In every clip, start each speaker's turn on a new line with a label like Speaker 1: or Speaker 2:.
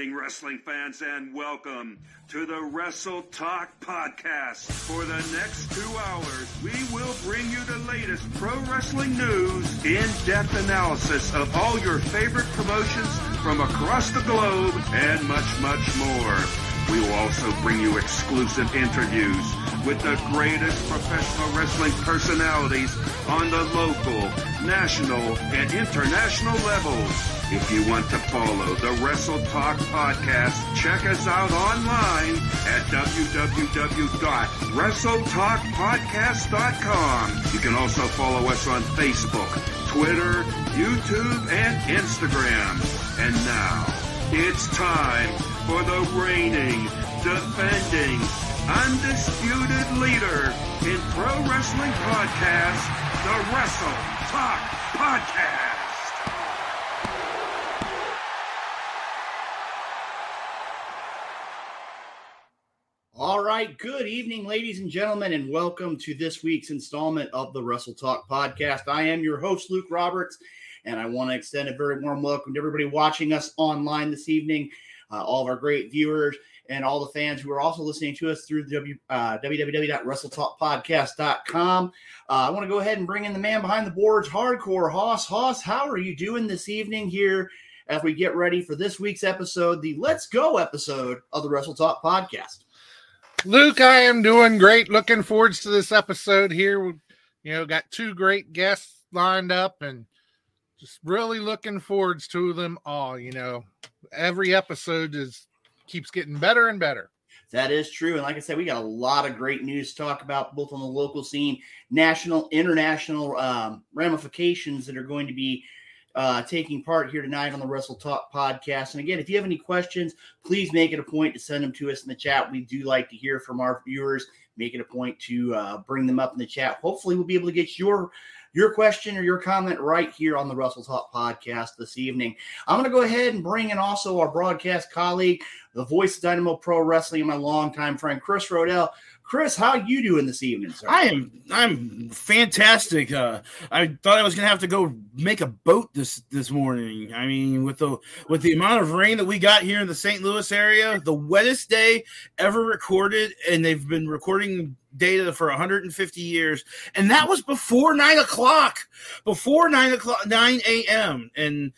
Speaker 1: evening, wrestling fans, and welcome to the Wrestle Talk Podcast. For the next two hours, we will bring you the latest pro wrestling news, in depth analysis of all your favorite promotions from across the globe, and much, much more. We will also bring you exclusive interviews with the greatest professional wrestling personalities on the local, national, and international levels. If you want to follow the Wrestle Talk podcast, check us out online at www.wrestletalkpodcast.com. You can also follow us on Facebook, Twitter, YouTube, and Instagram. And now, it's time for the reigning, defending, undisputed leader in pro wrestling podcast, the Wrestle Talk Podcast.
Speaker 2: All right. Good evening, ladies and gentlemen, and welcome to this week's installment of the Wrestle Talk podcast. I am your host, Luke Roberts, and I want to extend a very warm welcome to everybody watching us online this evening, uh, all of our great viewers, and all the fans who are also listening to us through w, uh. Uh, I want to go ahead and bring in the man behind the boards, Hardcore Hoss. Hoss, how are you doing this evening here as we get ready for this week's episode, the Let's Go episode of the Wrestle Talk podcast?
Speaker 3: Luke, I am doing great. Looking forward to this episode here. You know, got two great guests lined up and just really looking forwards to them all. You know, every episode is keeps getting better and better.
Speaker 2: That is true. And like I said, we got a lot of great news to talk about, both on the local scene, national, international um, ramifications that are going to be uh, taking part here tonight on the Wrestle Talk podcast. And again, if you have any questions, please make it a point to send them to us in the chat. We do like to hear from our viewers. Make it a point to uh, bring them up in the chat. Hopefully, we'll be able to get your your question or your comment right here on the Wrestle Talk podcast this evening. I'm going to go ahead and bring in also our broadcast colleague, the voice of Dynamo Pro Wrestling, and my longtime friend Chris Rodell. Chris, how you doing this evening, sir?
Speaker 4: I am I'm fantastic. Uh, I thought I was gonna have to go make a boat this this morning. I mean, with the with the amount of rain that we got here in the St. Louis area, the wettest day ever recorded, and they've been recording data for 150 years, and that was before nine o'clock, before nine o'clock, nine a.m. And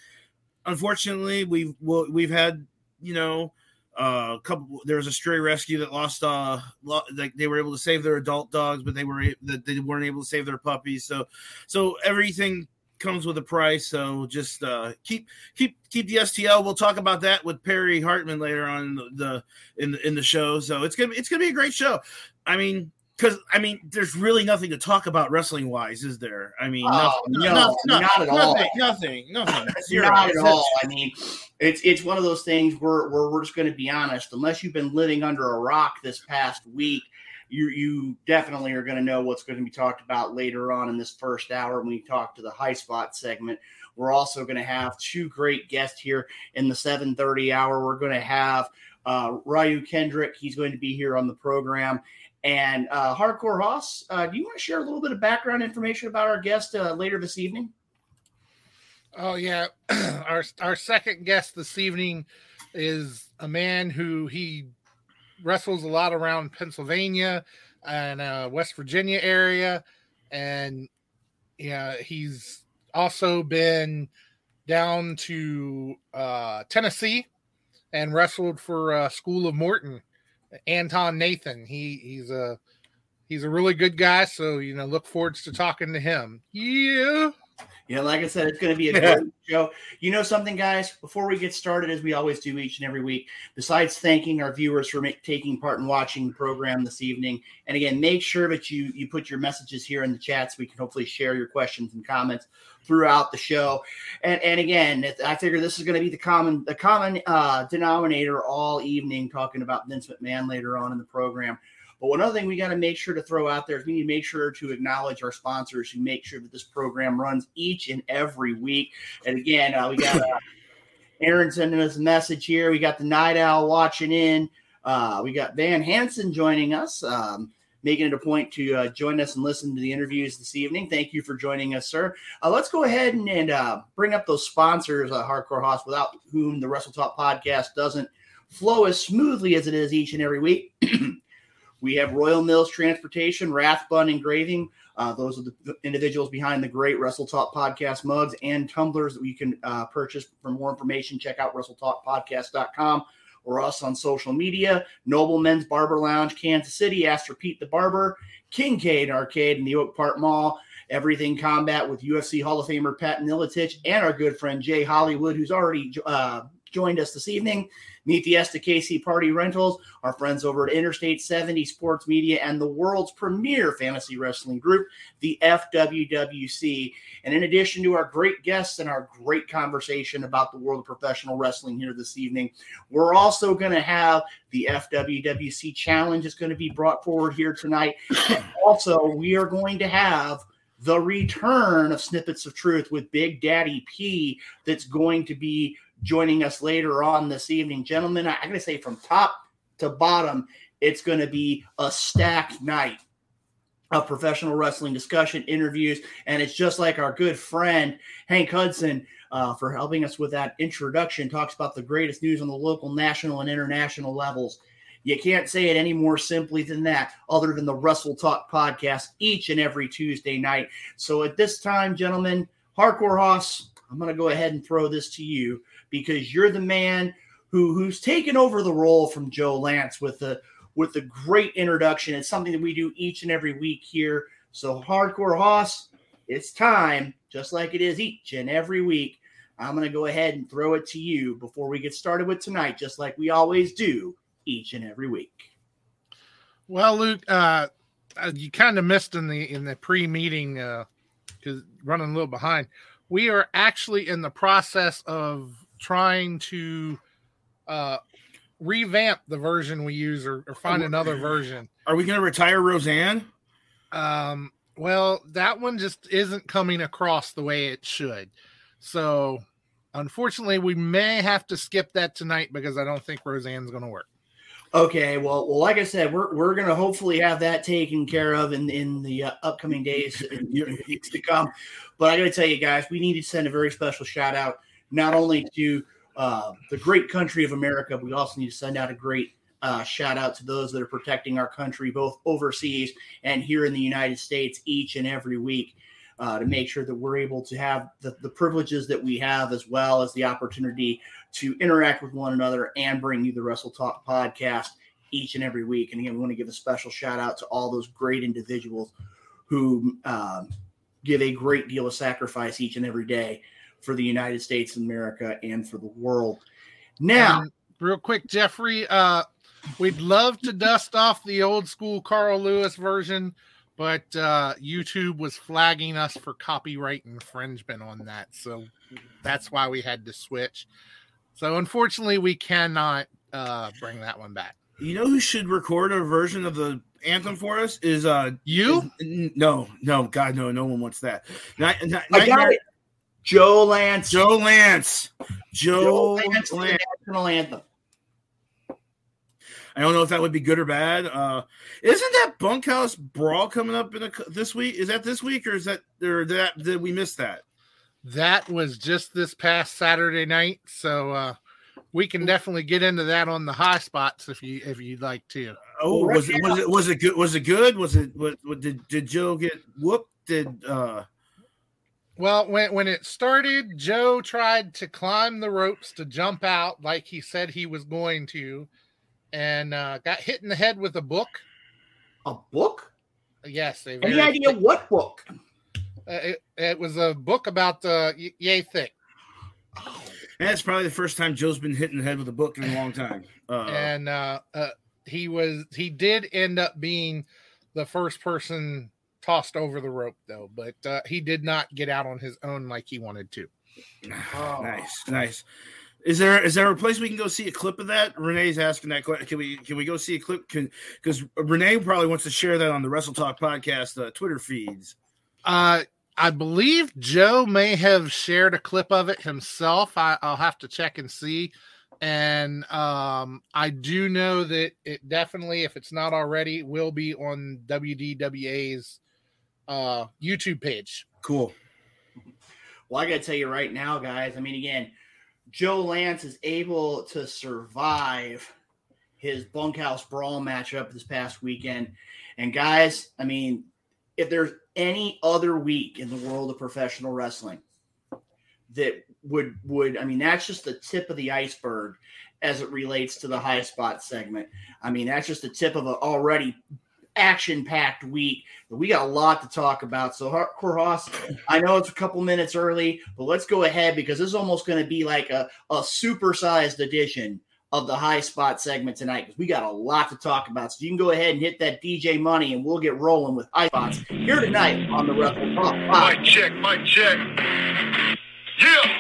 Speaker 4: unfortunately, we've we've had you know uh, a couple there was a stray rescue that lost uh lo- like they were able to save their adult dogs but they were that they weren't able to save their puppies. So so everything comes with a price. So just uh keep keep keep the stl we'll talk about that with perry hartman later on in the, in the in the show. So it's gonna it's gonna be a great show. I mean because I mean, there's really nothing to talk about wrestling wise, is there? I mean,
Speaker 2: oh,
Speaker 4: nothing,
Speaker 2: no, no, not at
Speaker 4: nothing,
Speaker 2: all.
Speaker 4: Nothing, nothing,
Speaker 2: Zero. not at all. I mean, it's it's one of those things where, where we're just going to be honest. Unless you've been living under a rock this past week, you you definitely are going to know what's going to be talked about later on in this first hour when we talk to the high spot segment. We're also going to have two great guests here in the 7:30 hour. We're going to have uh, Ryu Kendrick. He's going to be here on the program. And uh, Hardcore Hoss, uh, do you want to share a little bit of background information about our guest uh, later this evening?
Speaker 3: Oh yeah, our our second guest this evening is a man who he wrestles a lot around Pennsylvania and uh, West Virginia area, and yeah, he's also been down to uh, Tennessee and wrestled for uh, School of Morton Anton Nathan. He he's a he's a really good guy. So you know, look forward to talking to him. Yeah.
Speaker 2: Yeah, like I said, it's going to be a great show. You know something, guys? Before we get started, as we always do each and every week, besides thanking our viewers for make, taking part in watching the program this evening, and again, make sure that you you put your messages here in the chat so we can hopefully share your questions and comments throughout the show. And and again, I figure this is going to be the common the common uh, denominator all evening, talking about Vince McMahon later on in the program. But one other thing we got to make sure to throw out there is we need to make sure to acknowledge our sponsors who make sure that this program runs each and every week. And again, uh, we got uh, Aaron sending us a message here. We got the Night Owl watching in. Uh, we got Van Hansen joining us. Um, making it a point to uh, join us and listen to the interviews this evening. Thank you for joining us, sir. Uh, let's go ahead and, and uh, bring up those sponsors, Hardcore Hoss, without whom the Wrestle Talk podcast doesn't flow as smoothly as it is each and every week. we have Royal Mills Transportation, Rathbun Engraving. Uh, those are the individuals behind the great Wrestle Talk podcast mugs and tumblers that you can uh, purchase. For more information, check out WrestleTalkPodcast.com or us on social media. Noble Men's Barber Lounge, Kansas City, Ask Pete the Barber, Kincaid Arcade in the Oak Park Mall, Everything Combat with UFC Hall of Famer Pat Miletich, and our good friend Jay Hollywood, who's already uh, joined us this evening. Meet the STKC Party Rentals, our friends over at Interstate 70 Sports Media, and the world's premier fantasy wrestling group, the FWWC. And in addition to our great guests and our great conversation about the world of professional wrestling here this evening, we're also going to have the FWWC Challenge is going to be brought forward here tonight. Also, we are going to have the return of Snippets of Truth with Big Daddy P that's going to be joining us later on this evening. Gentlemen, I, am going to say from top to bottom, it's going to be a stacked night of professional wrestling discussion, interviews, and it's just like our good friend Hank Hudson uh, for helping us with that introduction. Talks about the greatest news on the local, national, and international levels. You can't say it any more simply than that, other than the Wrestle Talk podcast each and every Tuesday night. So at this time, gentlemen, Hardcore Hoss, I'm going to go ahead and throw this to you because you're the man who who's taken over the role from Joe Lance with the with the great introduction. It's something that we do each and every week here. So hardcore Hoss, it's time, just like it is each and every week. I'm going to go ahead and throw it to you before we get started with tonight, just like we always do each and every week.
Speaker 3: Well, Luke, uh, uh you kind of missed in the in the pre-meeting because uh, running a little behind. We are actually in the process of trying to uh, revamp the version we use or, or find another version.
Speaker 4: Are we going to retire Roseanne?
Speaker 3: Um, well, that one just isn't coming across the way it should. So, unfortunately, we may have to skip that tonight because I don't think Roseanne's going to work.
Speaker 2: Okay, well, well, like I said, we're we're going to hopefully have that taken care of in in the uh, upcoming days and weeks to come. But I got to tell you guys, we need to send a very special shout out not only to uh, the great country of America, we also need to send out a great uh, shout out to those that are protecting our country, both overseas and here in the United States, each and every week. Uh, to make sure that we're able to have the, the privileges that we have, as well as the opportunity to interact with one another and bring you the Wrestle Talk podcast each and every week. And again, we want to give a special shout out to all those great individuals who um, give a great deal of sacrifice each and every day for the United States of America and for the world. Now, um,
Speaker 3: real quick, Jeffrey, uh, we'd love to dust off the old school Carl Lewis version, but uh, YouTube was flagging us for copyright infringement on that. So that's why we had to switch. So unfortunately, we cannot uh, bring that one back.
Speaker 4: You know who should record a version of the anthem for us is uh
Speaker 3: you
Speaker 4: is, no no god no no one wants that Night,
Speaker 2: I got it. Joe Lance.
Speaker 4: Joe Lance. Joe, Joe Lance.
Speaker 2: Lance. National anthem.
Speaker 4: I don't know if that would be good or bad. Uh, isn't that bunkhouse brawl coming up in a, this week? Is that this week or is that or that did we miss that?
Speaker 3: That was just this past Saturday night, so uh, we can definitely get into that on the high spots if you if you'd like to.
Speaker 4: Oh, was it was it was it good? Was it good? Was it what, what did did Joe get whooped? Did uh
Speaker 3: well, when when it started, Joe tried to climb the ropes to jump out like he said he was going to, and uh, got hit in the head with a book.
Speaker 2: A book?
Speaker 3: Yes.
Speaker 2: Any idea thick, what book?
Speaker 3: Uh, it, it, was a book about uh, yay thick.
Speaker 4: That's probably the first time Joe's been hit in the head with a book in a long time.
Speaker 3: Uh, and uh, uh, he was he did end up being the first person tossed over the rope though, but uh, he did not get out on his own like he wanted to.
Speaker 4: Oh. Nice, nice. Is there is there a place we can go see a clip of that? Renee's asking that question. Can we can we go see a clip? Can because Renee probably wants to share that on the Wrestle Talk podcast uh, Twitter feeds.
Speaker 3: Uh, I believe Joe may have shared a clip of it himself. I, will have to check and see. And um, I do know that it definitely, if it's not already, will be on WDWA's uh, YouTube page.
Speaker 4: Cool.
Speaker 2: Well, I got to tell you right now, guys. I mean, again, Joe Lance is able to survive his bunkhouse brawl matchup this past weekend. And guys, I mean, if there's any other week in the world of professional wrestling that would would I mean that's just the tip of the iceberg as it relates to the high spot segment. I mean that's just the tip of an already action packed week. We got a lot to talk about. So Corhos, I know it's a couple minutes early, but let's go ahead because this is almost going to be like a, a supersized edition of the high spot segment tonight because we got a lot to talk about. So you can go ahead and hit that DJ money and we'll get rolling with high spots here tonight on the Wrestle Talk.
Speaker 5: Mic check, mic check. Yeah.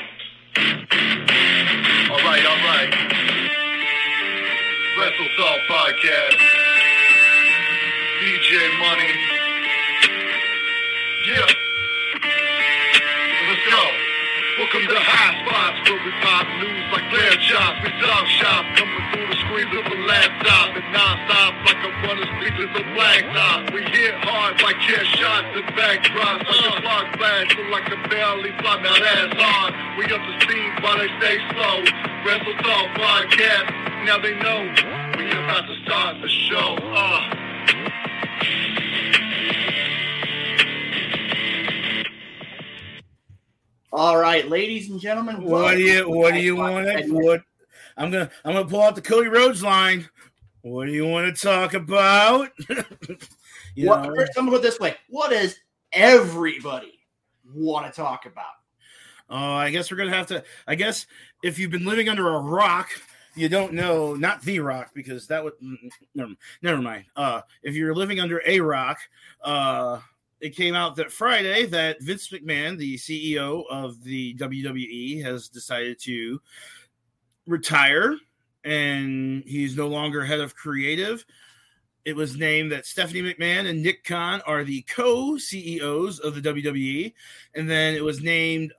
Speaker 5: All right, all right. Wrestle Talk Podcast. DJ Money. Yeah. Let's go. Welcome to High Spots, where we pop news like lamb chops. We talk shop, coming through the screens of a laptop and non-stop like a runner speeches of blacktop. We hit hard like chair shots and backdrops like a spark flash, look like a barely fly, now that's hard. We up to speed while they stay slow. Wrestle Talk Podcast, now they know we about to start the show. Uh.
Speaker 2: All right, ladies and gentlemen.
Speaker 4: What do you what do you want to what I'm gonna I'm gonna pull out the Cody Rhodes line. What do you want to talk about?
Speaker 2: you what, know? First, I'm gonna put this way. What does everybody want to talk about?
Speaker 4: Oh, uh, I guess we're gonna have to. I guess if you've been living under a rock, you don't know not the rock because that would never, never mind. Uh, if you're living under a rock, uh, it came out that Friday that Vince McMahon, the CEO of the WWE, has decided to retire and he's no longer head of creative. It was named that Stephanie McMahon and Nick Khan are the co CEOs of the WWE. And then it was named,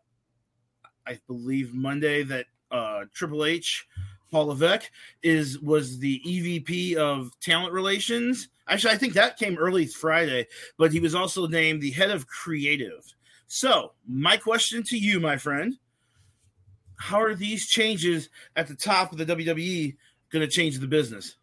Speaker 4: I believe, Monday that uh, Triple H, Paul Levesque, is was the EVP of talent relations Actually, I think that came early Friday, but he was also named the head of creative. So, my question to you, my friend, how are these changes at the top of the WWE going to change the business?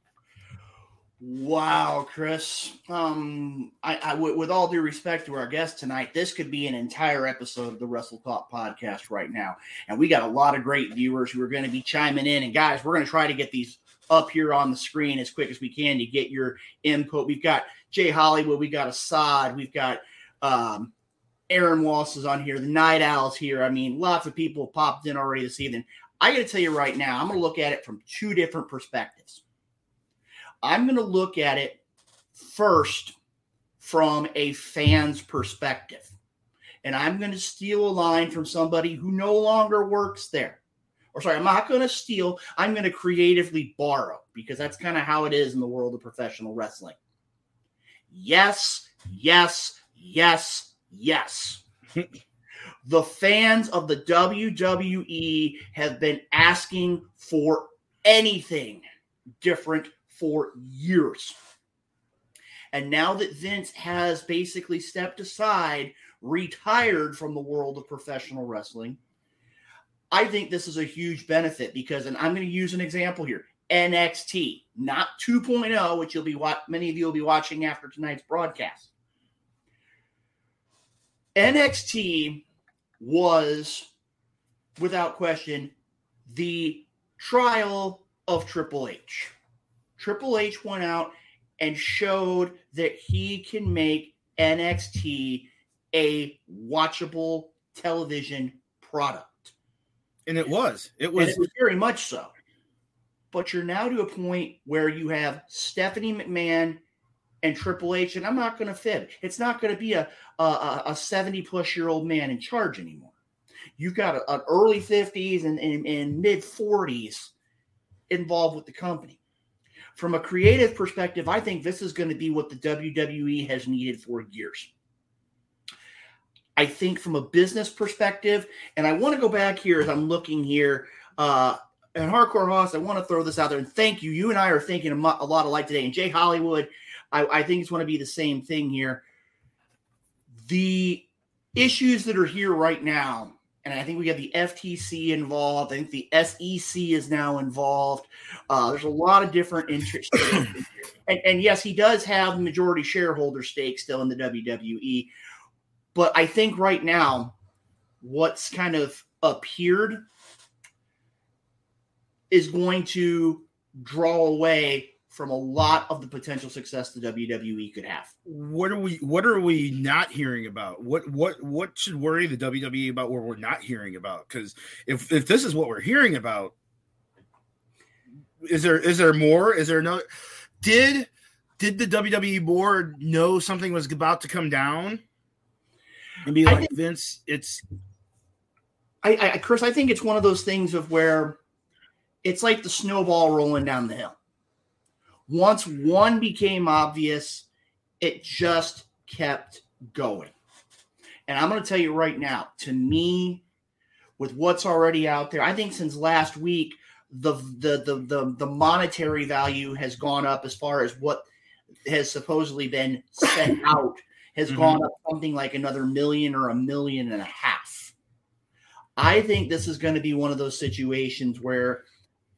Speaker 2: Wow, Chris. Um, I, I w- with all due respect to our guest tonight, this could be an entire episode of the Wrestle Talk podcast right now, and we got a lot of great viewers who are going to be chiming in. And guys, we're going to try to get these up here on the screen as quick as we can to get your input. We've got Jay Hollywood, we got Assad, we've got um, Aaron Walsh is on here, the Night Owls here. I mean, lots of people popped in already this evening. I got to tell you right now, I'm going to look at it from two different perspectives. I'm going to look at it first from a fan's perspective. And I'm going to steal a line from somebody who no longer works there or sorry, I'm not going to steal. I'm going to creatively borrow because that's kind of how it is in the world of professional wrestling. Yes, yes, yes, yes. the fans of the WWE have been asking for anything different for years. And now that Vince has basically stepped aside, retired from the world of professional wrestling, I think this is a huge benefit because, and I'm going to use an example here NXT, not 2.0, which you'll be what many of you will be watching after tonight's broadcast. NXT was, without question, the trial of Triple H. Triple H went out and showed that he can make NXT a watchable television product.
Speaker 4: And it was. It was.
Speaker 2: It was very much so. But you're now to a point where you have Stephanie McMahon and Triple H, and I'm not going to fib. It's not going to be a, a, a 70 plus year old man in charge anymore. You've got a, an early 50s and, and, and mid 40s involved with the company. From a creative perspective, I think this is going to be what the WWE has needed for years. I think from a business perspective, and I want to go back here as I'm looking here. Uh, and Hardcore Hoss, I want to throw this out there and thank you. You and I are thinking a, lot alike today. And Jay Hollywood, I, I think it's going to be the same thing here. The issues that are here right now, and I think we got the FTC involved. I think the SEC is now involved. Uh, there's a lot of different interests. and, and yes, he does have majority shareholder stake still in the WWE. But I think right now, what's kind of appeared is going to draw away from a lot of the potential success the WWE could have.
Speaker 4: What are we what are we not hearing about? What what what should worry the WWE about what we're not hearing about? Because if if this is what we're hearing about, is there is there more? Is there no did did the WWE board know something was about to come down? And be like
Speaker 2: think-
Speaker 4: Vince, it's
Speaker 2: I, I, Chris, I think it's one of those things of where it's like the snowball rolling down the hill. Once one became obvious, it just kept going. And I'm going to tell you right now, to me, with what's already out there, I think since last week, the the the the, the monetary value has gone up as far as what has supposedly been sent out has
Speaker 4: Mhm.
Speaker 2: gone up something like another million or a million and a half. I think this is going to be one of those situations where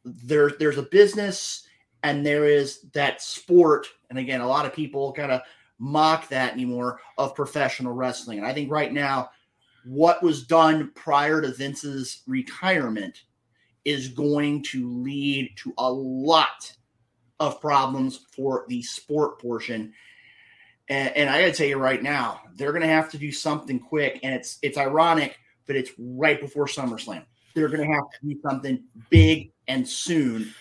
Speaker 2: there, there's a business and there is that sport. And again, a lot of people kind of mock that anymore of professional wrestling. And I think right now, what was done prior to Vince's retirement is going to lead to a lot of problems for the sport portion. And, and I got to tell you right now, they're to have to do something quick. And it's it's ironic, but it's right before SummerSlam. They're to have to do something big and soon.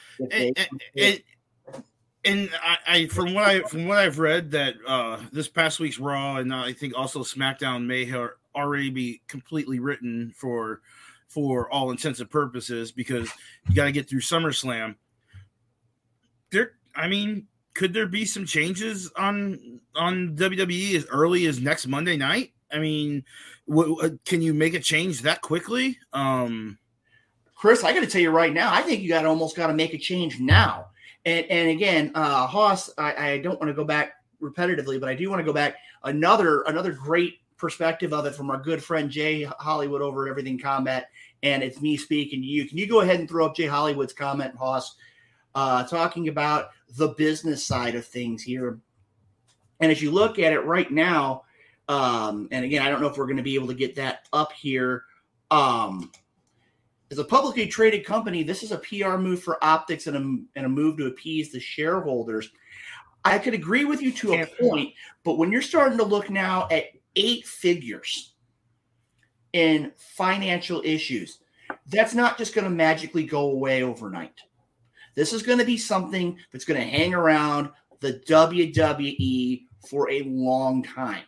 Speaker 4: And, I, I from what I from what I've read that uh this past week's Raw and I think also SmackDown may have already be completely written for for all intents and purposes because you got to get through SummerSlam. There, I mean, could there be some changes on on WWE as early as next Monday night? I mean, w- w- can you make a change that quickly? Um,
Speaker 2: Chris, I got to tell you right now, I think you got almost got to make a change now. And and again, uh, Hoss, I, I don't want to go back repetitively, but I do want to go back another another great perspective of it from our good friend Jay Hollywood over at Everything Combat, and it's me speaking to you. Can you go ahead and throw up Jay Hollywood's comment, Hoss, uh, talking about the business side of things here? And as you look at it right now, um, and again, I don't know if we're going to be able to get that up here. Um, as a publicly traded company, this is a PR move for optics and a, and a move to appease the shareholders. I could agree with you to a point, but when you're starting to look now at eight figures in financial issues, that's not just going to magically go away overnight. This is going to be something that's going to hang around the WWE for a long time.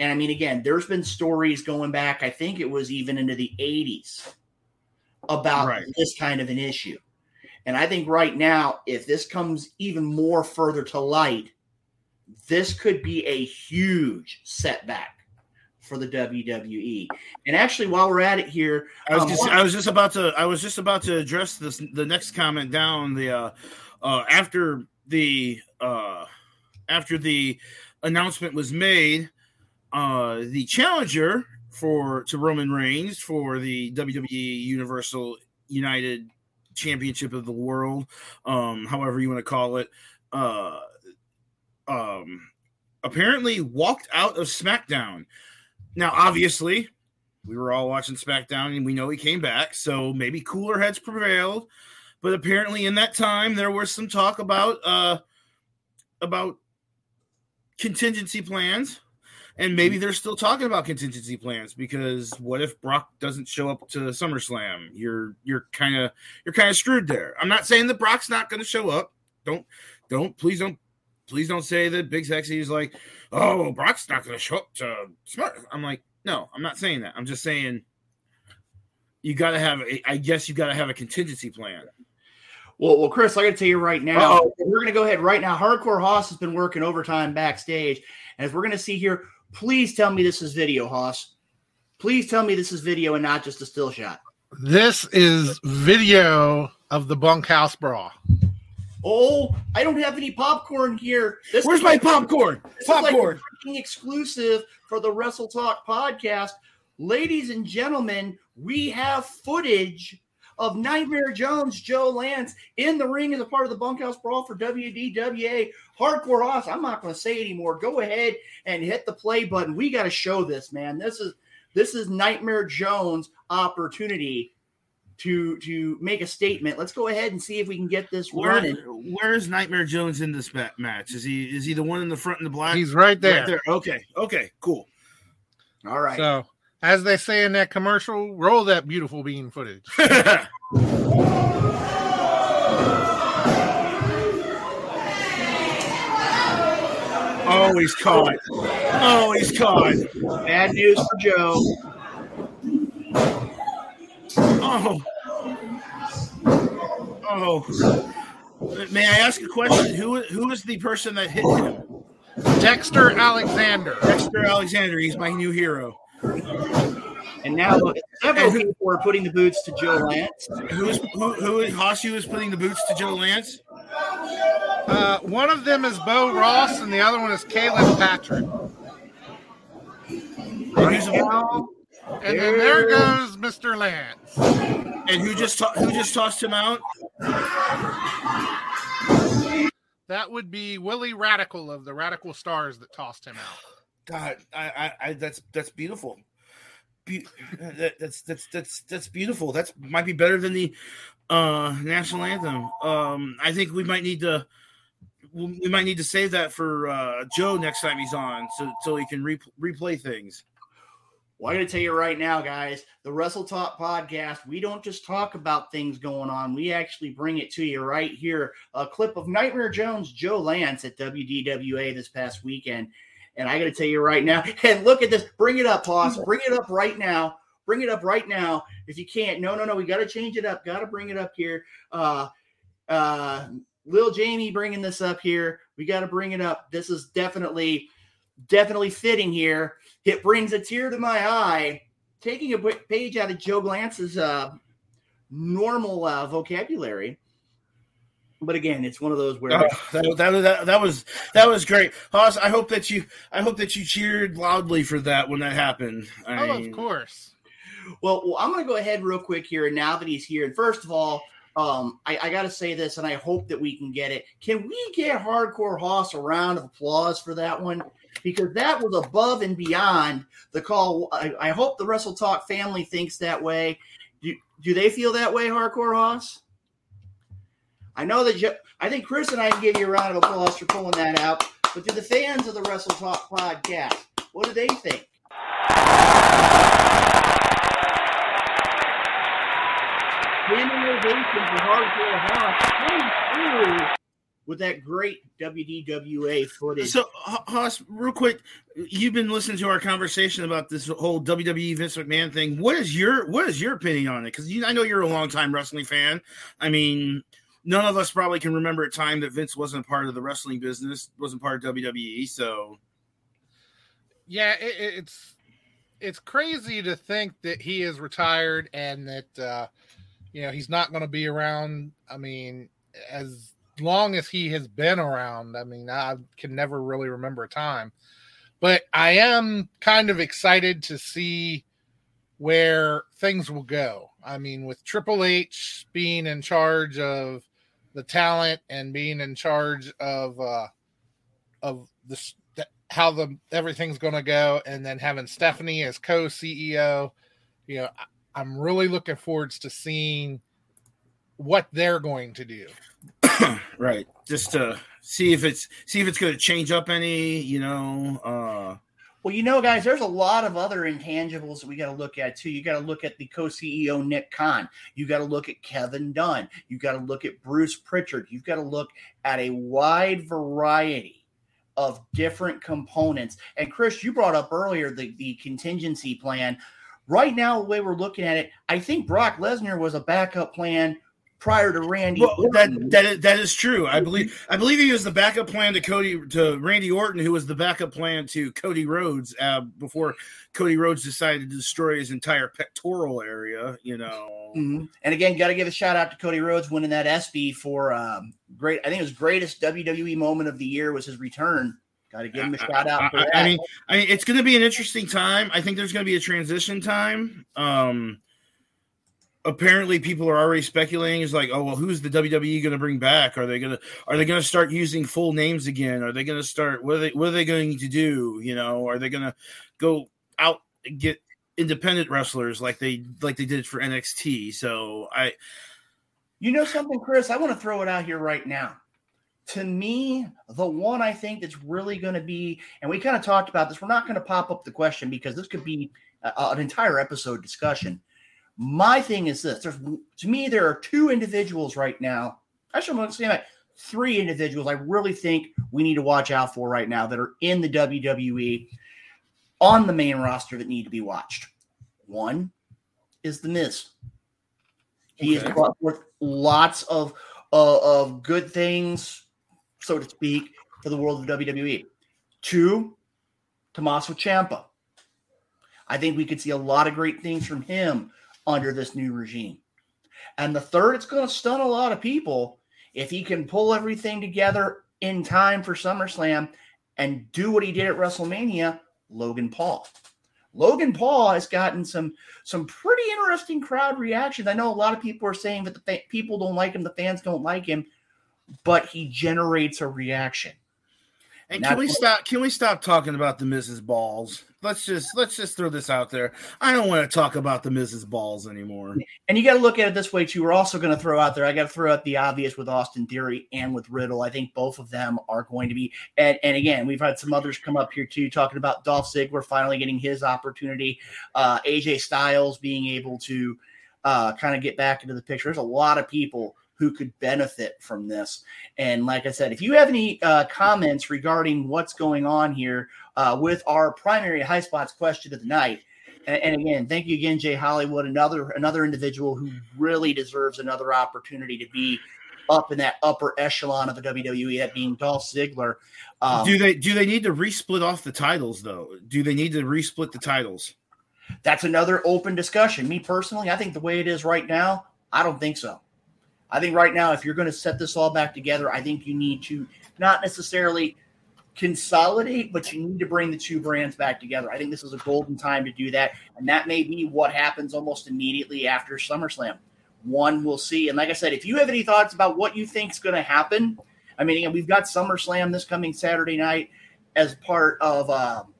Speaker 2: And I mean, again, there's been stories going back, I think it was even into the 80s about
Speaker 4: Right.
Speaker 2: this kind of an issue. And I think right now, if this comes even more further to light, this could be a huge setback for the WWE. And actually, while we're at it here,
Speaker 4: I was
Speaker 2: um,
Speaker 4: just I was just about to I was just about to address this the next comment down the uh uh after the uh after the announcement was made uh the challenger for to Roman Reigns for the WWE Universal United Championship of the World um however you want to call it uh um apparently walked out of SmackDown now obviously we were all watching SmackDown and we know he came back, so maybe cooler heads prevailed. But apparently, in that time, there was some talk about uh about contingency plans, and maybe they're still talking about contingency plans because what if Brock doesn't show up to SummerSlam? You're you're kind of you're kind of screwed there. I'm not saying that Brock's not going to show up. Don't don't please don't please don't say that Big Sexy is like, oh, Brock's not going to show up to Smart. I'm like, no, I'm not saying that. I'm just saying you got to have. A, I guess you got to have a contingency plan.
Speaker 2: Well, well, Chris, I got to tell you right now,
Speaker 4: Uh-oh.
Speaker 2: we're going to go ahead right now. Hardcore Hoss has been working overtime backstage, and as we're going to see here, please tell me this is video, Hoss. Please tell me this is video and not just a still shot.
Speaker 3: This is video of the bunkhouse brawl.
Speaker 2: Oh, I don't have any popcorn here. This
Speaker 4: Where's
Speaker 2: is
Speaker 4: my
Speaker 2: like-
Speaker 4: popcorn?
Speaker 2: This is like
Speaker 4: Popcorn.
Speaker 2: exclusive for the Wrestle Talk podcast. Ladies and gentlemen, we have footage of Nightmare Jones, Joe Lance in the ring as a part of the bunkhouse brawl for WDWA. Hardcore Hoss, I'm not going to say anymore. Go ahead and hit the play button. We got to show this, man. This is this is Nightmare Jones' opportunity to to make a statement. Let's go ahead and see if we can get this
Speaker 4: Where,
Speaker 2: running.
Speaker 4: where is Nightmare Jones in this match? Is he is he the one in the front in the black?
Speaker 3: He's right there.
Speaker 4: Right there. Okay. Okay. Cool.
Speaker 2: All right.
Speaker 3: So, as they say in that commercial, roll that beautiful bean footage.
Speaker 4: oh, he's caught. Oh, he's caught.
Speaker 2: Bad news for Joe.
Speaker 4: Oh. Oh. May I ask a question? Who who is the person that hit him?
Speaker 3: Dexter Alexander.
Speaker 4: Dexter Alexander. He's my new hero.
Speaker 2: And now look, several people are putting the boots to Joe Lance.
Speaker 4: Who is who? Who is Hosu is putting the boots to Joe Lance?
Speaker 3: Uh, one of them is Bo Ross, and the other one is Caleb Patrick.
Speaker 4: And, who's,
Speaker 2: Now,
Speaker 3: And then there goes Mr. Lance.
Speaker 4: and who just to- who just tossed him out?
Speaker 3: That would be Willie Radical of the Radical Stars that tossed him out.
Speaker 4: God, I, I, I that's that's beautiful. Be- that, that's that's that's that's beautiful. That's might be better than the uh national anthem. Um, I think we might need to we might need to save that for uh Joe next time he's on, so so he can re- replay things.
Speaker 2: well, I got to tell you right now, guys, the Wrestle Talk podcast, we don't just talk about things going on. We actually bring it to you right here. A clip of Nightmare Jones, Joe Lance at WDWA this past weekend. And I got to tell you right now, and look at this. Bring it up, boss. Bring it up right now. Bring it up right now. If you can't, no, no, no. We got to change it up. Got to bring it up here. Uh, uh, Lil Jamie bringing this up here. We got to bring it up. This is definitely, definitely fitting here. It brings a tear to my eye. Taking a page out of Joe Lance's uh, normal uh, vocabulary. But again, it's one of those where
Speaker 4: Oh, that, that, that, that was that was great, Hoss. I hope that you I hope that you cheered loudly for that when that happened. I
Speaker 3: Oh,
Speaker 4: mean,
Speaker 3: of course.
Speaker 2: Well, well, I'm going to go ahead real quick here. And now that he's here, and first of all, um, I, I got to say this, and I hope that we can get it. Can we get Hardcore Hoss a round of applause for that one? Because that was above and beyond the call. I, I hope the Wrestle Talk family thinks that way. Do, do they feel that way, Hardcore Hoss? I know that you, I think Chris and I can give you a round of applause for pulling that out. But to the fans of the Wrestle Talk podcast, what do they think? Standing with that great WDWA footage.
Speaker 4: So, Hoss, real quick, you've been listening to our conversation about this whole WWE Vince McMahon thing. What is your what is your opinion on it? Because I know you're a longtime wrestling fan. I mean, none of us probably can remember a time that Vince wasn't a part of the wrestling business, wasn't part of WWE. So,
Speaker 3: Yeah, it- it's it's crazy to think that he is retired and that uh, you know he's not going to be around. I mean, as long as he has been around, I mean, I can never really remember a time. But I am kind of excited to see where things will go. I mean, with Triple H being in charge of the talent and being in charge of uh, of the s- th- how the everything's going to go, and then having Stephanie as co CEO, you know, I, I'm really looking forwards to seeing what they're going to do.
Speaker 4: right, just to see if it's see if it's going to change up any. You know, uh,
Speaker 2: Well, you know, guys, there's a lot of other intangibles that we got to look at too. You got to look at the co-CEO Nick Khan. You got to look at Kevin Dunn. You got to look at Bruce Pritchard. You've got to look at a wide variety of different components. And Chris, you brought up earlier the, the contingency plan. Right now, the way we're looking at it, I think Brock Lesnar was a backup plan prior to Randy.
Speaker 4: Well, that
Speaker 2: Orton.
Speaker 4: that is, that is true. I believe I believe he was the backup plan to Cody to Randy Orton, who was the backup plan to Cody Rhodes uh, before Cody Rhodes decided to destroy his entire pectoral area. You know,
Speaker 2: Mhm. And again, got to give a shout out to Cody Rhodes winning that SB for um, great. I think his greatest WWE moment of the year was his return. Got to give him a shout out for
Speaker 4: I,
Speaker 2: that.
Speaker 4: I mean, I mean, it's going to be an interesting time. I think there's going to be a transition time. Um, apparently, people are already speculating. Is like, oh well, who's the WWE going to bring back? Are they going to are they going to start using full names again? Are they going to start? What are they What are they going to do? You know, are they going to go out and get independent wrestlers like they like they did for NXT? So I
Speaker 2: You know something, Chris? I want to throw it out here right now. To me, the one I think that's really going to be, and we kind of talked about this, we're not going to pop up the question because this could be a, an entire episode discussion. My thing is this: there's to me, there are two individuals right now. Actually, I'm going to say that three individuals I really think we need to watch out for right now that are in the WWE on the main roster that need to be watched. One is the Miz. He has brought forth lots of uh, of good things, so to speak, for the world of WWE. Two, Tommaso Ciampa. I think we could see a lot of great things from him under this new regime. And the third, it's going to stun a lot of people if he can pull everything together in time for SummerSlam and do what he did at WrestleMania, Logan Paul. Logan Paul has gotten some some pretty interesting crowd reactions. I know a lot of people are saying that the fa- people don't like him, the fans don't like him, but he generates a reaction.
Speaker 4: And can we
Speaker 2: what-
Speaker 4: stop? Can we stop talking about the Mrs. Balls? Let's just let's just throw this out there. I don't want to talk about the Mrs. Balls anymore.
Speaker 2: And you got to look at it this way too. We're also going to throw out there. I got to throw out the obvious with Austin Theory and with Riddle. I think both of them are going to be. And, and again, we've had some others come up here too, talking about Dolph Ziggler finally getting his opportunity. Uh, AJ Styles being able to uh, kind of get back into the picture. There's a lot of people who could benefit from this. And like I said, if you have any uh, comments regarding what's going on here uh, with our primary high spots question of the night. And, and again, thank you again, Jay Hollywood, another another individual who really deserves another opportunity to be up in that upper echelon of the WWE, that being Dolph Ziggler. Um,
Speaker 4: do they do they need to resplit off the titles though? Do they need to resplit the titles?
Speaker 2: that's another open discussion. Me personally, I think the way it is right now, I don't think so. I think right now, if you're going to set this all back together, I think you need to not necessarily consolidate, but you need to bring the two brands back together. I think this is a golden time to do that. And that may be what happens almost immediately after SummerSlam. One we'll see. And like I said, if you have any thoughts about what you think is going to happen, I mean, we've got SummerSlam this coming Saturday night as part of um,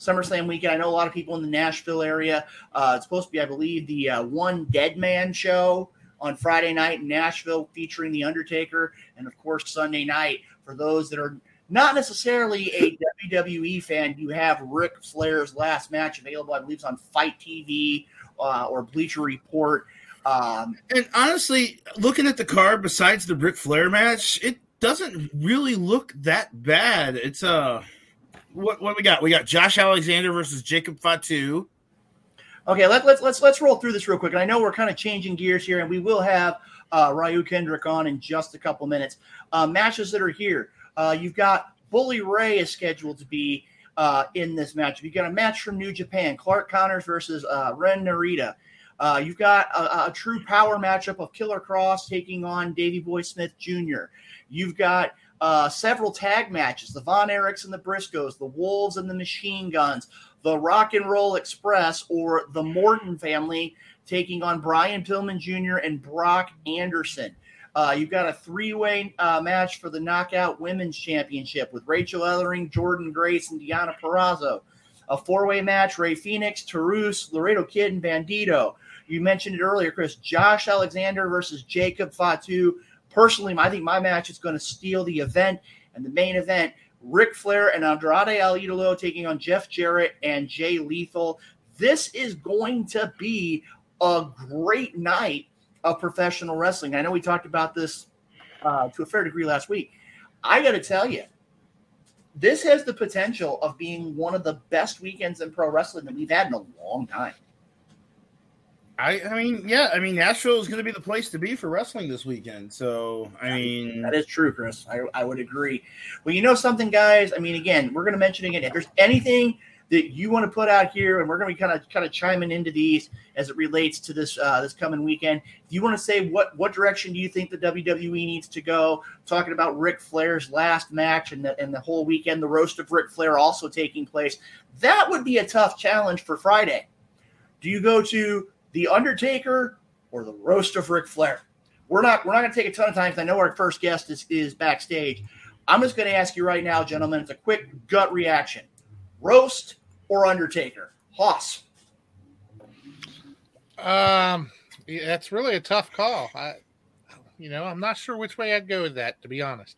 Speaker 2: SummerSlam weekend. I know a lot of people in the Nashville area. Uh, it's supposed to be, I believe, the uh, one Dead Man show on Friday night in Nashville featuring The Undertaker. And of course, Sunday night, for those that are not necessarily a WWE fan, you have Ric Flair's last match available, I believe, it's on FITE TV uh, or Bleacher Report. Um,
Speaker 4: And honestly, looking at the card, besides the Ric Flair match, it doesn't really look that bad. It's uh what what we got? We got Josh Alexander versus Jacob Fatu.
Speaker 2: Okay, let, let's let's let's roll through this real quick. And I know we're kind of changing gears here, and we will have uh, Ryu Kendrick on in just a couple minutes. Uh, matches that are here. Uh, you've got Bully Ray is scheduled to be uh, in this match. You've got a match from New Japan: Clark Connors versus uh, Ren Narita. Uh, you've got a, a true power matchup of Killer Kross taking on Davey Boy Smith Jr. You've got uh, several tag matches: the Von Erichs and the Briscoes, the Wolves and the Machine Guns, the Rock and Roll Express, or the Morton family taking on Brian Pillman Jr. and Brock Anderson. Uh, you've got a three-way uh, match for the Knockout Women's Championship with Rachel Ellering, Jordynne Grace, and Deonna Purrazzo. A four-way match: Rey Fénix, Taurus, Laredo Kid, and Bandito. You mentioned it earlier, Chris. Josh Alexander versus Jacob Fatu. Personally, I think my match is going to steal the event and the main event. Ric Flair and Andrade El Idolo taking on Jeff Jarrett and Jay Lethal. This is going to be a great night of professional wrestling. I know we talked about this uh, to a fair degree last week. I got to tell you, this has the potential of being one of the best weekends in pro wrestling that we've had in a long time.
Speaker 4: I, I mean, yeah, I mean, Nashville is going to be the place to be for wrestling this weekend. So, I mean,
Speaker 2: That is true, Chris. I, I would agree. Well, you know something, guys. I mean, again, we're going to mention again. If there's anything that you want to put out here, and we're going to be kind of kind of chiming into these as it relates to this uh, this coming weekend. If you want to say what what direction do you think the WWE needs to go? Talking about Ric Flair's last match and the and the whole weekend, the roast of Ric Flair also taking place. That would be a tough challenge for Friday. Do you go to the Undertaker or the roast of Ric Flair? We're not we're not going to take a ton of time. 'cause I know our first guest is, is backstage. I'm just going to ask you right now, gentlemen. It's a quick gut reaction: roast or Undertaker? Hoss.
Speaker 3: Um, yeah, that's really a tough call. I, you know, I'm not sure which way I'd go with that, to be honest.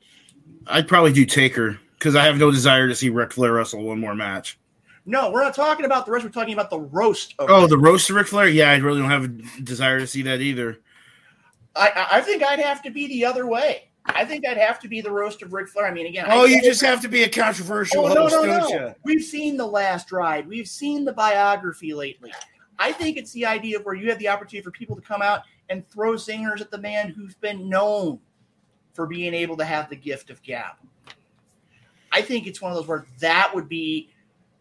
Speaker 4: I'd probably do Taker because I have no desire to see Ric Flair wrestle one more match.
Speaker 2: No, we're not talking about the roast. We're talking about the roast. Of
Speaker 4: Oh, the roast of Ric Flair? Yeah, I really don't have a desire to see that either.
Speaker 2: I, I- think I'd have to be the other way. I think I'd have to be the roast of Ric Flair. I mean, again,
Speaker 4: Oh, you just have to be a controversial
Speaker 2: Oh, no,
Speaker 4: host,
Speaker 2: no,
Speaker 4: don't
Speaker 2: no.
Speaker 4: you?
Speaker 2: We've seen the last ride. We've seen the biography lately. I think it's the idea of where you have the opportunity for people to come out and throw singers at the man who's been known for being able to have the gift of gab. I think it's one of those where that would be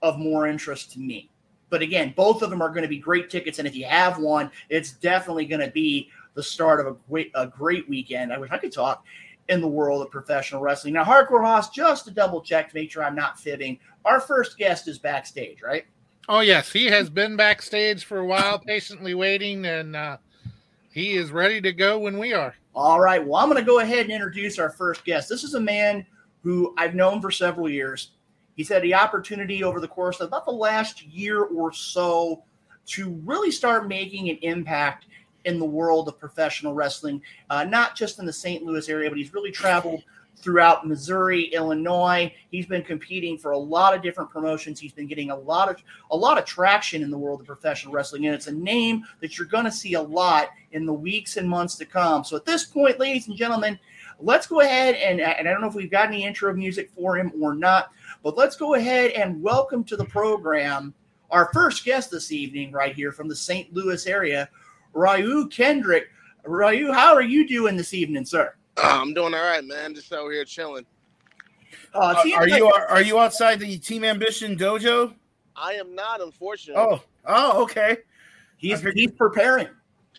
Speaker 2: of more interest to me. But again, both of them are going to be great tickets, and if you have one, it's definitely going to be the start of a great a great weekend. I wish I could talk in the world of professional wrestling. Now, Hardcore Hoss, just to double check to make sure I'm not fibbing, our first guest is backstage, right?
Speaker 3: Oh yes, he has been backstage for a while, patiently waiting, and uh, he is ready to go when we are.
Speaker 2: All right. Well, I'm going to go ahead and introduce our first guest. This is a man who I've known for several years. He's had the opportunity over the course of about the last year or so to really start making an impact in the world of professional wrestling, uh, not just in the St. Louis area, but he's really traveled throughout Missouri, Illinois. He's been competing for a lot of different promotions. He's been getting a lot of a lot of traction in the world of professional wrestling, and it's a name that you're going to see a lot in the weeks and months to come. So at this point, ladies and gentlemen, let's go ahead and and I don't know if we've got any intro music for him or not, but let's go ahead and welcome to the program our first guest this evening, right here from the St. Louis area, Ryu Kendrick. Ryu, how are you doing this evening, sir?
Speaker 6: I'm doing all right, man. Just out here chilling.
Speaker 2: Uh,
Speaker 4: Uh, are
Speaker 2: like-
Speaker 4: you are you outside the Team Ambition dojo?
Speaker 6: I am not, unfortunately.
Speaker 4: Oh, oh, okay.
Speaker 2: He's he's preparing.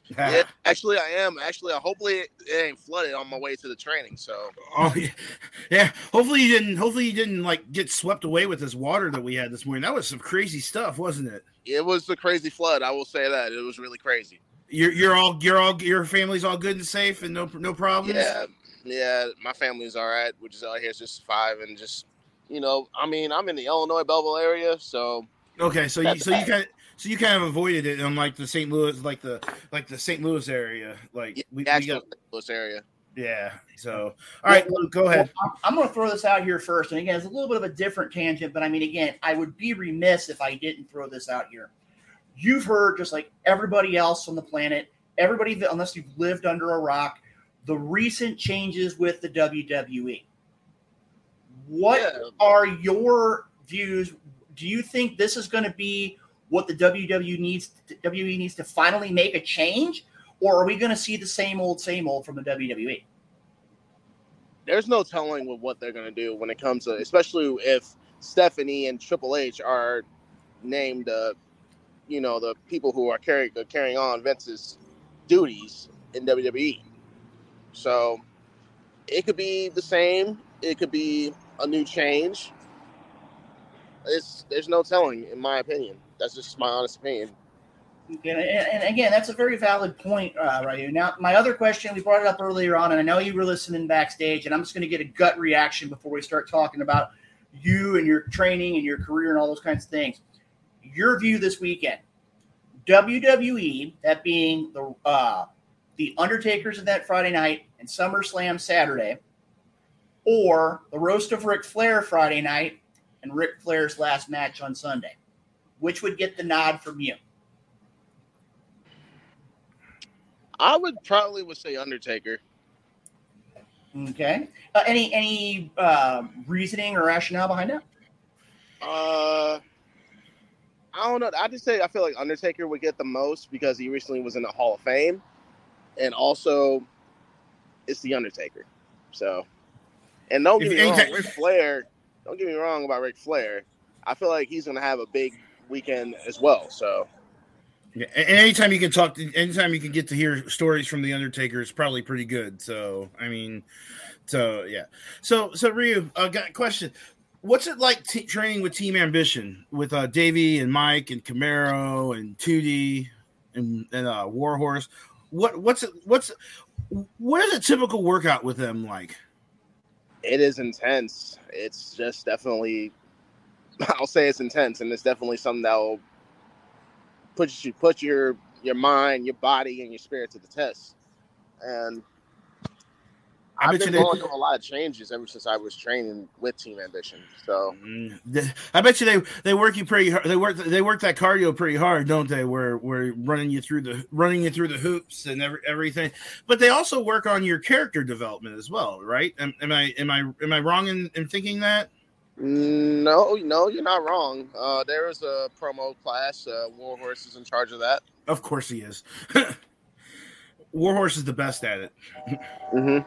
Speaker 6: Yeah, actually, I am. Actually, I hopefully it ain't flooded on my way to the training. So
Speaker 4: Oh yeah. yeah. Hopefully you didn't. Hopefully you didn't like get swept away with this water that we had this morning. That was some crazy stuff, wasn't it?
Speaker 6: it was a crazy flood. I will say that it was really crazy.
Speaker 4: You're you're all you're all your family's all good and safe and no no problems.
Speaker 6: Yeah, yeah. My family's all right. We're just out here just five and just you know. I mean, I'm in the Illinois Belleville area, so
Speaker 4: Okay, so you so you kind so you kind of avoided it on like the St. Louis like the like the St. Louis area. Like
Speaker 6: yeah,
Speaker 4: we, we
Speaker 6: actual
Speaker 4: got
Speaker 6: Louis area.
Speaker 4: yeah. So all right,
Speaker 2: Well,
Speaker 4: go ahead.
Speaker 2: Well, I'm, I'm going to throw this out here first. And again, it's a little bit of a different tangent, but I mean, again, I would be remiss if I didn't throw this out here. You've heard, just like everybody else on the planet, everybody, that, unless you've lived under a rock, the recent changes with the WWE. What
Speaker 6: Yeah.
Speaker 2: are your views? Do you think this is going to be what the WWE needs? WWE needs to finally make a change, or are we going to see the same old, same old from the? WWE?
Speaker 6: There's no telling with what they're gonna do when it comes to, especially if Stephanie and Triple H are named, uh, you know, the people who are carrying uh, carrying on Vince's duties in WWE. So it could be the same. It could be a new change. It's there's no telling, in my opinion. That's just my honest opinion.
Speaker 2: And, and again, that's a very valid point, uh, Ryu. Now, my other question, we brought it up earlier on, and I know you were listening backstage, and I'm just going to get a gut reaction before we start talking about you and your training and your career and all those kinds of things. Your view this weekend, WWE, that being the uh, the Undertaker's event Friday night and SummerSlam Saturday, or the roast of Ric Flair Friday night and Ric Flair's last match on Sunday. Which would get the nod from you?
Speaker 6: I would probably would say Undertaker.
Speaker 2: Okay. Uh, any any uh, reasoning or rationale behind that?
Speaker 6: Uh, I don't know. I just say I feel like Undertaker would get the most because he recently was in the Hall of Fame, and also it's the Undertaker. So, and don't get
Speaker 4: If
Speaker 6: me wrong,
Speaker 4: anything-
Speaker 6: Ric Flair. Don't get me wrong about Ric Flair. I feel like he's gonna have a big weekend as well. So
Speaker 4: Yeah, and anytime you can talk, to, anytime you can get to hear stories from the Undertaker, is probably pretty good. So, I mean, so yeah. So, so Ryu, uh, got a question. What's it like t- training with Team Ambition with uh, Davey and Mike and Camaro and Tootie and and uh, Warhorse? What what's it what's what is a typical workout with them like?
Speaker 6: it is intense. It's just definitely. I'll say it's intense, and it's definitely something that will put you put your your mind, your body, and your spirit to the test. And
Speaker 4: I you
Speaker 6: been
Speaker 4: they-
Speaker 6: going through a lot of changes ever since I was training with Team Ambition. So
Speaker 4: Mm, I bet you they they work you pretty hard. They work they work that cardio pretty hard, don't they? Where where running you through the running you through the hoops and every, everything. But they also work on your character development as well, right? Am, am I am I am I wrong in, in thinking that?
Speaker 6: No, no, you're not wrong. Uh, there is a promo class. Uh, Warhorse is in charge of that.
Speaker 4: Of course he is. Warhorse is the best at it.
Speaker 6: hmm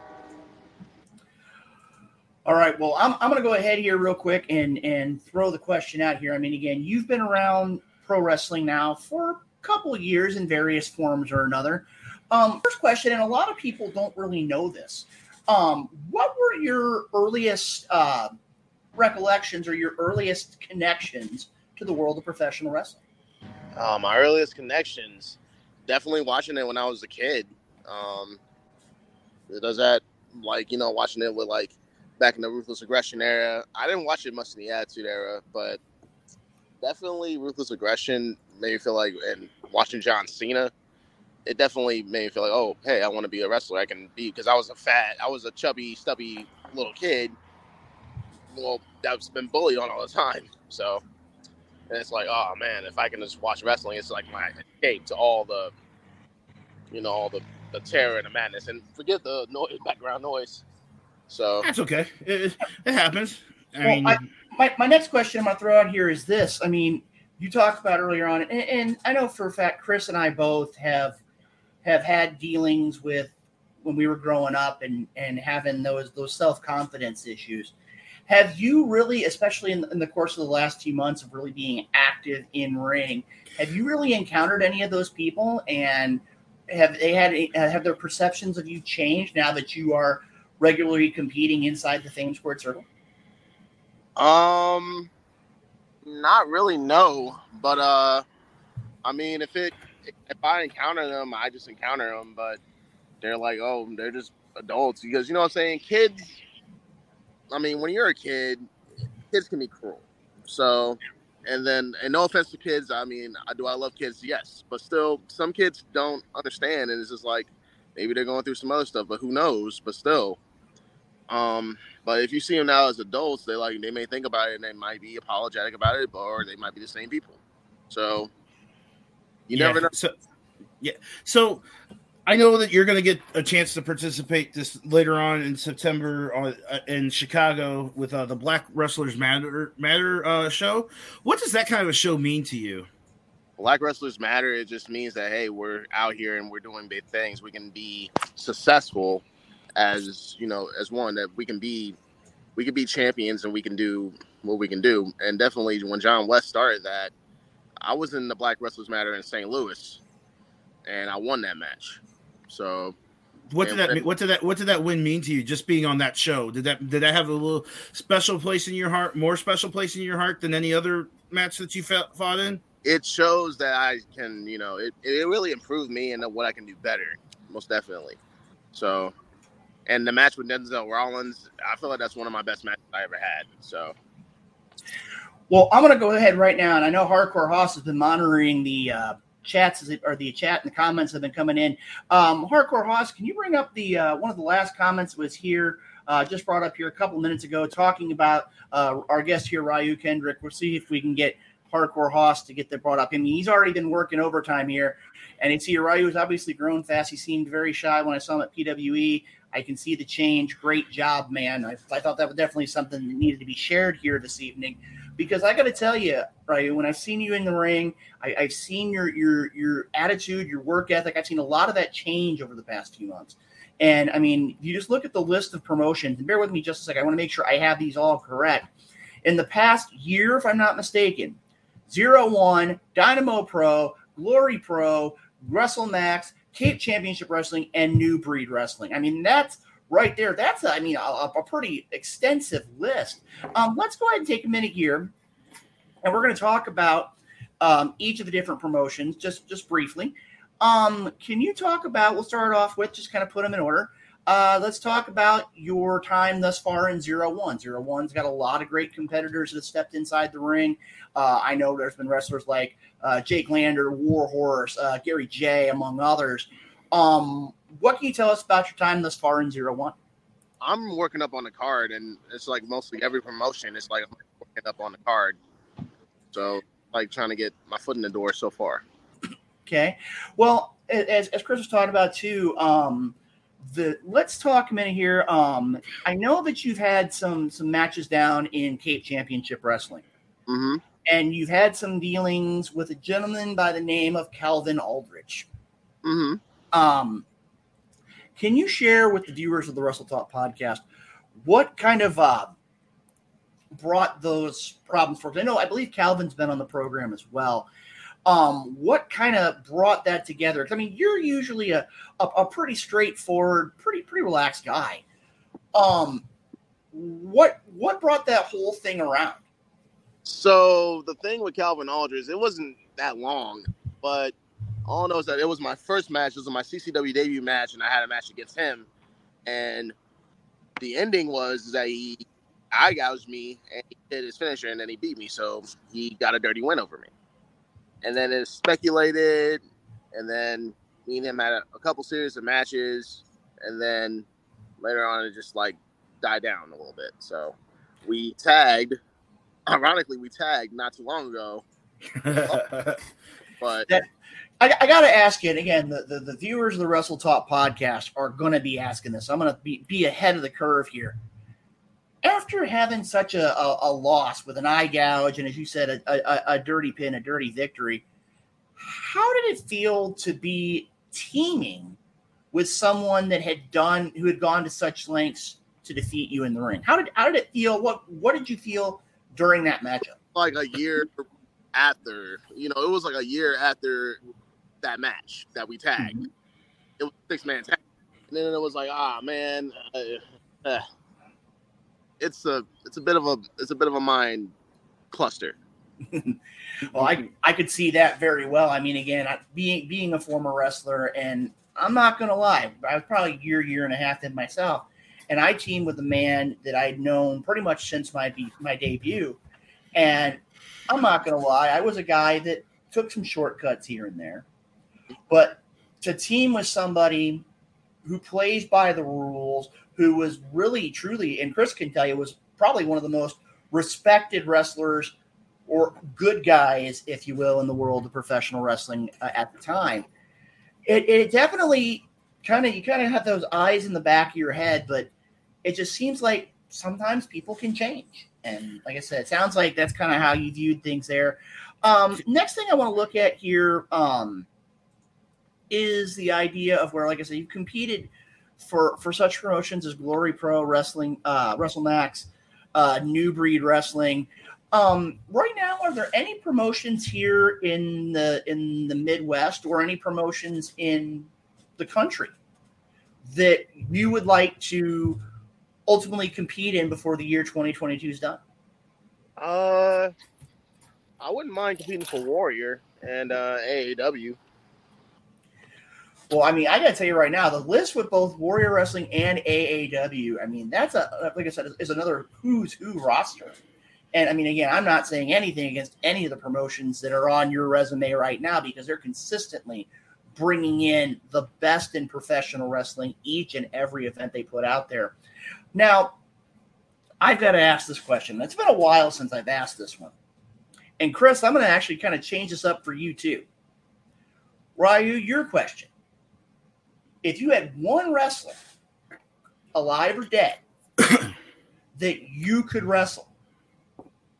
Speaker 2: All right. Well, I'm, I'm going to go ahead here real quick and and throw the question out here. I mean, again, you've been around pro wrestling now for a couple of years in various forms or another. Um, first question, and a lot of people don't really know this. Um, what were your earliest uh, recollections or your earliest connections to the world of professional wrestling?
Speaker 6: Uh, my earliest connections, definitely watching it when I was a kid. Um, does that like you know watching it with like back in the ruthless aggression era. I didn't watch it much in the attitude era, but definitely ruthless aggression made me feel like and watching John Cena. It definitely made me feel like, oh, hey, I want to be a wrestler. I can be because I was a fat, I was a chubby, stubby little kid. Well, that's been bullied on all the time. So and it's like, oh man, if I can just watch wrestling, it's like my escape to all the, you know, all the, the terror and the madness, and forget the noise, background noise. So
Speaker 4: That's okay. It, it- it happens. I
Speaker 2: Well,
Speaker 4: mean,
Speaker 2: I- my, my next question I'm going to throw out here is this. I mean, you talked about earlier on, and, and I know for a fact Chris and I both have have had dealings with when we were growing up and and having those those self confidence issues. Have you really, especially in, in the course of the last few months of really being active in ring, have you really encountered any of those people? And have they had have their perceptions of you changed now that you are regularly competing inside the Fame Squared Circle?
Speaker 6: Um, not really, no. But uh, I mean, if it if I encounter them, I just encounter them. But they're like, oh, they're just adults because you know what I'm saying. Kids. I mean, when you're a kid, kids can be cruel. So, and then, and no offense to kids. I mean, I do I love kids? Yes, but still, some kids don't understand, and it's just like maybe they're going through some other stuff, but who knows? But still, um, but if you see them now as adults, they like they may think about it and they might be apologetic about it, or they might be the same people. So you
Speaker 4: yeah,
Speaker 6: never know.
Speaker 4: So, yeah. So I know that you're going to get a chance to participate this later on in September on, uh, in Chicago with uh, the Black Wrestlers Matter Matter uh, show. What does that kind of a show mean to you?
Speaker 6: Black wrestlers matter. It just means that hey, we're out here and we're doing big things. We can be successful as you know, as one that we can be. We can be champions and we can do what we can do. And definitely, when John West started that, I was in the Black Wrestlers Matter in St. Louis, and I won that match. So
Speaker 4: What did that mean? What did that What did that win mean to you? Just being on that show did that did that have a little special place in your heart? More special place in your heart than any other match that you fought, fought in?
Speaker 6: it shows that I can, you know, it, it really improved me and what I can do better, most definitely. So, and the match with Denzel Rollins, I feel like that's one of my best matches I ever had. So,
Speaker 2: Well, I'm going to go ahead right now, and I know Hardcore Hoss has been monitoring the uh, chats or the chat and the comments have been coming in. Um, Hardcore Hoss, can you bring up the uh, one of the last comments was here, uh, just brought up here a couple minutes ago, talking about uh, our guest here, Ryu Kendrick. We'll see if we can get Hardcore Hoss to get that brought up. I mean, he's already been working overtime here, and it's here. Ryu has obviously grown fast. He seemed very shy when I saw him at PWE. I can see the change. Great job, man. I, I thought that was definitely something that needed to be shared here this evening. Because I got to tell you, right, when I've seen you in the ring, I, I've seen your your your attitude, your work ethic. I've seen a lot of that change over the past few months. And I mean, you just look at the list of promotions, and bear with me just a second. I want to make sure I have these all correct. In the past year, if I'm not mistaken, Zero One, Dynamo Pro, Glory Pro, WrestleMax, Cape Championship Wrestling, and New Breed Wrestling. I mean, that's right there. That's, I mean, a, a pretty extensive list. Um, let's go ahead and take a minute here, and we're going to talk about um, each of the different promotions just just briefly. Um, can you talk about? We'll start off with just kind of put them in order. Uh, let's talk about your time thus far in Zero One. Zero One's got a lot of great competitors that have stepped inside the ring. Uh, I know there's been wrestlers like uh, Jake Lander, Warhorse, uh, Gary J, among others. Um, what can you tell us about your time thus far in Zero One?
Speaker 6: I'm working up on the card, and it's like mostly every promotion. It's like I'm working up on the card, so like trying to get my foot in the door so far.
Speaker 2: Okay, well, as, as Chris was talking about too, um, the let's talk a minute here. Um, I know that you've had some some matches down in Cape Championship Wrestling,
Speaker 6: hmm
Speaker 2: and you've had some dealings with a gentleman by the name of Calvin Aldrich.
Speaker 6: hmm
Speaker 2: Um, can you share with the viewers of the Wrestle Talk podcast what kind of uh, brought those problems forth? I know I believe Calvin's been on the program as well. Um, what kind of brought that together? I mean, you're usually a, a, a pretty straightforward, pretty pretty relaxed guy. Um, what what brought that whole thing around?
Speaker 6: So the thing with Calvin Aldridge, it wasn't that long, but all I know is that it was my first match. It was my CCW debut match, and I had a match against him. And the ending was that he eye gouged me and he did his finisher, and then he beat me. So he got a dirty win over me. And then it speculated, and then me and him had a, a couple series of matches, and then later on it just like died down a little bit. So we tagged. Ironically, we tagged not too long ago, but
Speaker 2: I, I got to ask you, and again, the, the, the viewers of the Wrestle Talk podcast are going to be asking this. I'm going to be, be ahead of the curve here. After having such a, a, a loss with an eye gouge, and as you said, a, a, a dirty pin, a dirty victory, how did it feel to be teaming with someone that had done, who had gone to such lengths to defeat you in the ring? How did how did it feel? What what did you feel during that matchup?
Speaker 6: like a year after, you know, it was like a year after that match that we tagged. It was six man tag, and then it was like, ah, man, uh, uh, it's a it's a bit of a it's a bit of a mind cluster.
Speaker 2: Well, I I could see that very well. I mean, again, I, being being a former wrestler, and I'm not gonna lie, I was probably a year, year and a half in myself, and I teamed with a man that I'd known pretty much since my my debut, and I'm not gonna lie, I was a guy that took some shortcuts here and there, but to team with somebody who plays by the rules, who was really truly, and Chris can tell you, was probably one of the most respected wrestlers or good guys, if you will, in the world of professional wrestling uh, at the time. It, it definitely kind of you kind of have those eyes in the back of your head, but it just seems like sometimes people can change. And like I said, it sounds like that's kind of how you viewed things there. Um, next thing I want to look at here um, is the idea of where, like I said, you competed for for such promotions as Glory Pro Wrestling, uh, WrestleMax, uh, New Breed Wrestling. Um, right now, are there any promotions here in the in the Midwest or any promotions in the country that you would like to ultimately compete in before the year 2022 is done?
Speaker 6: Uh, I wouldn't mind competing for Warrior and uh, AAW.
Speaker 2: Well, I mean, I got to tell you right now, the list with both Warrior Wrestling and AAW, I mean, that's a like I said, is another who's who roster. And I mean, again, I'm not saying anything against any of the promotions that are on your resume right now because they're consistently bringing in the best in professional wrestling each and every event they put out there. Now, I've got to ask this question. It's been a while since I've asked this one. And Chris, I'm going to actually kind of change this up for you too. Ryu, your question. If you had one wrestler, alive or dead, that you could wrestle,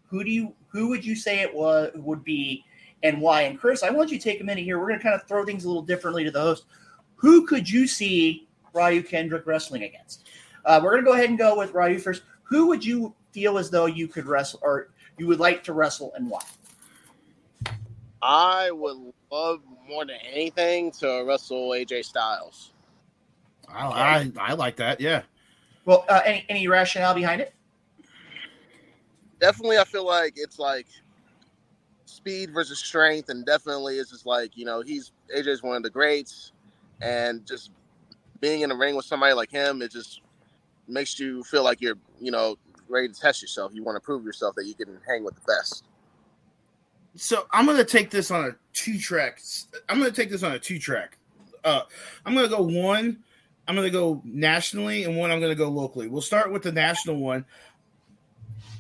Speaker 2: who do you who would you say it was would be and why? And Chris, I want you to take a minute here. We're going to kind of throw things a little differently to the host. Who could you see Ryu Kendrick wrestling against? Uh, we're going to go ahead and go with Ryu first. Who would you feel as though you could wrestle or you would like to wrestle and why?
Speaker 6: I would love more than anything to wrestle AJ Styles.
Speaker 4: I, I, I like that. Yeah.
Speaker 2: Well, uh, any any rationale behind it?
Speaker 6: Definitely, I feel like it's like speed versus strength, and definitely it's just like you know he's AJ's one of the greats, and just being in the ring with somebody like him, it just makes you feel like you're you know ready to test yourself. You want to prove yourself that you can hang with the best.
Speaker 4: So I'm gonna take this on a two track. I'm gonna take this on a two track. Uh, I'm gonna go one. I'm gonna go nationally, and one I'm gonna go locally. We'll start with the national one.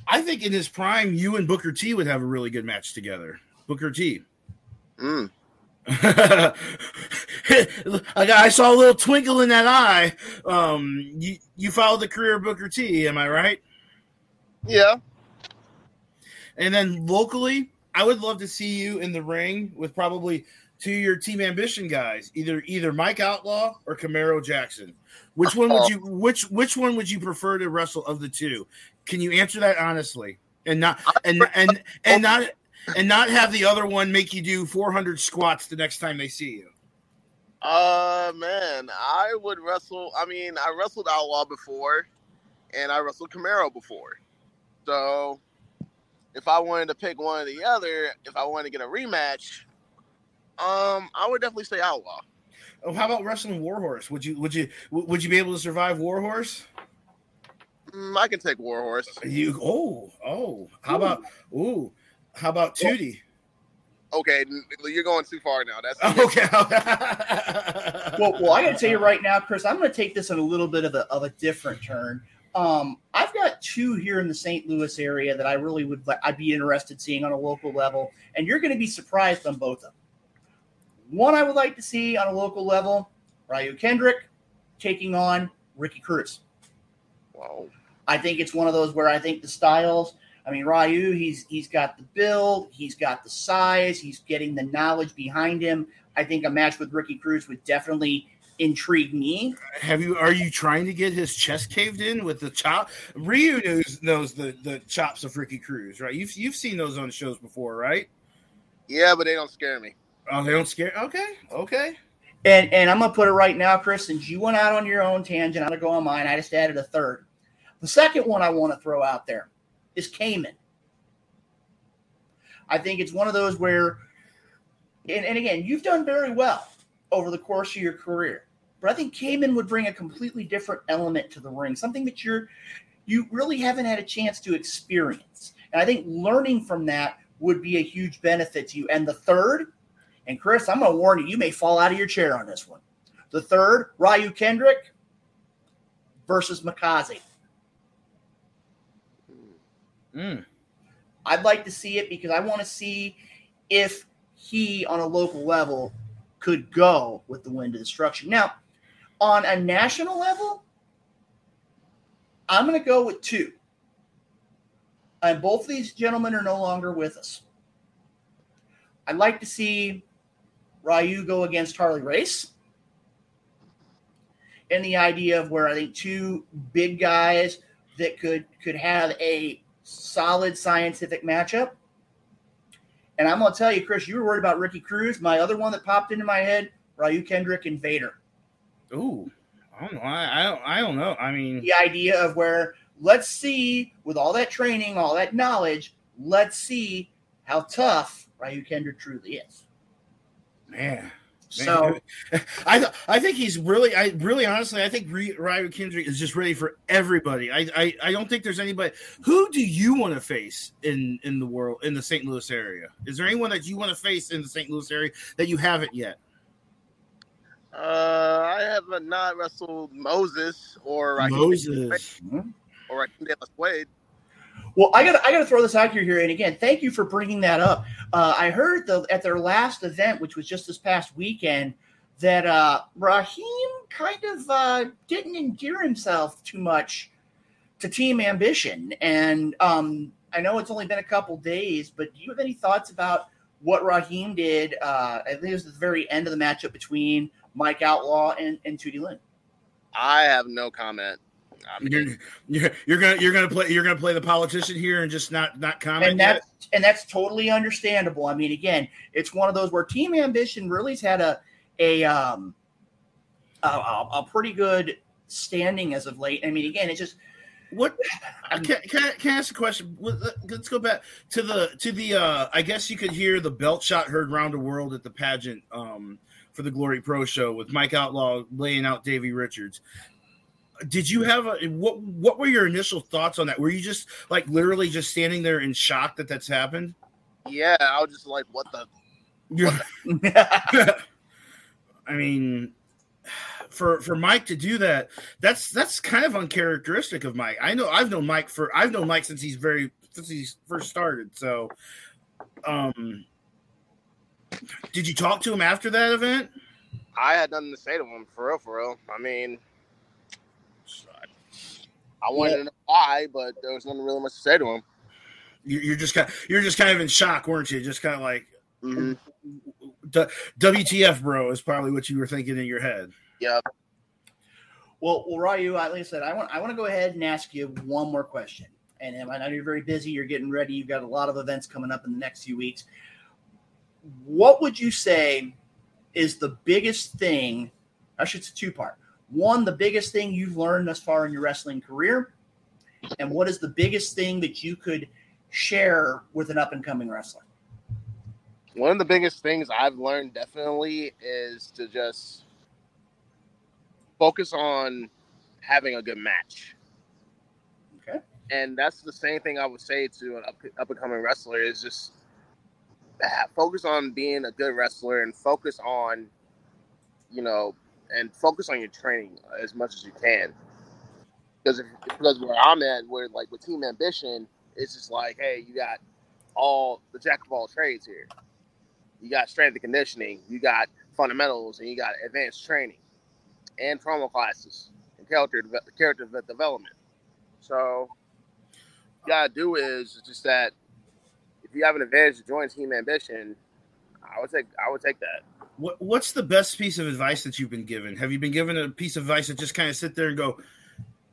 Speaker 4: I think in his prime, you and Booker T would have a really good match together. Booker T.
Speaker 6: Mm.
Speaker 4: I saw a little twinkle in that eye. Um, you you followed the career of Booker T, am I right?
Speaker 6: Yeah.
Speaker 4: And then locally, I would love to see you in the ring with probably of your team ambition guys, either either Mike Outlaw or Camaro Jackson. Which one would you which which one would you prefer to wrestle of the two? Can you answer that honestly? And not and and and not and not have the other one make you do 400 squats the next time they see you.
Speaker 6: Uh man, I would wrestle. I mean, I wrestled Outlaw before, and I wrestled Camaro before. So, if I wanted to pick one or the other, if I wanted to get a rematch, um, I would definitely say Outlaw.
Speaker 4: Oh, how about wrestling Warhorse? Would you would you would you be able to survive Warhorse?
Speaker 6: Mm, I can take Warhorse.
Speaker 4: You oh oh. How ooh. about ooh? How about Tootie?
Speaker 6: Okay, you're going too far now. That's
Speaker 4: okay.
Speaker 2: well, well, I got to tell you right now, Chris. I'm going to take this in a little bit of a of a different turn. Um, I've got two here in the St. Louis area that I really would I'd be interested seeing on a local level, and you're going to be surprised on both of them. One I would like to see on a local level, Ryu Kendrick taking on Ricky Cruz.
Speaker 6: Wow.
Speaker 2: I think it's one of those where I think the styles. I mean, Ryu, he's he's got the build, he's got the size, he's getting the knowledge behind him. I think a match with Ricky Cruz would definitely intrigue me.
Speaker 4: Have you? Are you trying to get his chest caved in with the chop? Ryu knows knows the the chops of Ricky Cruz, right? You've you've seen those on shows before, right?
Speaker 6: Yeah, but they don't scare me.
Speaker 4: Oh, they don't scare. Okay, okay.
Speaker 2: And and I'm gonna put it right now, Chris. Since you went out on your own tangent, I'm gonna go on mine. I just added a third. The second one I want to throw out there is Cayman. I think it's one of those where, and, and again, you've done very well over the course of your career. But I think Cayman would bring a completely different element to the ring, something that you're you really haven't had a chance to experience. And I think learning from that would be a huge benefit to you. And the third, and Chris, I'm going to warn you, you may fall out of your chair on this one. The third, Ryu Kendrick versus Mikaze.
Speaker 4: Mm.
Speaker 2: I'd like to see it because I want to see if he, on a local level, could go with the wind of destruction. Now, on a national level, I'm going to go with two. And both of these gentlemen are no longer with us. I'd like to see Ryu go against Harley Race. And the idea of where I think two big guys that could could have a solid scientific matchup. And I'm going to tell you, Chris, you were worried about Ricky Cruz. My other one that popped into my head, Ryu Kendrick and Vader.
Speaker 4: Ooh, I don't know. I, I don't. I don't know. I mean,
Speaker 2: the idea of where let's see, with all that training, all that knowledge, let's see how tough Ryu Kendrick truly is.
Speaker 4: Man.
Speaker 2: So
Speaker 4: I I think he's really I really honestly I think Ryu Kendrick is just ready for everybody. I, I I don't think there's anybody. Who do you want to face in in the world in the St. Louis area? Is there anyone that you want to face in the St. Louis area that you haven't yet?
Speaker 6: Uh, I have not wrestled Moses or
Speaker 4: Moses
Speaker 6: or Dallas Wade.
Speaker 2: Well, I got I got to throw this out here here, and again, thank you for bringing that up. Uh, I heard the, at their last event, which was just this past weekend, that uh, Raheem kind of uh, didn't endear himself too much to Team Ambition, and um, I know it's only been a couple days, but do you have any thoughts about what Raheem did? Uh, I think it was the very end of the matchup between Mike Outlaw and, and Tootie Lynn.
Speaker 6: I have no comment. I mean,
Speaker 4: You're, you're you're gonna you're gonna play you're gonna play the politician here and just not not comment.
Speaker 2: and
Speaker 4: yet?
Speaker 2: that's and that's totally understandable. I mean, again, it's one of those where Team Ambition really's had a a um a, a, a pretty good standing as of late. I mean, again, it's just
Speaker 4: What can, can, I, can I ask a question? Let- let- Let's go back to the to the. uh I guess you could hear the belt shot heard round the world at the pageant um for the Glory Pro show with Mike Outlaw laying out Davey Richards. Did you have a what? What were your initial thoughts on that? Were you just like literally just standing there in shock that that's happened?
Speaker 6: yeah, I was just like, what the?
Speaker 4: You're- I mean, for for Mike to do that, that's that's kind of uncharacteristic of Mike. I know I've known Mike for I've known Mike since he's very since he's first started. So, um, did you talk to him after that event?
Speaker 6: I had nothing to say to him for real, for real. I mean, I wanted to know why, but there was nothing really much to say to him.
Speaker 4: You- You're just kind you're just kind of in shock, weren't you? Just kind of like
Speaker 6: hmm
Speaker 4: WTF, bro, is probably what you were thinking in your head.
Speaker 6: Yeah,
Speaker 2: Well, well, Ryu, like I said, I want I want to go ahead and ask you one more question. And I know you're very busy. You're getting ready. You've got a lot of events coming up in the next few weeks. What would you say is the biggest thing? Actually, it's a two part. One, the biggest thing you've learned thus far in your wrestling career, and what is the biggest thing that you could share with an up and coming wrestler?
Speaker 6: one of the biggest things I've learned definitely is to just focus on having a good match.
Speaker 2: Okay.
Speaker 6: And that's the same thing I would say to an up, and coming wrestler is just focus on being a good wrestler and focus on, you know, and focus on your training as much as you can. Because if, because where I'm at, where like with Team Ambition, it's just like, hey, you got all the jack of all trades here. You got strength and conditioning, you got fundamentals, and you got advanced training, and promo classes and character character de- development. So, you gotta do is just that if you have an advantage to join Team Ambition, I would take I would take that.
Speaker 4: What What's the best piece of advice that you've been given? Have you been given a piece of advice that just kind of sit there and go,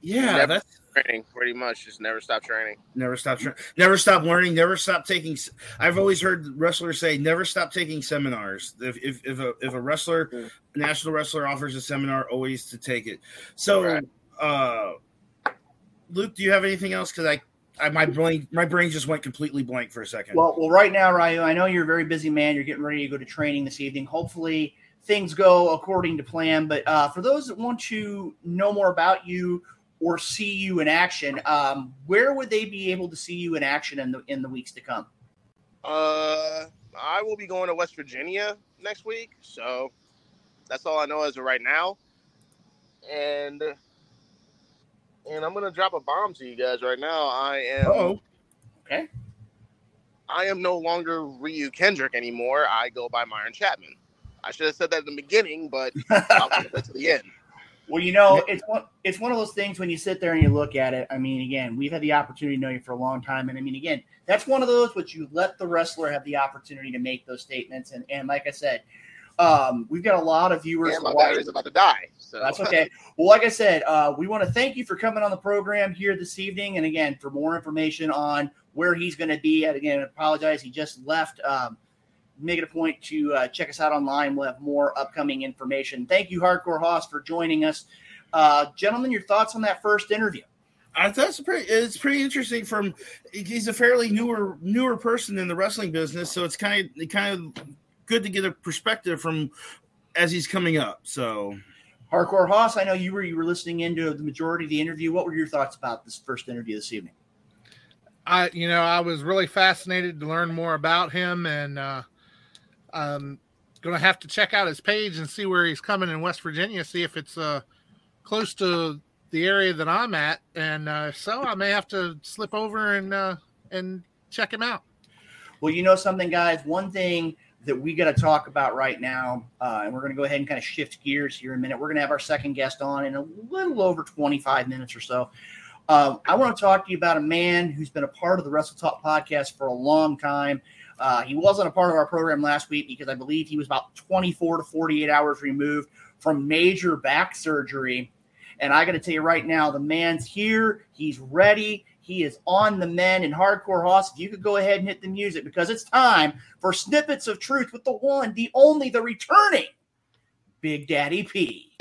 Speaker 4: "Yeah,
Speaker 6: Never-
Speaker 4: that's
Speaker 6: Training, pretty much, just never stop training.
Speaker 4: never stop, training. never stop learning, never stop taking." I've always heard wrestlers say, "Never stop taking seminars." If if, if a if a wrestler,
Speaker 6: Mm.
Speaker 4: a national wrestler offers a seminar, always to take it. So,
Speaker 6: Right.
Speaker 4: uh, Luke, do you have anything else? Because I, I my brain my brain just went completely blank for a second.
Speaker 2: Well, well, right now, Ryu, I know you're a very busy man. You're getting ready to go to training this evening. Hopefully, things go according to plan. But uh, for those that want to know more about you or see you in action, um, where would they be able to see you in action in the in the weeks to come?
Speaker 6: Uh, I will be going to West Virginia next week, so that's all I know as of right now. And and I'm gonna drop a bomb to you guys right now. I am
Speaker 4: oh,
Speaker 2: Okay.
Speaker 6: I am no longer Ryu Kendrick anymore. I go by Myron Chapman. I should have said that in the beginning, but I'll get that to the end.
Speaker 2: Well, you know, it's one it's one of those things when you sit there and you look at it. I mean, again, we've had the opportunity to know you for a long time, and I mean, again, that's one of those which you let the wrestler have the opportunity to make those statements. And and like I said, um, we've got a lot of viewers.
Speaker 6: And my
Speaker 2: that
Speaker 6: battery's about to die. So
Speaker 2: That's okay. Well, like I said, uh, we want to thank you for coming on the program here this evening. And again, for more information on where he's going to be at, again, I apologize. He just left. Um, make it a point to uh, check us out online. We'll have more upcoming information. Thank you, Hardcore Hoss, for joining us. Uh, gentlemen, your thoughts on that first interview?
Speaker 4: I that's pretty. It's pretty interesting. From he's a fairly newer newer person in the wrestling business, so it's kind of kind of good to get a perspective from as he's coming up. So
Speaker 2: Hardcore Hoss, I know you were you were listening into the majority of the interview. What were your thoughts about this first interview this evening?
Speaker 3: I, you know, I was really fascinated to learn more about him, and uh, I'm going to have to check out his page and see where he's coming in West Virginia, see if it's uh, close to the area that I'm at, and uh, so I may have to slip over and uh, and check him out.
Speaker 2: Well, you know something, guys. One thing that we got to talk about right now, uh, and we're going to go ahead and kind of shift gears here in a minute. We're going to have our second guest on in a little over 25 minutes or so. Uh, I want to talk to you about a man who's been a part of the Wrestle Talk podcast for a long time. Uh, he wasn't a part of our program last week because I believe he was about 24 to 48 hours removed from major back surgery. And I got to tell you right now, the man's here. He's ready. He is on the men in Hardcore. If you could go ahead and hit the music because it's time for snippets of truth with the one, the only, the returning Big Daddy P.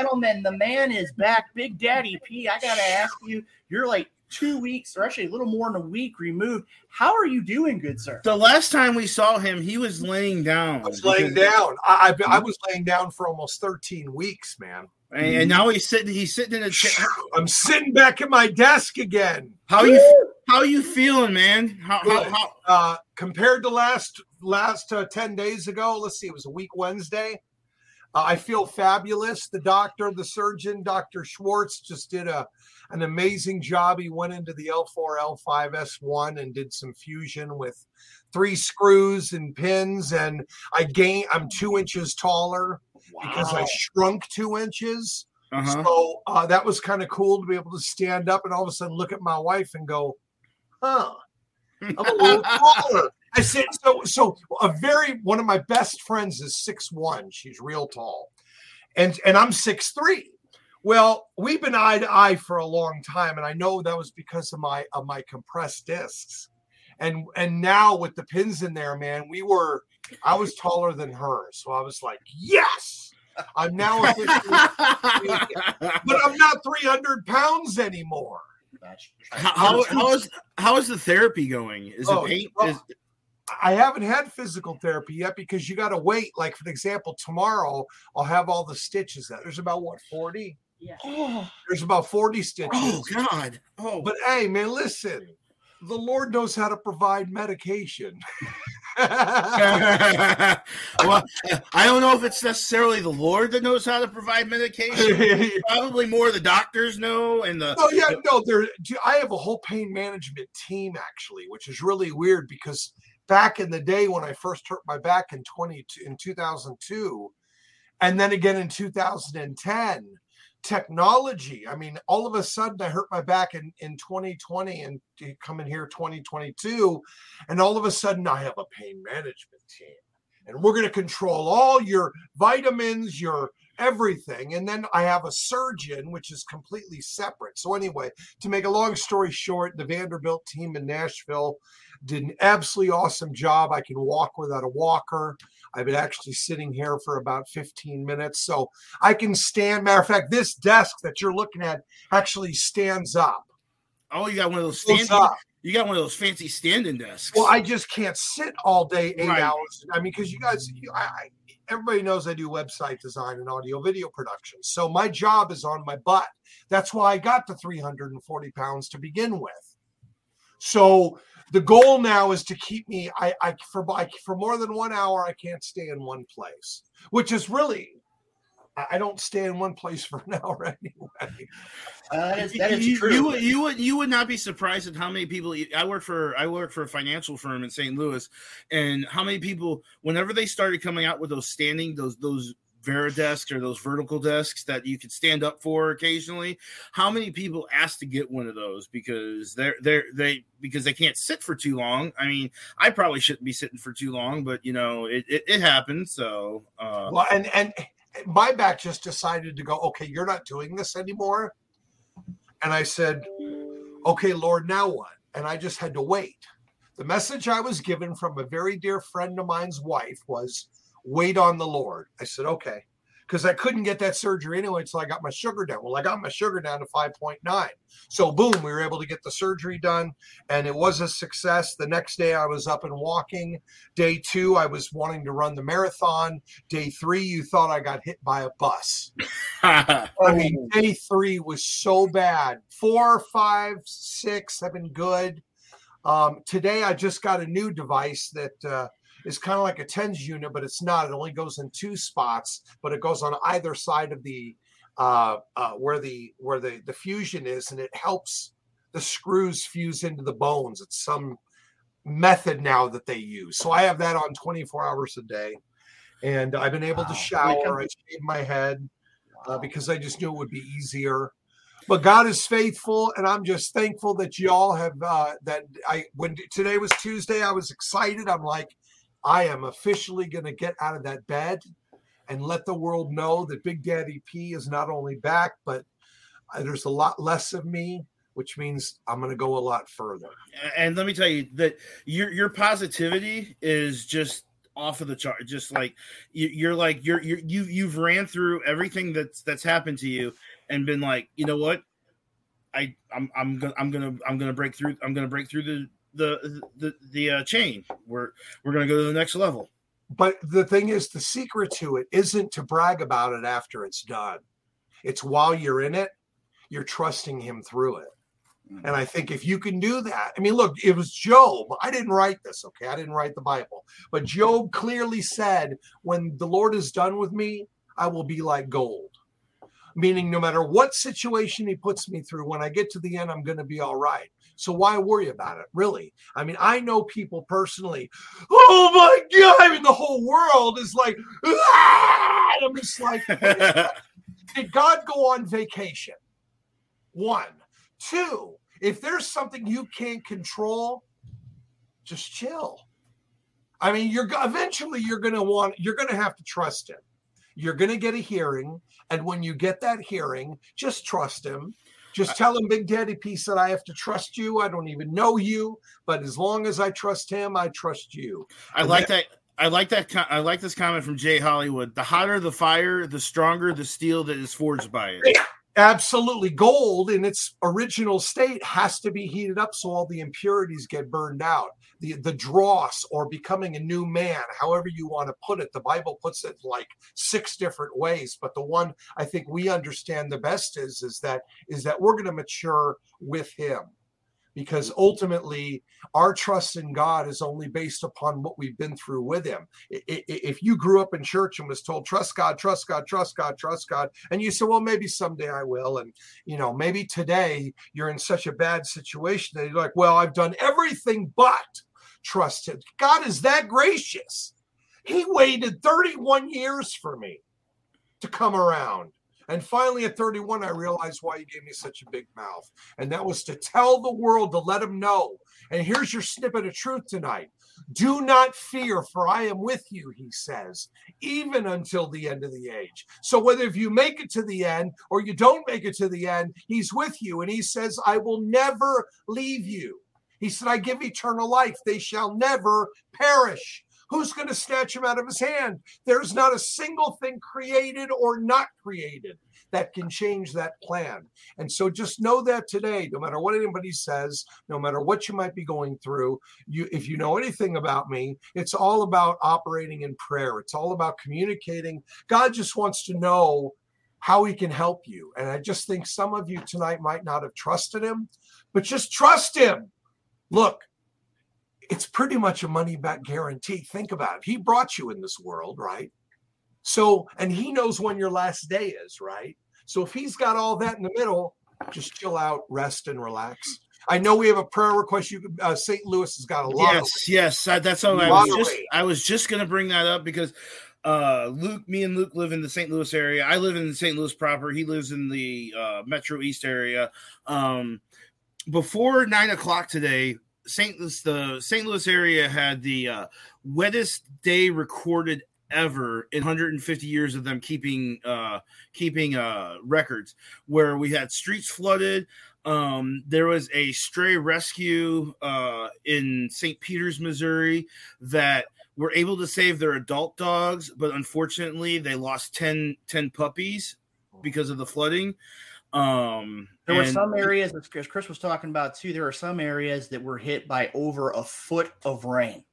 Speaker 2: ladies and gentlemen, the man is back. Big Daddy P. I got to ask you, you're like two weeks, or actually a little more than a week removed. How are you doing, good sir?
Speaker 4: The last time we saw him, he was laying down.
Speaker 7: I was laying down. I, I, I was laying down for almost 13 weeks, man.
Speaker 4: and, and now he's sitting. He's sitting in a chair.
Speaker 7: I'm sitting back at my desk again.
Speaker 4: How you? How you feeling, man? How, how, how
Speaker 7: Uh, compared to last last uh, 10 days ago, let's see, it was a week Wednesday. Uh, I feel fabulous. The doctor, the surgeon, Dr. Schwartz, just did a an amazing job. He went into the L4, L5, S1 and did some fusion with three screws and pins. And I gained, I'm two inches taller because I shrunk two inches.
Speaker 4: uh-huh.
Speaker 7: So uh, that was kind of cool to be able to stand up and all of a sudden look at my wife and go, huh, I'm a little taller. I said, so, so a very, one of my best friends is six one. She's real tall. And, and I'm six three. Well, we've been eye to eye for a long time. And I know that was because of my, of my compressed discs. And, and now with the pins in there, man, we were, I was taller than her. So I was like, yes, I'm now officially but I'm not 300 pounds anymore.
Speaker 4: how, how, how is how is the therapy going? Is
Speaker 7: Oh,
Speaker 4: it pain?
Speaker 7: well,
Speaker 4: Is,
Speaker 7: I haven't had physical therapy yet because you got to wait. Like, for example, tomorrow I'll have all the stitches out. There's about what, 40?
Speaker 2: Oh,
Speaker 7: There's about 40 stitches.
Speaker 4: oh God! Oh,
Speaker 7: But hey, man, listen, the Lord knows how to provide medication.
Speaker 4: well, I don't know if it's necessarily the Lord that knows how to provide medication. Probably more the doctors know, and the
Speaker 7: Oh yeah, no, there. I have a whole pain management team actually, which is really weird because back in the day when I first hurt my back in twenty in two thousand two, and then again in two thousand and ten, technology. I mean, all of a sudden I hurt my back in in twenty twenty and coming here twenty twenty two, and all of a sudden I have a pain management team, and we're going to control all your vitamins, your everything. And then I have a surgeon, which is completely separate. So, anyway, to make a long story short, the Vanderbilt team in Nashville did an absolutely awesome job. I can walk without a walker. I've been actually sitting here for about 15 minutes. So I can stand. Matter of fact, this desk that you're looking at actually stands up.
Speaker 4: oh, you got one of those standing. You got one of those fancy standing desks.
Speaker 7: Well, I just can't sit all day, eight
Speaker 4: Right.
Speaker 7: hours. I mean, because you guys, you, I, I, everybody knows I do website design and audio video production. So my job is on my butt. That's why I got to 340 pounds to begin with. So the goal now is to keep me. I, I for I, for more than one hour, I can't stay in one place, which is really. I don't stay in one place for an hour anyway.
Speaker 2: uh, that is, that is
Speaker 4: you,
Speaker 2: true.
Speaker 4: You, would- you would you would not be surprised at how many people I work for. I work for a financial firm in St. Louis, and how many people, whenever they started coming out with those standing those those Varidesks or those vertical desks that you could stand up for occasionally, how many people asked to get one of those because they're they're they because they can't sit for too long. I mean, I probably shouldn't be sitting for too long, but you know it it, it happens. So uh,
Speaker 7: Well, and and my back just decided to go. Okay, you're not doing this anymore. And I said, okay, Lord, now what? And I just had to wait. The message I was given from a very dear friend of mine's wife was, wait on the Lord. I said, okay. Because I couldn't get that surgery anyway until I got my sugar down. Well, I got my sugar down to 5.9. So, boom, we were able to get the surgery done. And it was a success. The next day, I was up and walking. Day two, I was wanting to run the marathon. Day three, you thought I got hit by a bus. I mean, day three was so bad. Four, five, six have been good. Um, today, I just got a new device that uh, is kind of like a TENS unit, but it's not. It only goes in two spots, but it goes on either side of the uh, uh, where the where the the fusion is, and it helps the screws fuse into the bones. It's some method now that they use. So I have that on 24 hours a day, and I've been able
Speaker 2: Wow.
Speaker 7: to shower. I shave my head uh, because I just knew it would be easier. But God is faithful, and I'm just thankful that y'all have uh, that. I when today was Tuesday, I was excited. I'm like, I am officially going to get out of that bed and let the world know that Big Daddy P is not only back, but uh, there's a lot less of me, which means I'm going to go a lot further.
Speaker 4: and let me tell you that your your positivity is just off of the chart just like you, you're like you're, you're you you've ran through everything that's that's happened to you and been like you know what i i'm i'm gonna i'm gonna i'm gonna break through i'm gonna break through the the the the uh, chain we're we're gonna go to the next level
Speaker 7: But the thing is, the secret to it isn't to brag about it after it's done. It's while you're in it, you're trusting him through it. And I think if you can do that, I mean, look, it was Job. I didn't write this, okay? I didn't write the Bible. But Job clearly said, when the Lord is done with me, I will be like gold. Meaning, no matter what situation he puts me through, when I get to the end, I'm going to be all right. So why worry about it, really? I mean, I know people personally. Oh my God! I mean, the whole world is like, "Ah!" I'm just like, did God go on vacation? One, two. If there's something you can't control, just chill. I mean, you're eventually you're going to want you're going to have to trust him. You're going to get a hearing, and when you get that hearing, just trust him. Just tell him, Big Daddy P said, I have to trust you. I don't even know you, but as long as I trust him, I trust you.
Speaker 4: i like that I like that. I like this comment from Jay Hollywood. The hotter the fire, the stronger the steel that is forged by it.
Speaker 7: Absolutely. Gold in its original state has to be heated up so all the impurities get burned out. The the dross or becoming a new man, however you want to put it. The Bible puts it like six different ways, but the one I think we understand the best is is that is that we're going to mature with him. Because ultimately, our trust in God is only based upon what we've been through with Him. If you grew up in church and was told, trust God, trust God, trust God, trust God, and you said, well, maybe someday I will. And, you know, maybe today you're in such a bad situation that you're like, well, I've done everything but trust Him. God is that gracious. He waited 31 years for me to come around. And finally, at 31, I realized why he gave me such a big mouth. And that was to tell the world, to let them know. And here's your snippet of truth tonight. Do not fear, for I am with you, he says, even until the end of the age. So whether if you make it to the end or you don't make it to the end, he's with you. And he says, I will never leave you. He said, I give eternal life. They shall never perish. Who's going to snatch him out of his hand? There's not a single thing created or not created that can change that plan. And so just know that today, no matter what anybody says, no matter what you might be going through, you if you know anything about me, it's all about operating in prayer. It's all about communicating. God just wants to know how he can help you. And I just think some of you tonight might not have trusted him, but just trust him. Look, it's pretty much a money back guarantee. Think about it. He brought you in this world, right? So, and he knows when your last day is, right? So if he's got all that in the middle, just chill out, rest, and relax. I know we have a prayer request. You, uh, St. Louis has got a lot. of
Speaker 4: Yes, yes, that, that's all I was just. I was just gonna bring that up because uh Luke, me and Luke live in the St. Louis area. I live in the St. Louis proper. He lives in the uh, Metro East area. Um, before nine o'clock today, St. Louis, the St. Louis area had the uh, wettest day recorded ever in 150 years of them keeping uh keeping uh records where we had streets flooded um there was a stray rescue uh in st peters missouri that were able to save their adult dogs but unfortunately they lost 10 10 puppies because of the flooding um
Speaker 2: There were some areas, as Chris- Chris was talking about too. There were some areas that were hit by over a foot of rain.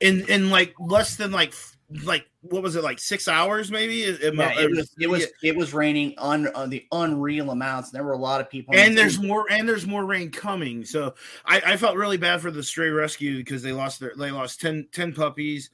Speaker 4: in in like less than like like what was it like six hours maybe It- it-
Speaker 2: Yeah, it was it was it was raining on uh, the unreal amounts. There were a lot of people,
Speaker 4: and there's more and there's more rain coming so i, I felt really bad for the stray rescue because they lost their they lost 10, 10 puppies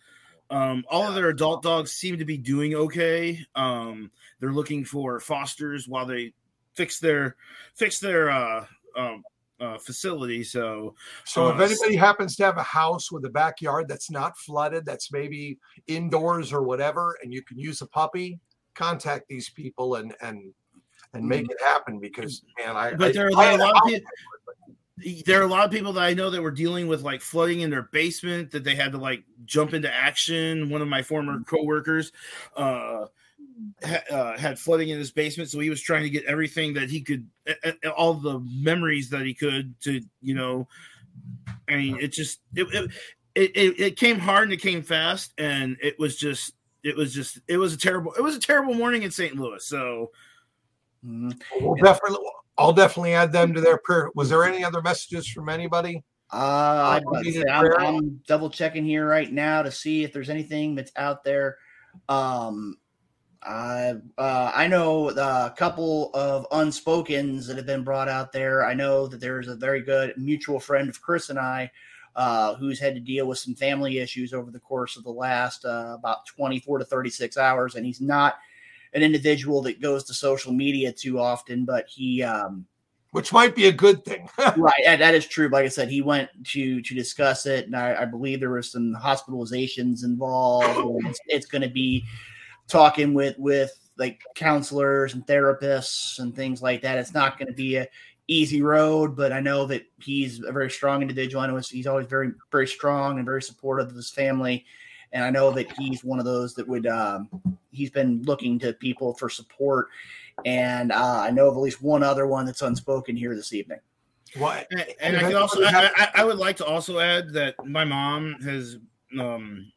Speaker 4: Um, all of their adult dogs seem to be doing okay. Um, they're looking for fosters while they fix their fix their uh, um, uh, facility. So,
Speaker 7: So if
Speaker 4: Uh,
Speaker 7: anybody happens to have a house with a backyard that's not flooded, that's maybe indoors or whatever, and you can use a puppy, contact these people and and and make it happen because man, I
Speaker 4: but there are,
Speaker 7: I
Speaker 4: there are a lot of people. There are a lot of people that I know that were dealing with like flooding in their basement that they had to like jump into action. One of my former coworkers uh, uh, had flooding in his basement, so he was trying to get everything that he could, a- a- all the memories that he could to, you know. I mean, it just it it, it, it it came hard and it came fast, and it was just it was just it was a terrible it was a terrible morning in St. Louis. So
Speaker 2: Mhm.
Speaker 7: We'll definitely, I'll definitely add them to their prayer. Was there any other messages from anybody?
Speaker 2: Uh, I'd say, I'm. I'm double checking here right now to see if there's anything that's out there. Um, I uh, I know a couple of unspokens that have been brought out there. I know that there's a very good mutual friend of Chris and I, uh, who's had to deal with some family issues over the course of the last uh, about 24 to 36 hours, and he's not an individual that goes to social media too often, but he um,
Speaker 7: Which might be a good thing.
Speaker 2: right that- that is true like i said he went to to discuss it and i, I believe there were some hospitalizations involved it's, it's going to be talking with with like counselors and therapists and things like that it's not going to be a easy road but i know that he's a very strong individual. I know he's- he's always very very strong and very supportive of his family. And i know that he's one of those that would um, he's been looking to people for support. And uh, i know of at least one other one that's unspoken here this evening.
Speaker 7: What?
Speaker 4: And, and I could also, I, I, I would like to also add that my mom has, um,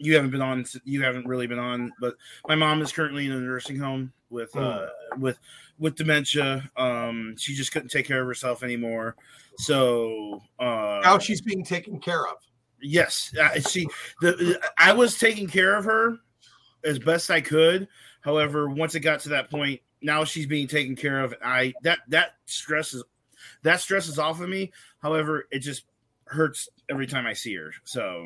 Speaker 4: you haven't been on, you haven't really been on, but my mom is currently in a nursing home with, uh, with, with dementia. Um, she just couldn't take care of herself anymore. So, uh,
Speaker 7: Now she's being taken care of.
Speaker 4: Yes, she. The I was taking care of her as best I could. However, once it got to that point, now she's being taken care of. I that that stress is that stress is off of me. However, it just hurts every time I see her. So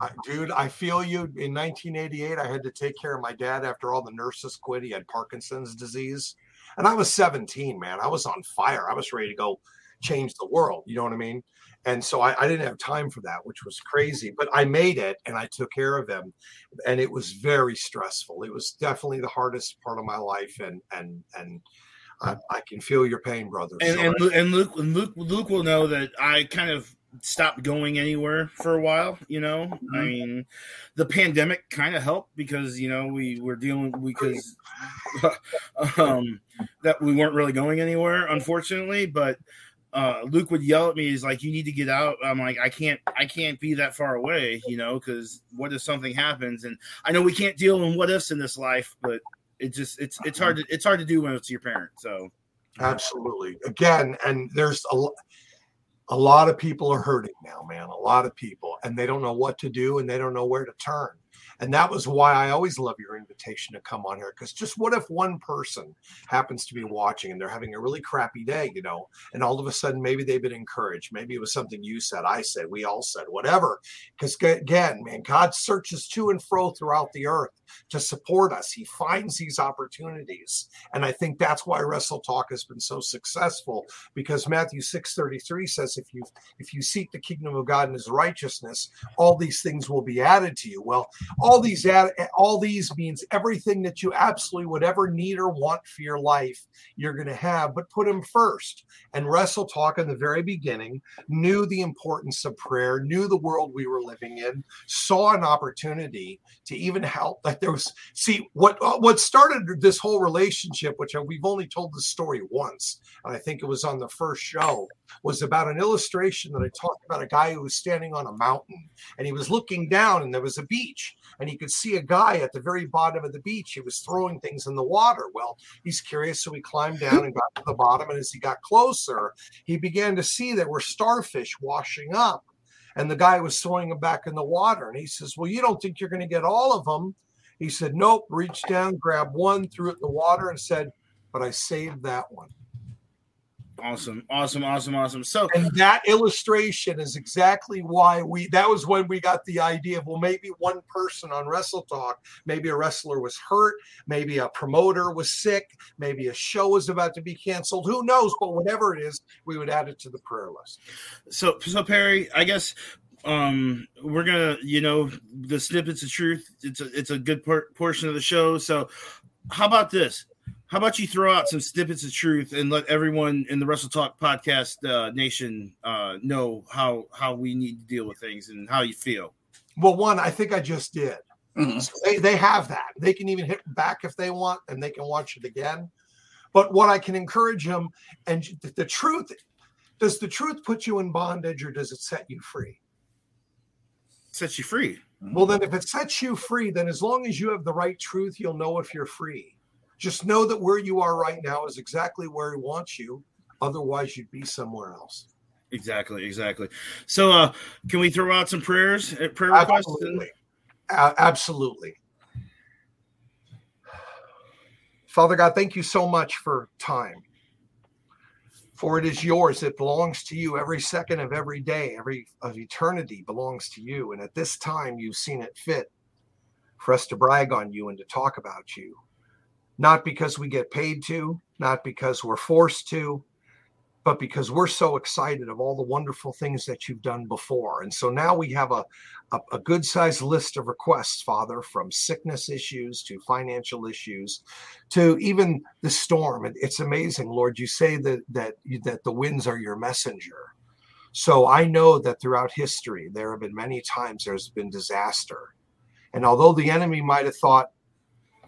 Speaker 7: I, dude, I feel you. In 1988, I had to take care of my dad after all the nurses quit. He had Parkinson's disease. And I was 17, man. I was on fire. I was ready to go change the world. You know what I mean? And so I, I didn't have time for that, which was crazy. But I made it and I took care of him. And it was very stressful. It was definitely the hardest part of my life. And, and, and, I, I can feel your pain, brother.
Speaker 4: and
Speaker 7: So
Speaker 4: and, and Luke Luke Luke will know that I kind of stopped going anywhere for a while. You know, I mean, the pandemic kind of helped because you know we were dealing because um, that we weren't really going anywhere, unfortunately. But uh, Luke would yell at me, "He's like, you need to get out." I'm like, I can't, I can't be that far away, you know, because what if something happens? And I know we can't deal in what ifs in this life, but it just it's it's hard to it's hard to do when it's your parent. So.
Speaker 7: Absolutely. Again, and there's a, a lot of people are hurting now, man. A lot of people, and they don't know what to do and they don't know where to turn. And that was why I always love your invitation to come on here. Because just what if one person happens to be watching and they're having a really crappy day, you know, and all of a sudden maybe they've been encouraged. Maybe it was something you said, I said, we all said, whatever. Because again, man, God searches to and fro throughout the earth to support us. He finds these opportunities. And I think that's why Wrestle Talk has been so successful because Matthew 6:33 says if you if you seek the kingdom of God and his righteousness, all these things will be added to you. Well, all these add, all these means everything that you absolutely would ever need or want for your life, you're going to have, but put him first. And Wrestle Talk in the very beginning knew the importance of prayer, knew the world we were living in, saw an opportunity to even help that there was see what uh, what started this whole relationship which we've only told the story once and i think it was on the first show was about an illustration that i talked about a guy who was standing on a mountain and he was looking down and there was a beach and he could see a guy at the very bottom of the beach he was throwing things in the water well he's curious so he climbed down and got to the bottom and as he got closer he began to see there were starfish washing up and the guy was throwing them back in the water. And he says, Well, you don't think you're going to get all of them? He said, Nope. Reached down, grabbed one, threw it in the water, and said, But I saved that one.
Speaker 4: Awesome, awesome, awesome, awesome. So,
Speaker 7: and that illustration is exactly why we. That was when we got the idea of well, maybe one person on Wrestle Talk, maybe a wrestler was hurt, maybe a promoter was sick, maybe a show was about to be canceled. Who knows? But whatever it is, we would add it to the prayer list.
Speaker 4: So, so Perry, I guess um we're gonna you know the snippets of truth it's a it's a good por- portion of the show so how about this how about you throw out some snippets of truth and let everyone in the Wrestle Talk podcast uh, nation uh, know how how we need to deal with things and how you feel?
Speaker 7: Well, one, I think I just did.
Speaker 2: Mhm.
Speaker 7: So they, they have that. They can even hit back if they want, and they can watch it again. But what I can encourage them, and the, the truth, does the truth put you in bondage or does it set you free?
Speaker 4: Sets you free.
Speaker 7: Well, then, if it sets you free, then as long as you have the right truth, you'll know if you're free. Just know that where you are right now is exactly where he wants you. Otherwise, you'd be somewhere else.
Speaker 4: Exactly, exactly. So, uh, can we throw out some prayers, uh, prayer requests?
Speaker 7: Absolutely. A- absolutely. Father God, thank you so much for time. For it is yours, it belongs to you. Every second of every day, every of eternity belongs to you. And at this time, you've seen it fit for us to brag on you and to talk about you. Not because we get paid to, not because we're forced to, but because we're so excited of all the wonderful things that you've done before. And so now we have a, a, a good sized list of requests, Father, from sickness issues to financial issues to even the storm. And it's amazing, Lord. You say that that that the winds are your messenger. So I know that throughout history there have been many times there's been disaster. And although the enemy might have thought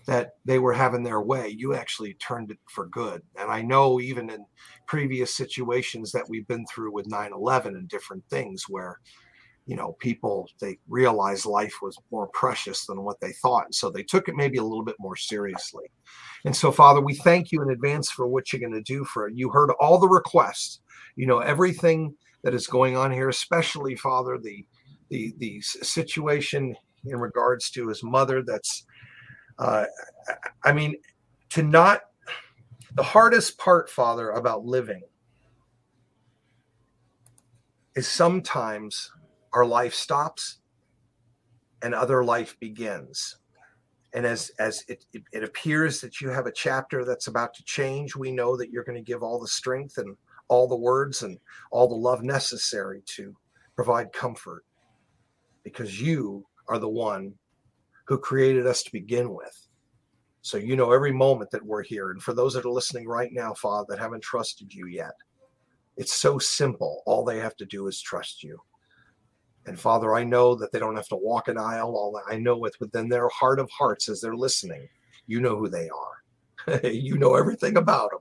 Speaker 7: that they were having their way, you actually turned it for good. And I know even in previous situations that we've been through with 9-11 and different things where you know people they realized life was more precious than what they thought and so they took it maybe a little bit more seriously. And so father we thank you in advance for what you're going to do for you heard all the requests. You know everything that is going on here especially father the the the situation in regards to his mother that's uh i mean to not the hardest part father about living is sometimes our life stops and other life begins. And as as it, it, it appears that you have a chapter that's about to change we know that you're going to give all the strength and all the words and all the love necessary to provide comfort because you are the one who created us to begin with so you know every moment that we're here and for those that are listening right now father that haven't trusted you yet it's so simple all they have to do is trust you and Father, I know that they don't have to walk an aisle. All I know with within their heart of hearts as they're listening, you know who they are. you know everything about them.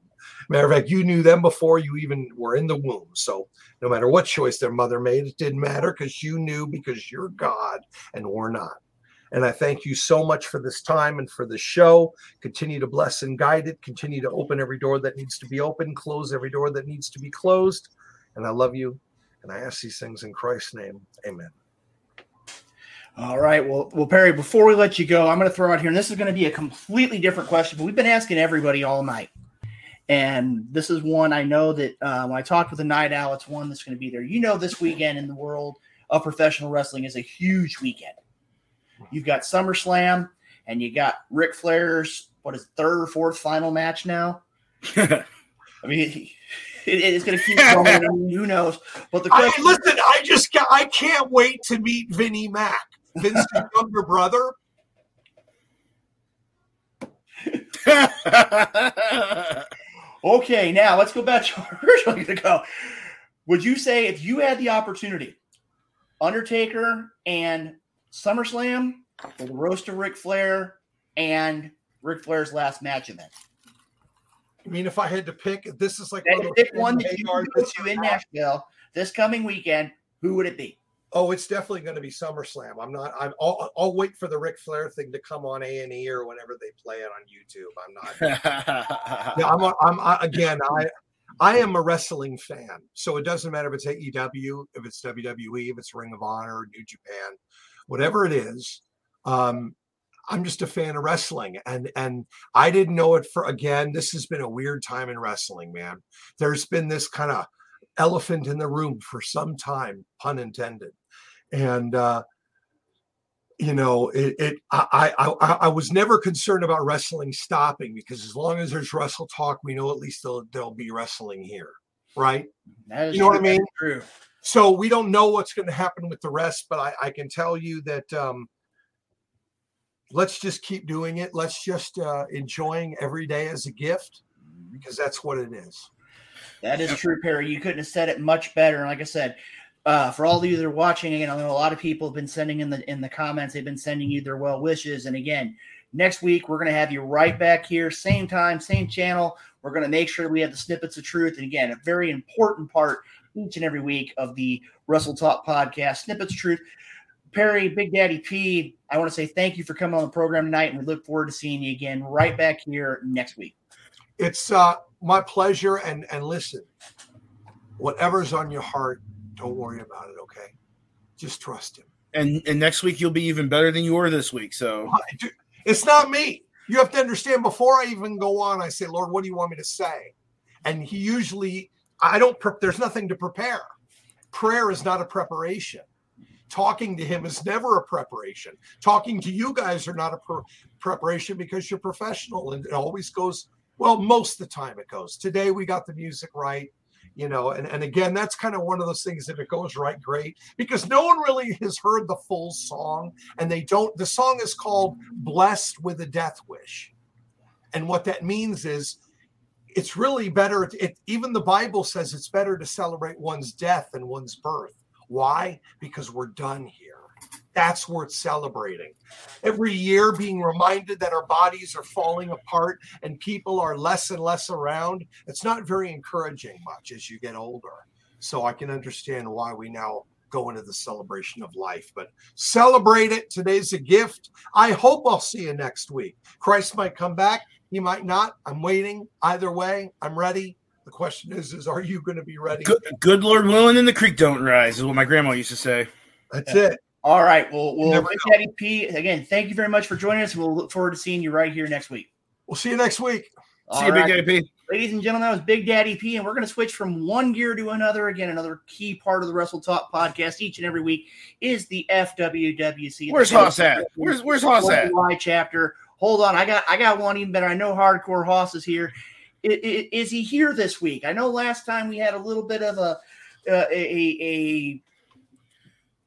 Speaker 7: Matter of fact, you knew them before you even were in the womb. So no matter what choice their mother made, it didn't matter because you knew because you're God and we're not. And I thank you so much for this time and for the show. Continue to bless and guide it. Continue to open every door that needs to be opened, close every door that needs to be closed. And I love you. And I ask these things in Christ's name. Amen.
Speaker 2: All right. Well, well, Perry, before we let you go, I'm going to throw out here, and this is going to be a completely different question, but we've been asking everybody all night. And this is one I know that uh, when I talked with the Night Owl, it's one that's going to be there. You know, this weekend in the world of professional wrestling is a huge weekend. You've got SummerSlam, and you got Ric Flair's, what is it, third or fourth final match now? I mean, it, it's going to keep going. I mean, who knows? But the
Speaker 7: I listen, I just got I can't wait to meet Vinnie Mac, Vince's younger brother.
Speaker 2: Okay, now let's go back to our original to go. Would you say if you had the opportunity, Undertaker and SummerSlam, or the roast of Ric Flair and Ric Flair's last match event?
Speaker 7: I mean, if I had to pick, this is like one
Speaker 2: one that you
Speaker 7: they are
Speaker 2: can go to in Nashville this coming weekend. Who would it be?
Speaker 7: Oh, it's definitely going to be SummerSlam. I'm not. I'm. I'll, I'll wait for the Ric Flair thing to come on A and E or whenever they play it on YouTube. I'm not. Yeah, I'm. a- I'm again. I. I am a wrestling fan, so it doesn't matter if it's AEW, if it's WWE, if it's Ring of Honor, New Japan, whatever it is. Um, I'm just a fan of wrestling, and and I didn't know it for again. This has been a weird time in wrestling, man. There's been this kind of elephant in the room for some time, pun intended, and uh, you know it. it I, I I was never concerned about wrestling stopping because as long as there's wrestle talk, we know at least there'll, there'll be wrestling here, right? you know what I mean?
Speaker 2: True.
Speaker 7: So we don't know what's going to happen with the rest, but I, I can tell you that um, let's just keep doing it. Let's just uh, enjoying every day as a gift because that's what it is.
Speaker 2: That is true, Perry. You couldn't have said it much better. And like I said, uh, for all of you that are watching, again, I know a lot of people have been sending in the in the comments. They've been sending you their well wishes. And again, next week we're going to have you right back here, same time, same channel. We're going to make sure we have the snippets of truth. And again, a very important part each and every week of the Wrestle Talk podcast, snippets truth. Perry, Big Daddy P, I want to say thank you for coming on the program tonight, and we look forward to seeing you again right back here next week.
Speaker 7: It's uh, my pleasure. And and listen, whatever's on your heart, don't worry about it. Okay, just trust him.
Speaker 4: And and next week you'll be even better than you were this week. So
Speaker 7: It's not me. You have to understand. Before I even go on, I say, Lord, what do you want me to say? And he usually, I don't. Pre- there's nothing to prepare. Prayer is not a preparation. Talking to him is never a preparation. Talking to you guys are not a pre- preparation because you're professional, and it always goes well. Most of the time, it goes. Today we got the music right you know and, and again that's kind of one of those things if it goes right great because no one really has heard the full song and they don't the song is called blessed with a death wish and what that means is it's really better it, even the bible says it's better to celebrate one's death than one's birth why because we're done here that's worth celebrating. Every year, being reminded that our bodies are falling apart and people are less and less around, it's not very encouraging much as you get older. So I can understand why we now go into the celebration of life. But celebrate it. Today's a gift. I hope I'll see you next week. Christ might come back. He might not. I'm waiting. Either way, I'm ready. The question is, is are you going to be ready?
Speaker 4: good, good Lord willing, and the creek don't rise is what my grandma used to say.
Speaker 7: That's it.
Speaker 2: All right. Well, well,
Speaker 7: Never
Speaker 2: Big. Daddy P, again, thank you very much for joining us. We'll look forward to seeing you right here next week.
Speaker 7: We'll see you next week.
Speaker 2: All
Speaker 4: See you,
Speaker 2: right.
Speaker 4: Big Daddy P.
Speaker 2: Ladies and gentlemen, that was Big Daddy P, and we're going to switch from one gear to another. Again, another key part of the Wrestle Talk podcast each and every week is the FWWC.
Speaker 4: Where's Hoss at? Where's Where's Hoss at?
Speaker 2: Y chapter. Hold on, I got I got one even better. I know Hardcore Hoss is here. I- I- Is he here this week? I know last time we had a little bit of a uh, a, a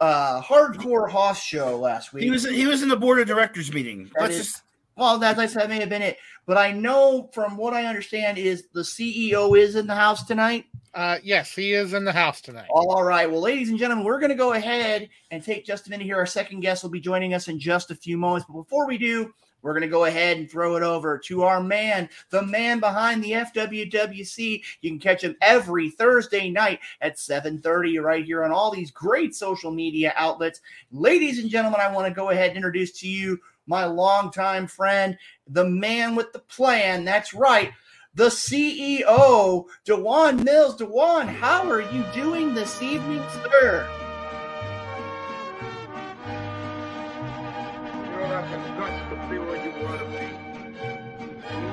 Speaker 2: uh, hardcore Hoss show last week.
Speaker 4: He was he was in the board of directors meeting.
Speaker 2: That
Speaker 4: Let's
Speaker 2: is-
Speaker 4: just
Speaker 2: Well, that, that's- that may have been it. But I know from what I understand is the CEO is in the house tonight.
Speaker 3: Uh, yes, he is in the house tonight.
Speaker 2: All right. Well, ladies and gentlemen, we're going to go ahead and take just a minute here. Our second guest will be joining us in just a few moments. But before we do, we're going to go ahead and throw it over to our man, the man behind the FWWC. You can catch him every Thursday night at 7:30 right here on all these great social media outlets. Ladies and gentlemen, I want to go ahead and introduce to you my longtime friend, the man with the plan. That's right. The CEO, Dewan Mills. Dewan, how are you doing this evening, sir?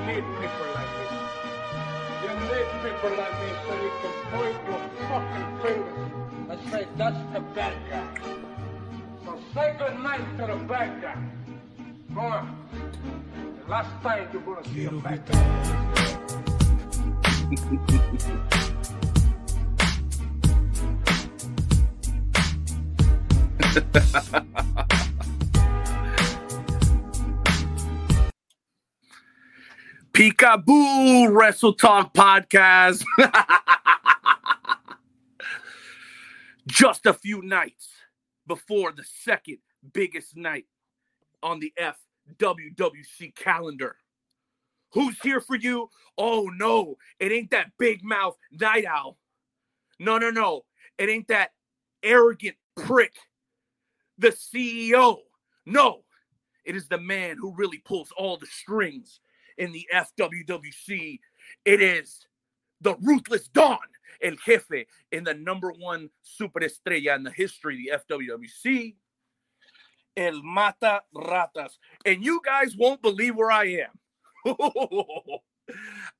Speaker 8: Need people like me. You need people like me so you can point your fucking fingers and say, that's the bad guy. So say good night to the bad guy. Go on. The last time you're to see a bad guy.
Speaker 9: Peekaboo Wrestle Talk Podcast. Just a few nights before the second biggest night on the FWWC calendar. Who's here for you? Oh no, it ain't that big mouth night owl. No, no, no. It ain't that arrogant prick, the CEO. No, it is the man who really pulls all the strings in the FWWC. It is the ruthless Don, El Jefe, in the number one super estrella in the history of the FWWC. El Mata Ratas. And you guys won't believe where I am.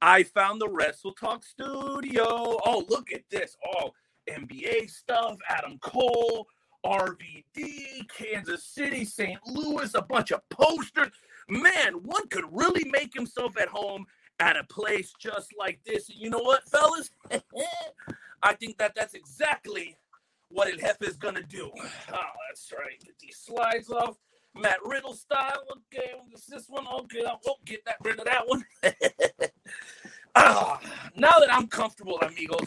Speaker 9: I found the Wrestle Talk studio. Oh, look at this. Oh, NBA stuff, Adam Cole, RVD, Kansas City, St. Louis, a bunch of posters. Man, one could really make himself at home at a place just like this. You know what, fellas? I think that that's exactly what El Jefe is gonna do. Oh, that's right. Get these slides off. Matt Riddle style. Okay, what's this one? Okay, I won't get that rid of that one. ah, now that I'm comfortable, amigos,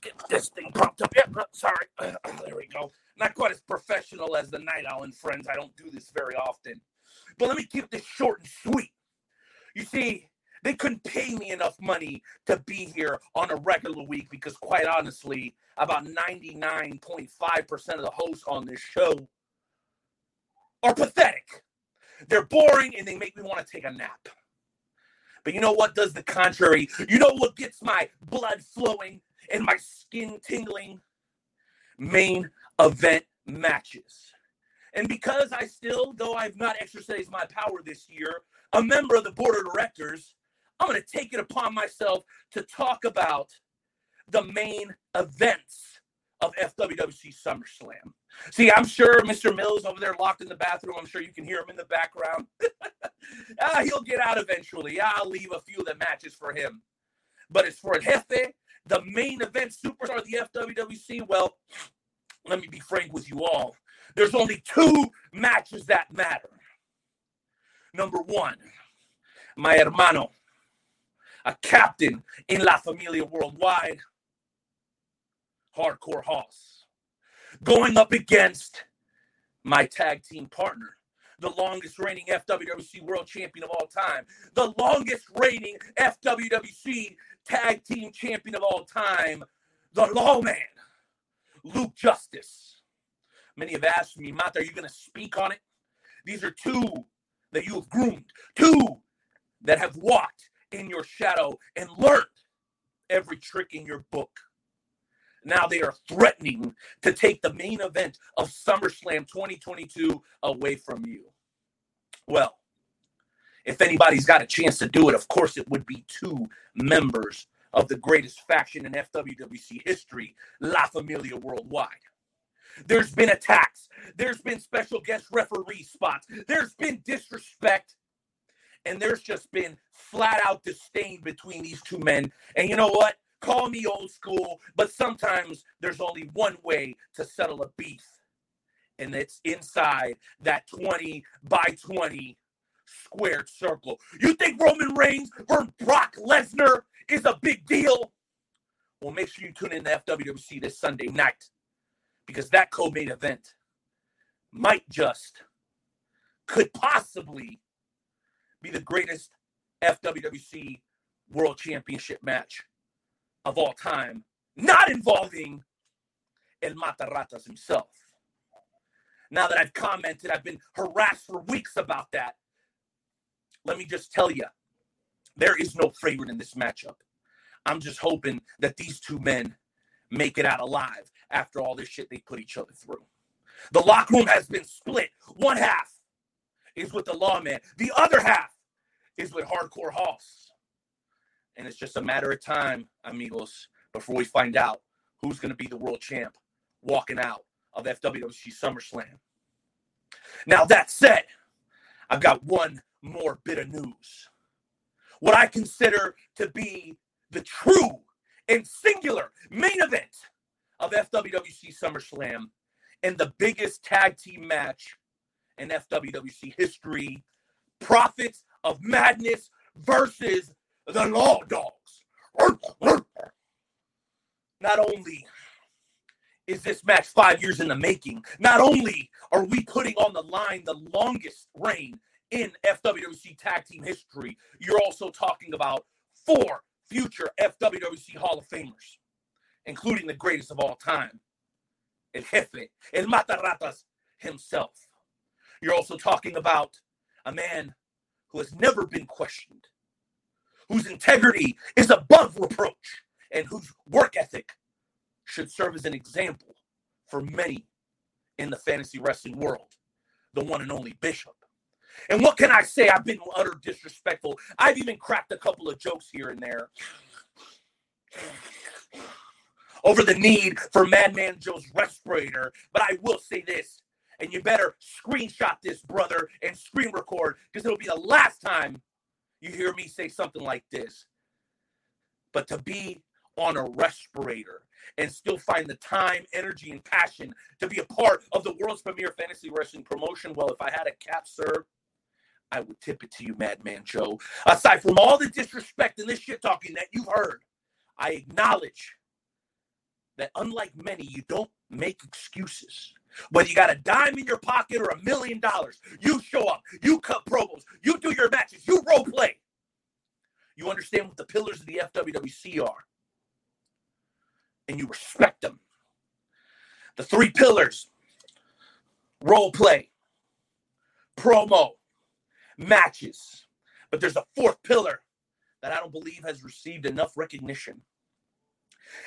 Speaker 9: get this thing propped up. Yep, sorry. there we go. Not quite as professional as the Night Owl and friends. I don't do this very often. But let me keep this short and sweet. You see, they couldn't pay me enough money to be here on a regular week because, quite honestly, about 99.5% of the hosts on this show are pathetic. They're boring and they make me want to take a nap. But you know what does the contrary? You know what gets my blood flowing and my skin tingling? Main event matches. And because I still, though I've not exercised my power this year, a member of the board of directors, I'm going to take it upon myself to talk about the main events of FWWC SummerSlam. See, I'm sure Mr. Mills over there locked in the bathroom. I'm sure you can hear him in the background. ah, he'll get out eventually. I'll leave a few of the matches for him. But as for Jefe, the main event superstar of the FWWC, well, let me be frank with you all. There's only two matches that matter. Number one, my hermano, a captain in La Familia Worldwide, Hardcore Hoss, going up against my tag team partner, the longest reigning FWWC World Champion of all time, the longest reigning FWWC Tag Team Champion of all time, the Lawman, Luke Justice. Many have asked me, Matt, are you going to speak on it? These are two that you have groomed, two that have walked in your shadow and learned every trick in your book. Now they are threatening to take the main event of SummerSlam 2022 away from you. Well, if anybody's got a chance to do it, of course it would be two members of the greatest faction in FWWC history, La Familia Worldwide. There's been attacks. There's been special guest referee spots. There's been disrespect. And there's just been flat out disdain between these two men. And you know what? Call me old school, but sometimes there's only one way to settle a beef. And it's inside that 20 by 20 squared circle. You think Roman Reigns for Brock Lesnar is a big deal? Well, make sure you tune in to FWWC this Sunday night because that co-main event might just, could possibly be the greatest FWWC World Championship match of all time, not involving El Mataratas himself. Now that I've commented, I've been harassed for weeks about that. Let me just tell you, there is no favorite in this matchup. I'm just hoping that these two men make it out alive after all this shit they put each other through. The locker room has been split. One half is with the lawman, the other half is with Hardcore Hoss. And it's just a matter of time, amigos, before we find out who's going to be the world champ walking out of FWC SummerSlam. Now, that said, I've got one more bit of news. What I consider to be the true and singular main event of FWWC SummerSlam and the biggest tag team match in FWWC history. Prophets of Madness versus the Law Dogs. Not only is this match five years in the making, not only are we putting on the line the longest reign in FWWC tag team history, you're also talking about four future FWWC Hall of Famers, including the greatest of all time, El Jefe, El Mataratas himself. You're also talking about a man who has never been questioned, whose integrity is above reproach, and whose work ethic should serve as an example for many in the fantasy wrestling world, the one and only Bishop. And what can I say? I've been utter disrespectful. I've even cracked a couple of jokes here and there over the need for Madman Joe's respirator. But I will say this, and you better screenshot this, brother, and screen record because it'll be the last time you hear me say something like this. But to be on a respirator and still find the time, energy, and passion to be a part of the world's premier fantasy wrestling promotion, well, if I had a cap, sir, I would tip it to you, Madman Joe. Aside from all the disrespect and this shit talking that you've heard, I acknowledge that unlike many, you don't make excuses. Whether you got a dime in your pocket or a million dollars, you show up, you cut promos, you do your matches, you role play. You understand what the pillars of the FWWC are, and you respect them. The three pillars role play, promo, matches. But there's a fourth pillar that I don't believe has received enough recognition.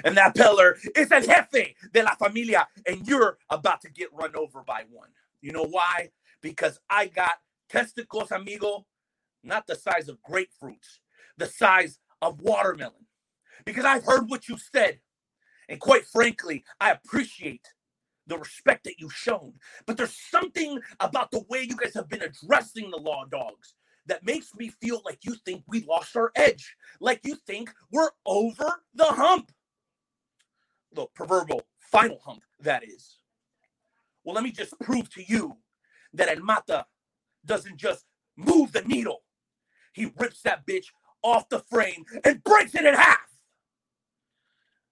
Speaker 9: And that pillar is el jefe de la familia. And you're about to get run over by one. You know why? Because I got testicles, amigo, not the size of grapefruits, the size of watermelon. Because I've heard what you said. And quite frankly, I appreciate the respect that you've shown. But there's something about the way you guys have been addressing the law dogs that makes me feel like you think we lost our edge, like you think we're over the hump. The proverbial final hump, that is. Well, let me just prove to you that El Mata doesn't just move the needle, he rips that bitch off the frame and breaks it in half.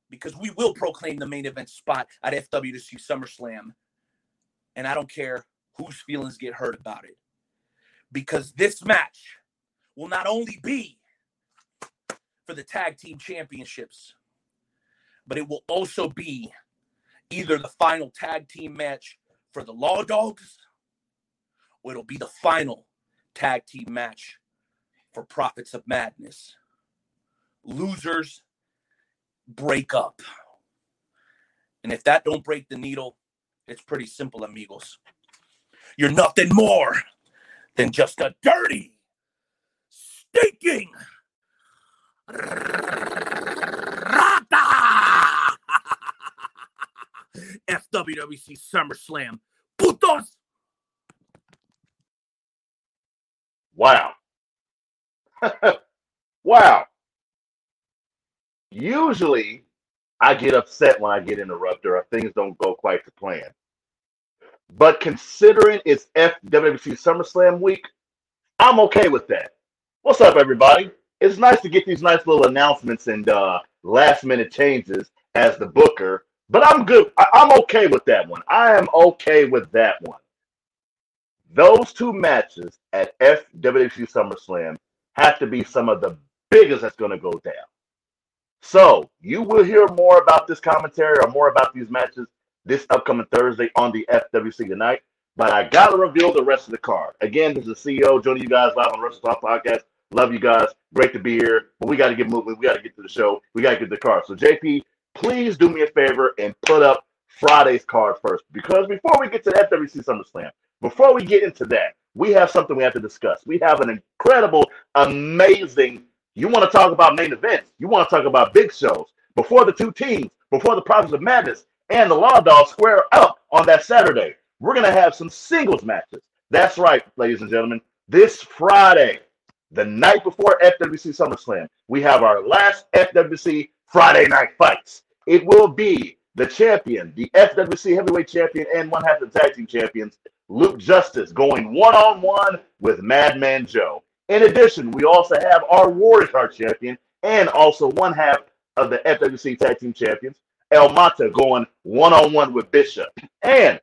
Speaker 9: Because we will proclaim the main event spot at FWC SummerSlam. And I don't care whose feelings get hurt about it because this match will not only be for the tag team championships, but it will also be either the final tag team match for the Law Dogs or it'll be the final tag team match for Prophets of Madness. Losers break up. And if that don't break the needle, it's pretty simple, amigos. You're nothing more than just a dirty, stinking FWWC SummerSlam. Putos.
Speaker 10: Wow. wow. Usually, I get upset when I get interrupted or things don't go quite to plan. But considering it's FWC SummerSlam week, I'm okay with that. What's up, everybody? It's nice to get these nice little announcements and uh, last minute changes as the booker, but I'm good. I'm okay with that one. I am okay with that one. Those two matches at FWC SummerSlam have to be some of the biggest that's going to go down. So you will hear more about this commentary or more about these matches this upcoming Thursday on the FWC tonight. But I gotta reveal the rest of the card. Again, this is the CEO joining you guys live on the Wrestle Talk Podcast. Love you guys. Great to be here. But we got to get moving. We got to get to the show. We got to get the card. So JP, please do me a favor and put up Friday's card first. Because before we get to FWC SummerSlam, before we get into that, we have something we have to discuss. We have an incredible, amazing. You want to talk about main events? You want to talk about big shows? Before the two teams, before the Prophets of Madness and the Law Dogs square up on that Saturday, we're gonna have some singles matches. That's right, ladies and gentlemen. This Friday, the night before FWC SummerSlam, we have our last FWC Friday night fights. It will be the champion, the FWC heavyweight champion, and one half of the tag team champions, Luke Justice, going one on one with Madman Joe. In addition, we also have our Warrior Card champion and also one half of the FWC tag team champions, El Mata, going one on one with Bishop. And,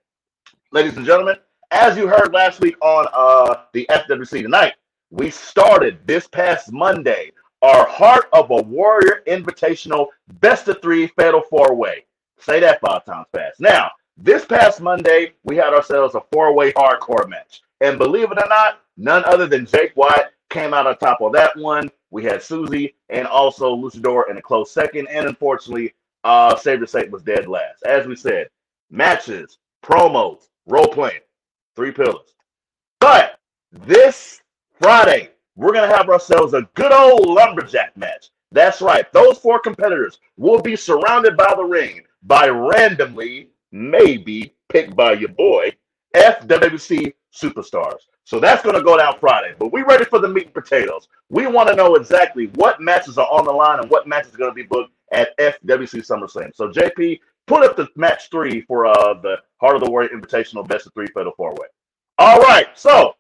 Speaker 10: ladies and gentlemen, as you heard last week on uh, the FWC tonight, we started this past Monday our Heart of a Warrior Invitational Best of Three Fatal Four Way. Say that five times fast. Now, this past Monday, we had ourselves a four way hardcore match. And believe it or not, none other than Jake White came out on top of that one. We had Susie and also Luchador in a close second. And unfortunately, uh, Saber Satan was dead last. As we said, matches promos, role playing, three pillars. But this Friday, we're going to have ourselves a good old lumberjack match. That's right. Those four competitors will be surrounded by the ring by randomly, maybe picked by your boy, FWC superstars. So that's going to go down Friday. But we ready for the meat and potatoes. We want to know exactly what matches are on the line and what matches are going to be booked at FWC SummerSlam. So JP, put up the match three for uh, the Heart of the Warrior Invitational Best of Three Fatal Four Way. All right. So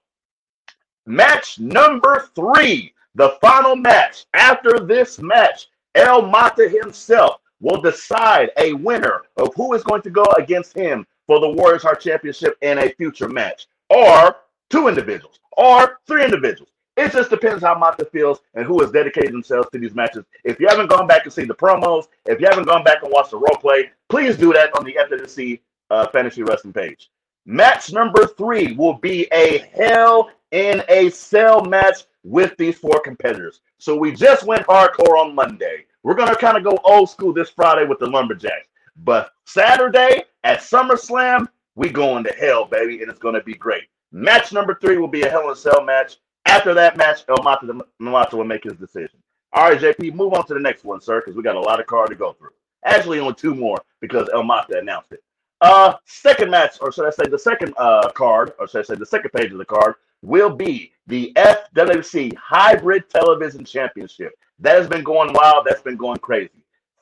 Speaker 10: match number three, the final match. After this match, El Mata himself will decide a winner of who is going to go against him for the Warriors Heart Championship in a future match, or two individuals, or three individuals. It just depends how Mata feels and who has dedicated themselves to these matches. If you haven't gone back and seen the promos, if you haven't gone back and watched the role play, please do that on the FWC uh, Fantasy Wrestling page. Match number three will be a Hell in a Cell match with these four competitors. So we just went hardcore on Monday. We're going to kind of go old school this Friday with the Lumberjacks. But Saturday at SummerSlam, we going to hell, baby, and it's going to be great. Match number three will be a Hell in a Cell match. After that match, El Mata will make his decision. All right, JP, move on to the next one, sir, because we got a lot of card to go through. Actually, only two more because El Mata announced it. Uh, second match, or should I say the second uh card, or should I say the second page of the card, will be the FWC Hybrid Television Championship. That has been going wild. That's been going crazy.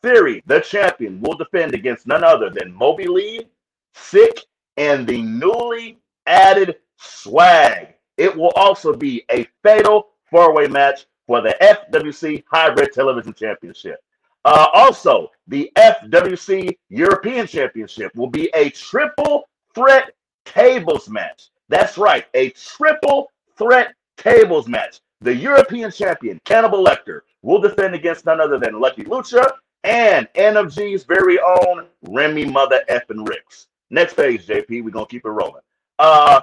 Speaker 10: Theory, the champion, will defend against none other than Moby Lee, Sick, and the newly added Swag. It will also be a fatal four-way match for the FWC Hybrid Television Championship. Uh, also, the FWC European Championship will be a triple threat tables match. That's right, a triple threat tables match. The European champion, Cannibal Lecter, will defend against none other than Lucky Lucha and NFG's very own Remy Mother effing Ricks. Next page, JP. We're gonna keep it rolling. Uh,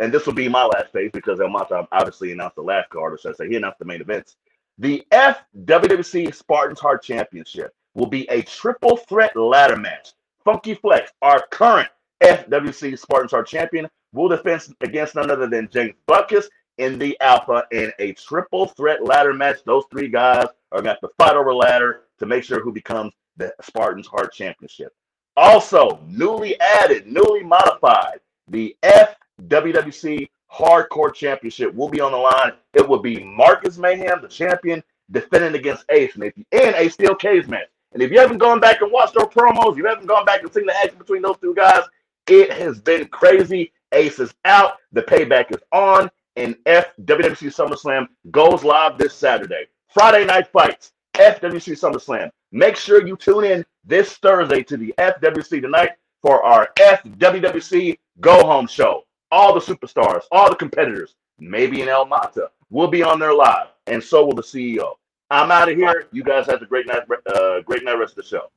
Speaker 10: and this will be my last page because El Mata obviously announced the last card, or should I say, he announced the main events. The FWC Spartans Heart Championship will be a triple threat ladder match. Funky Flex, our current FWC Spartans Heart champion, will defend against none other than James Buckus in the Alpha in a triple threat ladder match. Those three guys are going to have to fight over ladder to make sure who becomes the Spartans Heart Championship. Also, newly added, newly modified, the FWWC Hardcore Championship will be on the line. It will be Marcus Mayhem, the champion, defending against Ace, and, and a steel cage match. And if you haven't gone back and watched those promos, you haven't gone back and seen the action between those two guys, it has been crazy. Ace is out. The payback is on. And FWWC SummerSlam goes live this Saturday. Friday night fights, FWC SummerSlam. Make sure you tune in this Thursday to the FWC tonight for our FWWC Go Home Show. All the superstars, all the competitors, maybe in El Mata, will be on there live, and so will the CEO. I'm out of here. You guys have a great night, uh, great night rest of the show.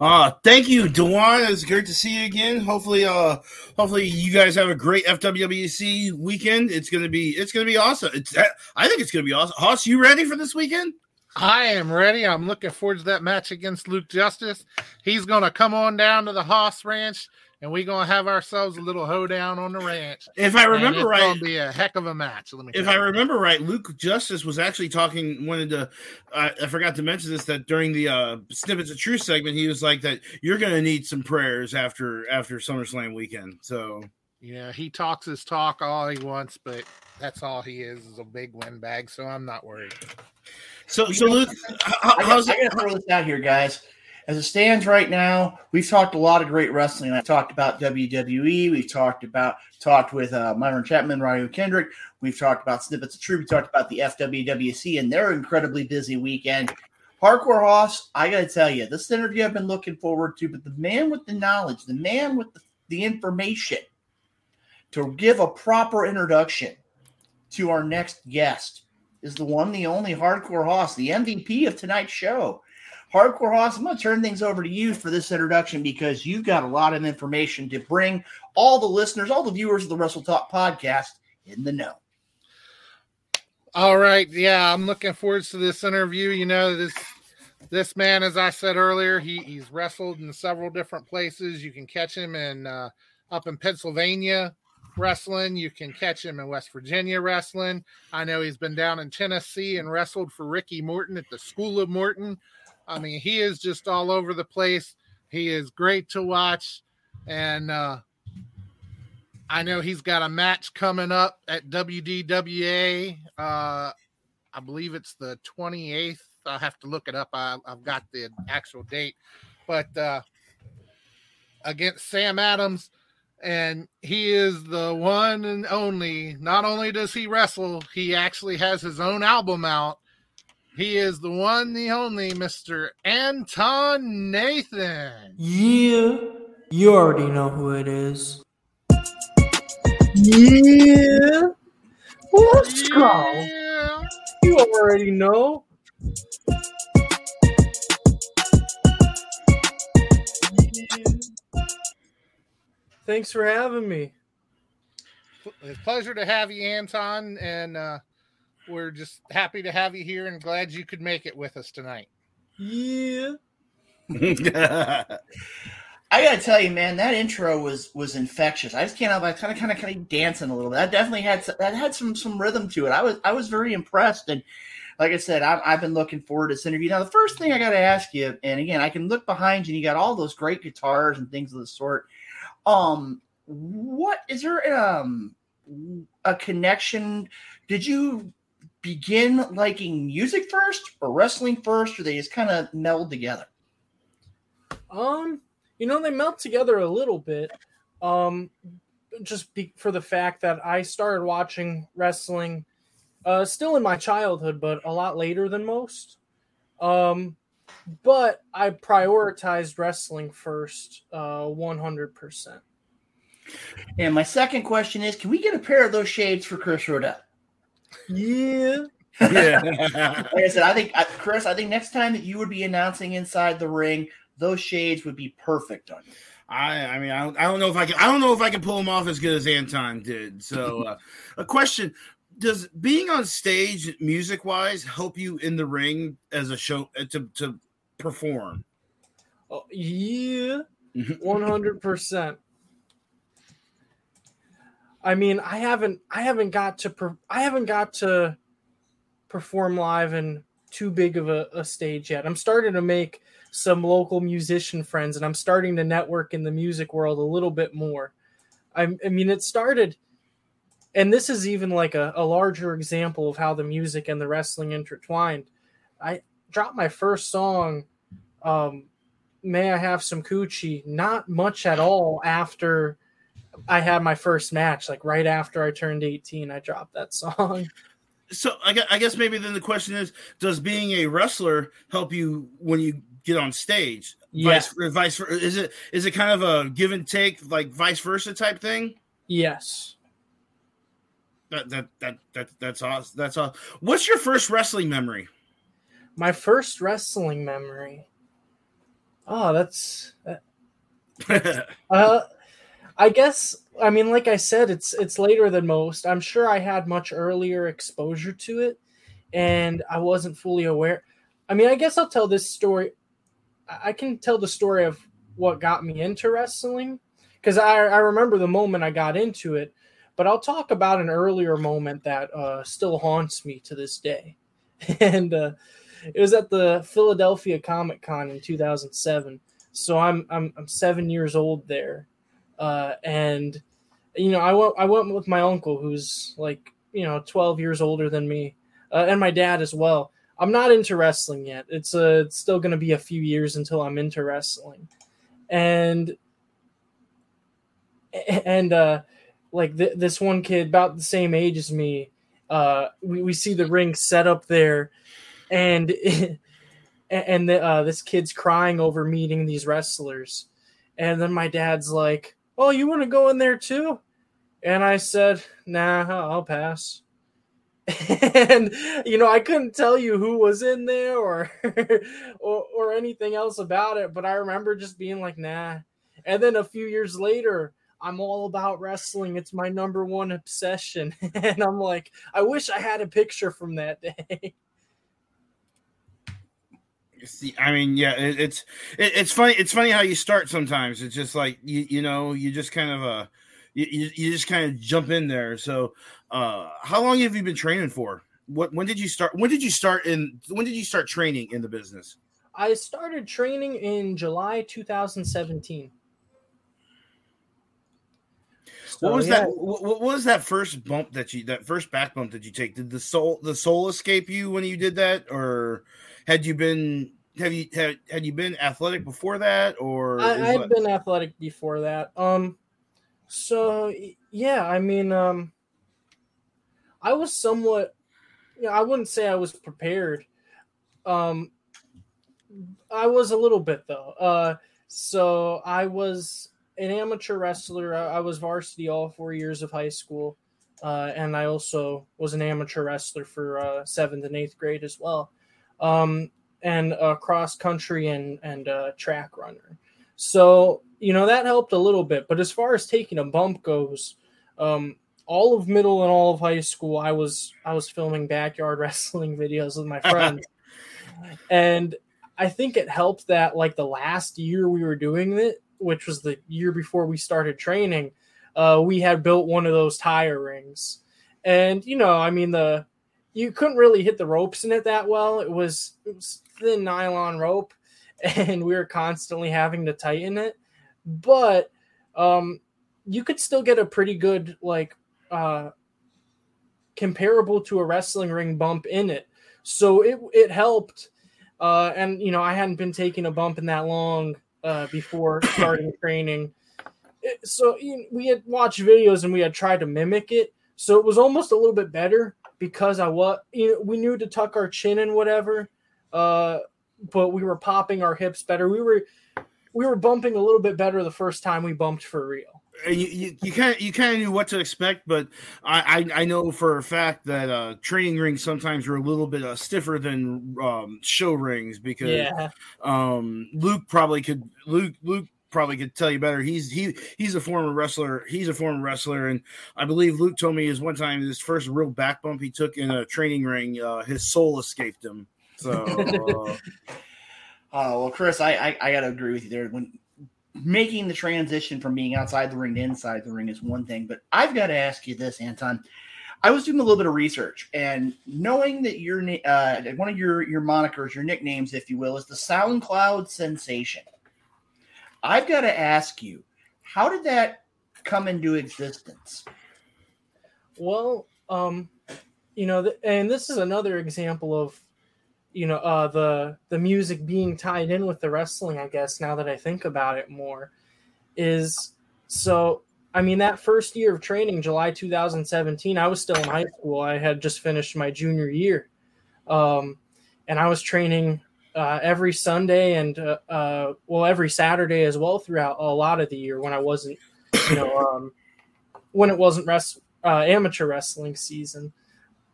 Speaker 4: Uh, thank you, Dewan. It's great to see you again. Hopefully, uh, hopefully you guys have a great FWWC weekend. It's gonna be, it's gonna be awesome. It's, I think it's gonna be awesome. Hoss, you ready for this weekend?
Speaker 3: I am ready. I'm looking forward to that match against Luke Justice. He's gonna come on down to the Hoss Ranch and we're gonna have ourselves a little hoedown on the ranch.
Speaker 4: If I remember
Speaker 3: it's
Speaker 4: right, it's
Speaker 3: gonna be a heck of a match. Let me.
Speaker 4: If I
Speaker 3: you.
Speaker 4: remember right, Luke Justice was actually talking. Wanted to, uh, I forgot to mention this that during the uh, snippets of truth segment, he was like that you're going to need some prayers after after SummerSlam weekend. So
Speaker 3: yeah, he talks his talk all he wants, but that's all he is is a big windbag. So I'm not worried.
Speaker 4: So, so Luke, how,
Speaker 2: I,
Speaker 4: how's
Speaker 2: got, I gotta throw this out here, guys. As it stands right now, we've talked a lot of great wrestling. I talked about WWE. We've talked about talked with uh, Myron Chapman, Ryu Kendrick. We've talked about snippets of truth. We talked about the FWWC and their incredibly busy weekend. Hardcore Hoss, I got to tell you, this interview I've been looking forward to, but the man with the knowledge, the man with the, the information to give a proper introduction to our next guest is the one, the only Hardcore Hoss, the MVP of tonight's show. Hardcore Hoss, I'm going to turn things over to you for this introduction because you've got a lot of information to bring all the listeners, all the viewers of the Wrestle Talk podcast in the know.
Speaker 3: All right, yeah, I'm looking forward to this interview. You know, this this man, as I said earlier, he, he's wrestled in several different places. You can catch him in uh, up in Pennsylvania wrestling. You can catch him in West Virginia wrestling. I know he's been down in Tennessee and wrestled for Ricky Morton at the School of Morton. I mean, he is just all over the place. He is great to watch. And uh, I know he's got a match coming up at WDWA. Uh, I believe it's the 28th. I'll have to look it up. I, I've got the actual date. But uh, against Sam Adams, and he is the one and only. Not only does he wrestle, he actually has his own album out. He is the one, the only Mr. Anton Nathan.
Speaker 11: Yeah, you already know who it is. Yeah, let's go.
Speaker 3: Yeah.
Speaker 11: You already know. Thanks for having me.
Speaker 3: It's a pleasure to have you, Anton, and uh, we're just happy to have you here and glad you could make it with us tonight.
Speaker 11: Yeah.
Speaker 2: I gotta tell you, man, that intro was was infectious. I just can't help. I kind of, kind of, kind of dancing a little bit. That definitely had some, that had some some rhythm to it. I was I was very impressed, and like I said, I've, I've been looking forward to this interview. Now, the first thing I got to ask you, and again, I can look behind you, and you got all those great guitars and things of the sort. Um, what is there um a connection? Did you begin liking music first, or wrestling first, or they just kind of meld together?
Speaker 11: Um, you know, they melt together a little bit. Um, just be, for the fact that I started watching wrestling uh, still in my childhood, but a lot later than most. Um, but I prioritized wrestling first, uh, 100%.
Speaker 2: And my second question is, can we get a pair of those shades for Chris Rodell?
Speaker 11: Yeah.
Speaker 4: yeah.
Speaker 2: Like I said, I think Chris, I think next time that you would be announcing inside the ring, those shades would be perfect on you.
Speaker 4: I, I mean, I don't, I don't know if I can, I don't know if I can pull them off as good as Anton did. So, uh, a question: Does being on stage, music wise, help you in the ring as a show uh, to to perform?
Speaker 11: Oh, yeah. 100%. I mean, I haven't I haven't got to per, I haven't got to perform live in too big of a, a stage yet. I'm starting to make some local musician friends and I'm starting to network in the music world a little bit more. I, I mean, it started, and this is even like a, a larger example of how the music and the wrestling intertwined. I dropped my first song, um, May I Have Some Coochie, not much at all after I had my first match. Like right after I turned 18, I dropped that song.
Speaker 4: So, I, guess maybe then the question is: Does being a wrestler help you when you get on stage?
Speaker 11: Yeah.
Speaker 4: Vice, vice is it is it kind of a give and take, like vice versa type thing?
Speaker 11: Yes.
Speaker 4: That that that that that's awesome. That's awesome. What's your first wrestling memory?
Speaker 11: My first wrestling memory. Oh, that's uh I guess I mean like I said it's it's later than most. I'm sure I had much earlier exposure to it and I wasn't fully aware. I mean, I guess I'll tell this story I can tell the story of what got me into wrestling because I, I remember the moment I got into it, but I'll talk about an earlier moment that uh, still haunts me to this day. and uh, it was at the Philadelphia Comic Con in 2007. So I'm I'm, I'm seven years old there, uh, and you know I went I went with my uncle who's like you know 12 years older than me, uh, and my dad as well. I'm not into wrestling yet. It's uh, it's still going to be a few years until I'm into wrestling, and and uh, like th- this one kid about the same age as me, uh, we, we see the ring set up there, and and the, uh, this kid's crying over meeting these wrestlers, and then my dad's like, "Oh, you want to go in there too?" And I said, "Nah, I'll pass." and you know, I couldn't tell you who was in there or, or or anything else about it, but I remember just being like, "Nah." And then a few years later, I'm all about wrestling. It's my number one obsession. and I'm like, I wish I had a picture from that day.
Speaker 4: I mean, yeah, it, it's it, it's funny. It's funny how you start sometimes. It's just like you you know you just kind of uh you, you, just kind of jump in there. So, uh, how long have you been training for? What when did you start? When did you start in? When did you start training in the business?
Speaker 11: I started training in July 2017.
Speaker 4: What
Speaker 11: So,
Speaker 4: was
Speaker 11: yeah,
Speaker 4: that? What, what was that first bump that you that first back bump that you take? Did the soul the soul escape you when you did that, or had you been have you had, had you been athletic before that, or
Speaker 11: I, i've
Speaker 4: that-
Speaker 11: been athletic before that. Um, so yeah, I mean, um, I was somewhat, you know, I wouldn't say I was prepared. Um, I was a little bit though. Uh, so I was an amateur wrestler. I, I was varsity all four years of high school, uh, and I also was an amateur wrestler for uh, seventh and eighth grade as well, um, and uh, cross country and and track runner. So you know that helped a little bit. But as far as taking a bump goes, um, all of middle and all of high school, I was I was filming backyard wrestling videos with my friends, and I think it helped that like the last year we were doing it, which was the year before we started training, uh, we had built one of those tire rings, and you know, I mean the you couldn't really hit the ropes in it that well. It was it was thin nylon rope, and we were constantly having to tighten it, but um, you could still get a pretty good like uh comparable to a wrestling ring bump in it. So it it helped. Uh, and you know, I hadn't been taking a bump in that long uh, before starting training. It- so you know, we had watched videos and we had tried to mimic it. So it was almost a little bit better because I was you know we knew to tuck our chin and whatever. Uh, but we were popping our hips better. We were we were bumping a little bit better the first time we bumped for real.
Speaker 4: And you you, you kind of you kind of knew what to expect, but I, I I know for a fact that uh, training rings sometimes are a little bit uh, stiffer than um, show rings because
Speaker 11: Yeah.
Speaker 4: um, Luke probably could Luke Luke probably could tell you better. He's he he's a former wrestler. He's a former wrestler, and I believe Luke told me his one time his first real back bump he took in a training ring, uh, his soul escaped him. So uh,
Speaker 2: Oh well, Chris, I, I I gotta agree with you there. When making the transition from being outside the ring to inside the ring is one thing, but I've got to ask you this, Anton. I was doing a little bit of research, and knowing that your uh, one of your your monikers, your nicknames, if you will, is the SoundCloud sensation. I've got to ask you, how did that come into existence?
Speaker 11: Well, um, you know, and this is another example of, you know, uh, the the music being tied in with the wrestling. I guess now that I think about it more, is so. I mean, that first year of training, July 2017, I was still in high school. I had just finished my junior year, um, and I was training uh, every Sunday and uh, uh, well, every Saturday as well throughout a lot of the year when I wasn't, you know, um, when it wasn't rest uh, amateur wrestling season.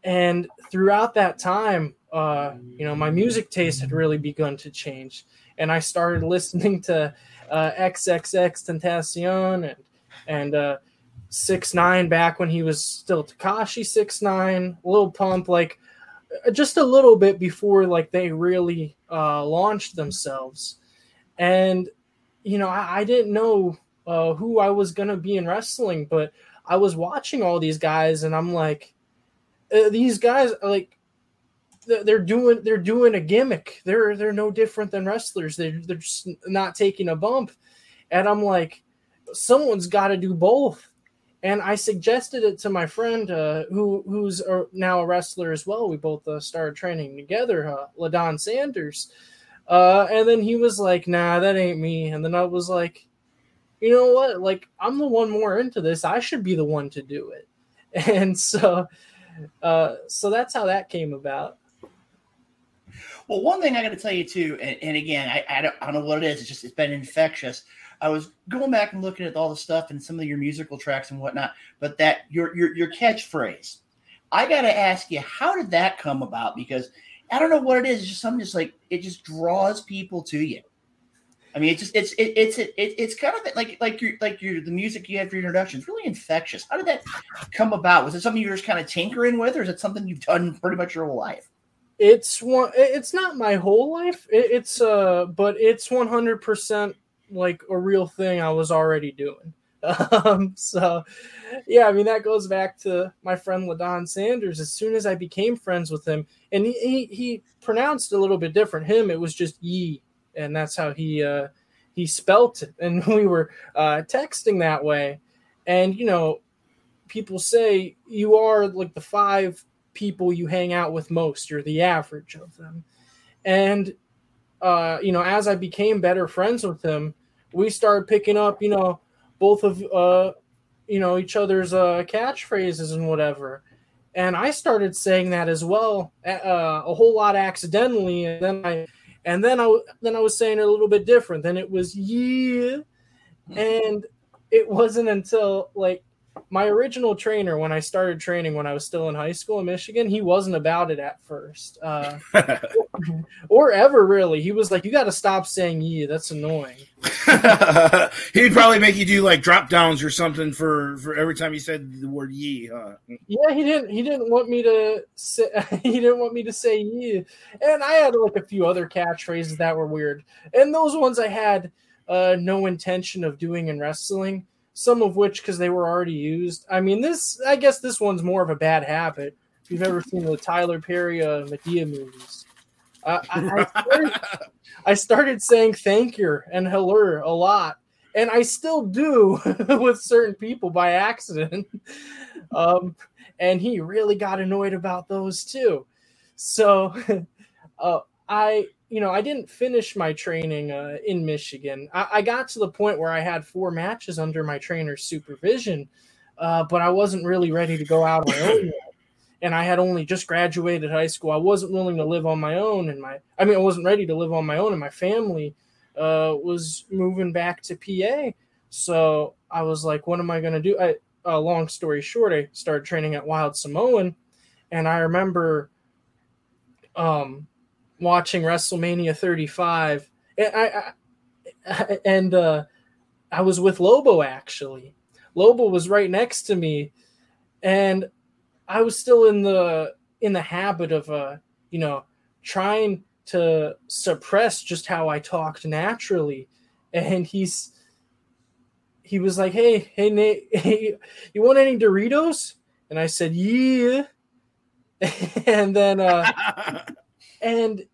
Speaker 11: And throughout that time, uh, you know, my music taste had really begun to change, and I started listening to uh, XXXTentacion and and uh, Six Nine back when he was still Tekashi Six Nine, Lil Pump, like uh, just a little bit before like they really uh, launched themselves. And you know, I, I didn't know uh, who I was gonna be in wrestling, but I was watching all these guys, and I'm like, uh, these guys like they're they're doing they're doing a gimmick. They're they're no different than wrestlers. They're they're just not taking a bump, and I'm like, someone's got to do both. And I suggested it to my friend uh, who who's a, now a wrestler as well. We both uh, started training together, uh, Ladon Sanders. Uh, and then he was like, "Nah, that ain't me." And then I was like, "You know what? Like, I'm the one more into this. I should be the one to do it." And so, uh, so that's how that came about.
Speaker 2: Well, one thing I got to tell you too, and, and again, I, I, don't, I don't know what it is. It's just it's been infectious. I was going back and looking at all the stuff and some of your musical tracks and whatnot, but that your your your catchphrase, I got to ask you, how did that come about? Because I don't know what it is. It's just something just like it just draws people to you. I mean, it's just it's it, it's it, it's kind of like like your like your the music you had for your introduction. is really infectious. How did that come about? Was it something you were just kind of tinkering with, or is it something you've done pretty much your whole life?
Speaker 11: it's one it's not my whole life it, it's uh but it's 100% like a real thing i was already doing. Um so yeah i mean that goes back to my friend ladon sanders. As soon as i became friends with him and he he, he pronounced a little bit different. Him it was just ye and that's how he uh he spelt it. And we were uh texting that way. And you know people say you are like the five people you hang out with most. You're the average of them. And uh you know as i became better friends with him we started picking up you know both of uh you know each other's uh catchphrases and whatever. And i started saying that as well uh, a whole lot accidentally and then i and then i then i was saying it a little bit different. Then it was yeah. And it wasn't until like my original trainer when I started training when I was still in high school in Michigan, he wasn't about it at first, uh, or ever really. He was like, "You got to stop saying ye. That's annoying."
Speaker 4: He'd probably make you do like drop downs or something for for every time you said the word ye. Huh?
Speaker 11: Yeah, he didn't. He didn't want me to say. He didn't want me to say ye. And I had like a few other catchphrases that were weird, and those ones I had uh, no intention of doing in wrestling some of which because they were already used. I mean, this I guess this one's more of a bad habit. If you've ever seen the Tyler Perry uh, Madea movies, uh, I, I, started, I started saying thank you and hello a lot, and I still do with certain people by accident. um, and he really got annoyed about those too. So uh, I you know, I didn't finish my training uh, in Michigan. I, I, got to the point where I had four matches under my trainer's supervision, uh, but I wasn't really ready to go out on my own. And I had only just graduated high school. I wasn't willing to live on my own, and my I mean, I wasn't ready to live on my own, and my family uh, was moving back to PA. So I was like, "What am I going to do?" I, uh, long story short, I started training at Wild Samoan, and I remember um, watching WrestleMania 35, and I, I and uh, I was with Lobo actually. Lobo was right next to me, and I was still in the in the habit of uh, you know, trying to suppress just how I talked naturally. And he's he was like, "Hey, hey Nate, hey, you want any Doritos?" And I said, "Yeah." and then uh and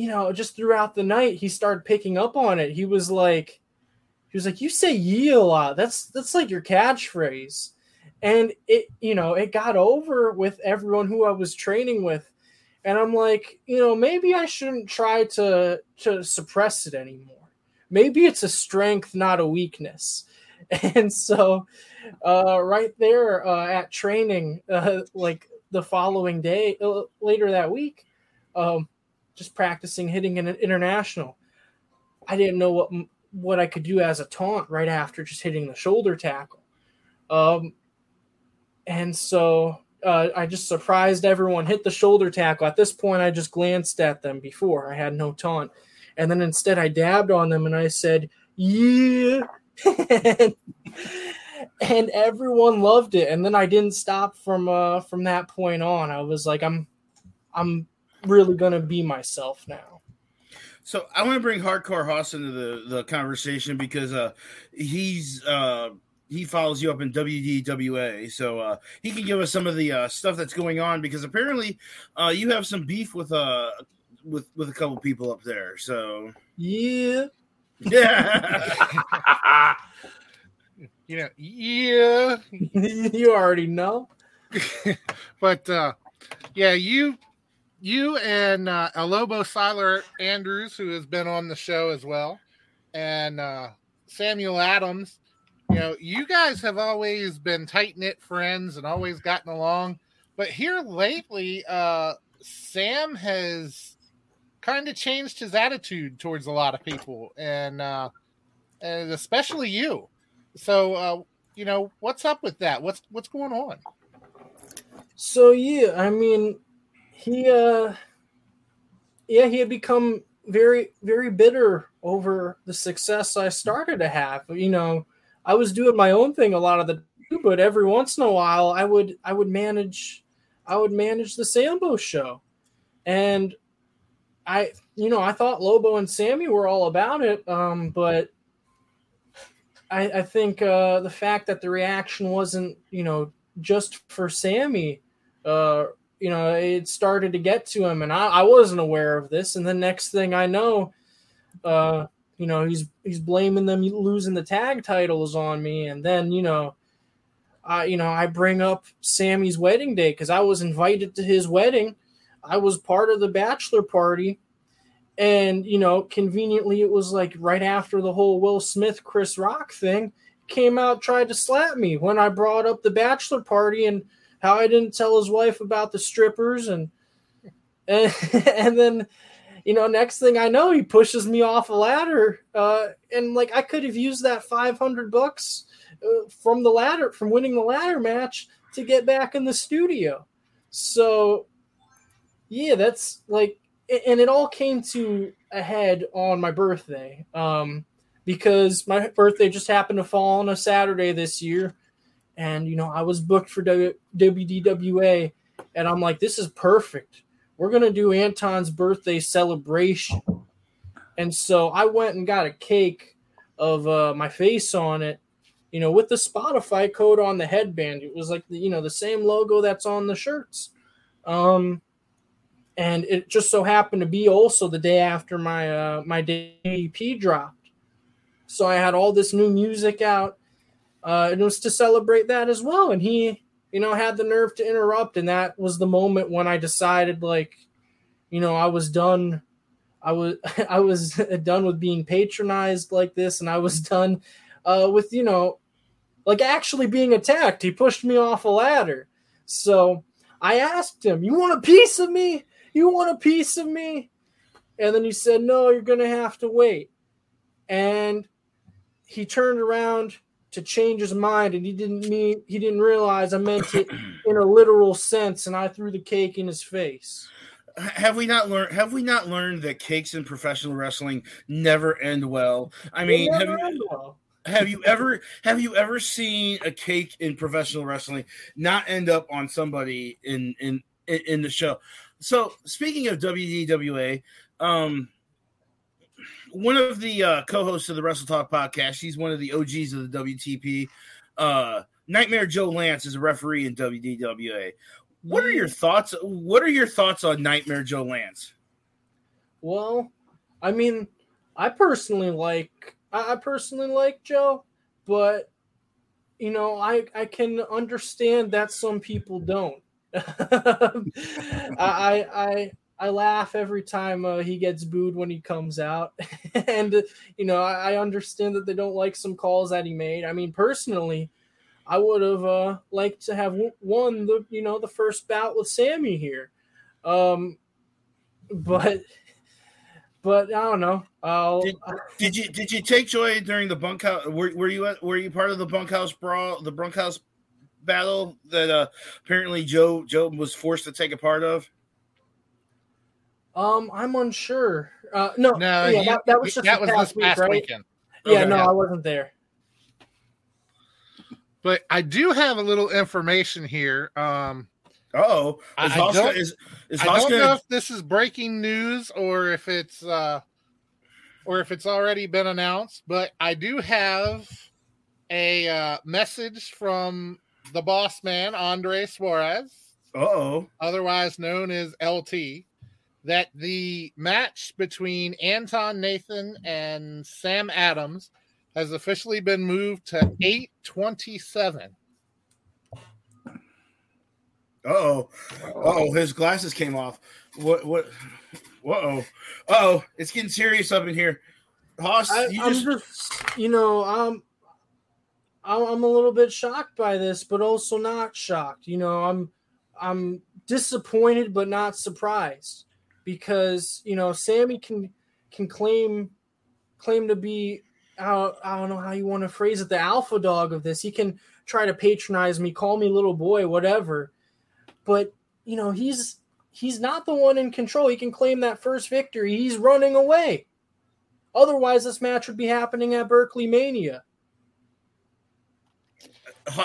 Speaker 11: you know, just throughout the night, he started picking up on it. He was like, he was like, "You say ye a lot. That's that's like your catchphrase." And it, you know, it got over with everyone who I was training with, and I'm like, you know, maybe I shouldn't try to to suppress it anymore. Maybe it's a strength, not a weakness. And so, uh, right there uh, at training, uh, like the following day, uh, later that week, um, just practicing hitting an international. I didn't know what what I could do as a taunt right after just hitting the shoulder tackle. Um, and so uh, I just surprised everyone, hit the shoulder tackle. At this point, I just glanced at them before I had no taunt, and then instead I dabbed on them and I said, "Yeah," and, everyone loved it. And then I didn't stop from uh, from that point on. I was like, "I'm, I'm really going to be myself now.
Speaker 4: So I want to bring Hardcore Hoss into the, the conversation because uh, he's uh, he follows you up in WDWA, so uh, he can give us some of the uh, stuff that's going on because apparently uh, you have some beef with uh with with a couple people up there. So
Speaker 11: yeah,
Speaker 4: yeah,
Speaker 3: you know, yeah,
Speaker 11: you already know.
Speaker 3: but uh, yeah, you you and uh, Alobo Siler Andrews, who has been on the show as well, and uh, Samuel Adams. You know, you guys have always been tight knit friends and always gotten along. But here lately, uh, Sam has kind of changed his attitude towards a lot of people, and uh, and especially you. So, uh, you know, what's up with that? What's what's going on?
Speaker 11: So yeah, I mean, he uh yeah he had become very very bitter over the success i started to have. You know i was doing my own thing a lot of the but every once in a while i would i would manage i would manage the sambo show. And I, you know, I thought Lobo and Sammy were all about it, um, but I, I think uh, the fact that the reaction wasn't, you know, just for Sammy, uh, you know, it started to get to him, and I, I wasn't aware of this. And the next thing I know, uh, you know, he's he's blaming them losing the tag titles on me, and then you know, I you know I bring up Sammy's wedding day because I was invited to his wedding. I was part of the bachelor party, and you know, conveniently, it was like right after the whole Will Smith Chris Rock thing came out, tried to slap me when I brought up the bachelor party and how I didn't tell his wife about the strippers and and, and then you know next thing I know he pushes me off a ladder uh, and like I could have used that 500 bucks uh, from the ladder from winning the ladder match to get back in the studio. So yeah that's like and it all came to a head on my birthday um, because my birthday just happened to fall on a Saturday this year and you know I was booked for w- WDWA, and I'm like, this is perfect. We're gonna do Anton's birthday celebration, and so I went and got a cake of uh, my face on it, you know, with the Spotify code on the headband. It was like the, you know the same logo that's on the shirts, um, and it just so happened to be also the day after my uh, my EP dropped, so I had all this new music out uh, it was to celebrate that as well. And he, you know, had the nerve to interrupt, and that was the moment when I decided, like, you know, I was done. I was I was done with being patronized like this, and I was done uh, with you know, like actually being attacked. He pushed me off a ladder, so I asked him, "You want a piece of me? You want a piece of me?" And then he said, "No, you're gonna have to wait." And he turned around to change his mind and he didn't mean he didn't realize I meant it in a literal sense and I threw the cake in his face.
Speaker 4: Have we not learned have we not learned that cakes in professional wrestling never end well? I mean, have you, well. have you ever have you ever seen a cake in professional wrestling not end up on somebody in in in the show? So, speaking of WDWA, um one of the uh, co-hosts of the Wrestle Talk podcast. She's one of the OGs of the WTP. Uh, Nightmare Joe Lance is a referee in WDWA. What are your thoughts? What are your thoughts on Nightmare Joe Lance?
Speaker 11: Well, I mean, I personally like I personally like Joe, but you know, I I can understand that some people don't. I I I laugh every time uh, he gets booed when he comes out, and you know I, I, understand that they don't like some calls that he made. I mean, personally, I would have uh, liked to have won the you know the first bout with Sammy here, um, but but I don't know.
Speaker 4: Did, did, you did you take joy during the bunkhouse? Were, were you were you part of the bunkhouse brawl, the bunkhouse battle that uh, apparently Joe Joe was forced to take a part of?
Speaker 11: Um, I'm unsure. Uh, no,
Speaker 3: no,
Speaker 11: yeah, that, that, was just
Speaker 3: that was
Speaker 11: past
Speaker 3: this past
Speaker 11: week, right?
Speaker 3: weekend.
Speaker 11: Yeah,
Speaker 3: Okay.
Speaker 11: no, I wasn't there.
Speaker 3: But I do have a little information here. Um,
Speaker 4: oh,
Speaker 3: I,
Speaker 4: is
Speaker 3: I
Speaker 4: Hoska-
Speaker 3: don't,
Speaker 4: is- is
Speaker 3: I don't
Speaker 4: Hoska-
Speaker 3: know if this is breaking news or if it's uh, or if it's already been announced. But I do have a uh, message from the boss man Andre Suarez,
Speaker 4: oh,
Speaker 3: otherwise known as LT, that the match between Anton Nathan and Sam Adams has officially been moved to 827.
Speaker 4: oh, oh, his glasses came off. What? What? Uh-oh. Uh-oh. It's getting serious up in here. Hoss,
Speaker 11: I,
Speaker 4: you
Speaker 11: I'm
Speaker 4: just,
Speaker 11: just, you know, um, I'm, I'm a little bit shocked by this, but also not shocked. You know, I'm, I'm disappointed, but not surprised because you know Sammy can can claim claim to be I, I don't know how you want to phrase it the alpha dog of this. He can try to patronize me, call me little boy, whatever. But you know he's he's not the one in control. He can claim that first victory. He's running away. Otherwise, this match would be happening at Berkeley Mania.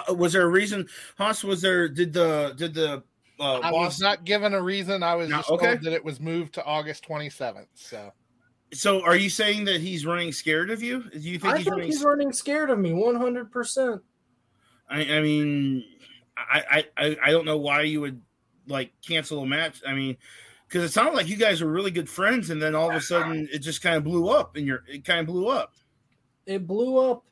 Speaker 4: Was there a reason? Hoss? was there? Did the did the uh,
Speaker 3: I
Speaker 4: boss?
Speaker 3: was not given a reason. I was
Speaker 4: No,
Speaker 3: just
Speaker 4: okay.
Speaker 3: told that it was moved to August 27th. So
Speaker 4: So, are you saying that he's running scared of you? Do you think
Speaker 11: I
Speaker 4: he's
Speaker 11: think
Speaker 4: running?
Speaker 11: he's running scared of me 100%.
Speaker 4: I, I mean, I, I I I don't know why you would like cancel a match. I mean, because it sounded like you guys were really good friends, and then all of a sudden it just kind of blew up, and you're it kind of blew up.
Speaker 11: It blew up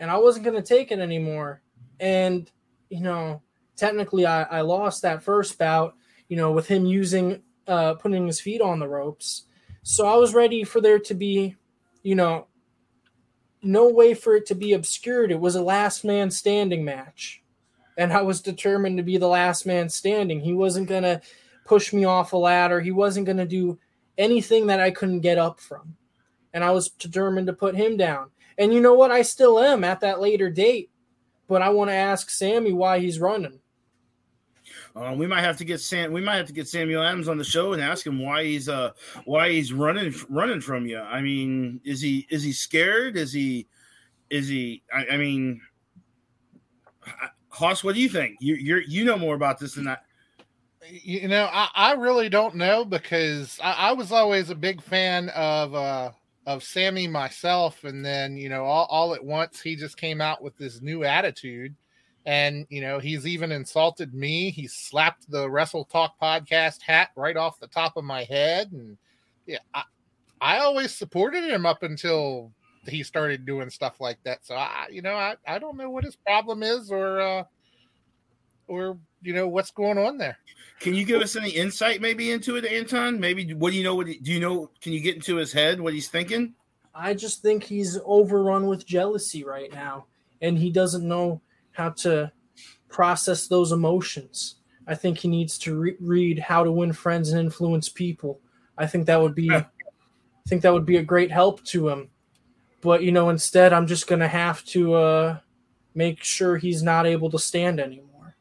Speaker 11: and I wasn't going to take it anymore. And, you know, technically I, I lost that first bout, you know, with him using, uh, putting his feet on the ropes. So I was ready for there to be, you know, no way for it to be obscured. It was a last man standing match. And I was determined to be the last man standing. He wasn't going to push me off a ladder. He wasn't going to do anything that I couldn't get up from. And I was determined to put him down. And you know what? I still am at that later date. But I want to ask Sammy why he's running.
Speaker 4: Uh, we might have to get Sam. We might have to get Samuel Adams on the show and ask him why he's uh why he's running running from you. I mean, is he is he scared? Is he is he? I, I mean, Hoss, what do you think? You you you know more about this than that.
Speaker 3: you know, I, I really don't know because I, I was always a big fan of uh of Sammy myself, and then you know, all, all at once he just came out with this new attitude, and you know, he's even insulted me. He slapped the Wrestle Talk podcast hat right off the top of my head, and yeah, I, I always supported him up until he started doing stuff like that. So I, you know, I, I don't know what his problem is or uh or you know what's going on there.
Speaker 4: Can you give us any insight maybe into it, Anton? Maybe what do you know? What do you know? Can you get into his head what he's thinking?
Speaker 11: I just think he's overrun with jealousy right now, and he doesn't know how to process those emotions. I think he needs to re- read How to Win Friends and Influence People. I think that would be, I think that would be a great help to him. But you know, instead, I'm just gonna have to uh, make sure he's not able to stand anymore,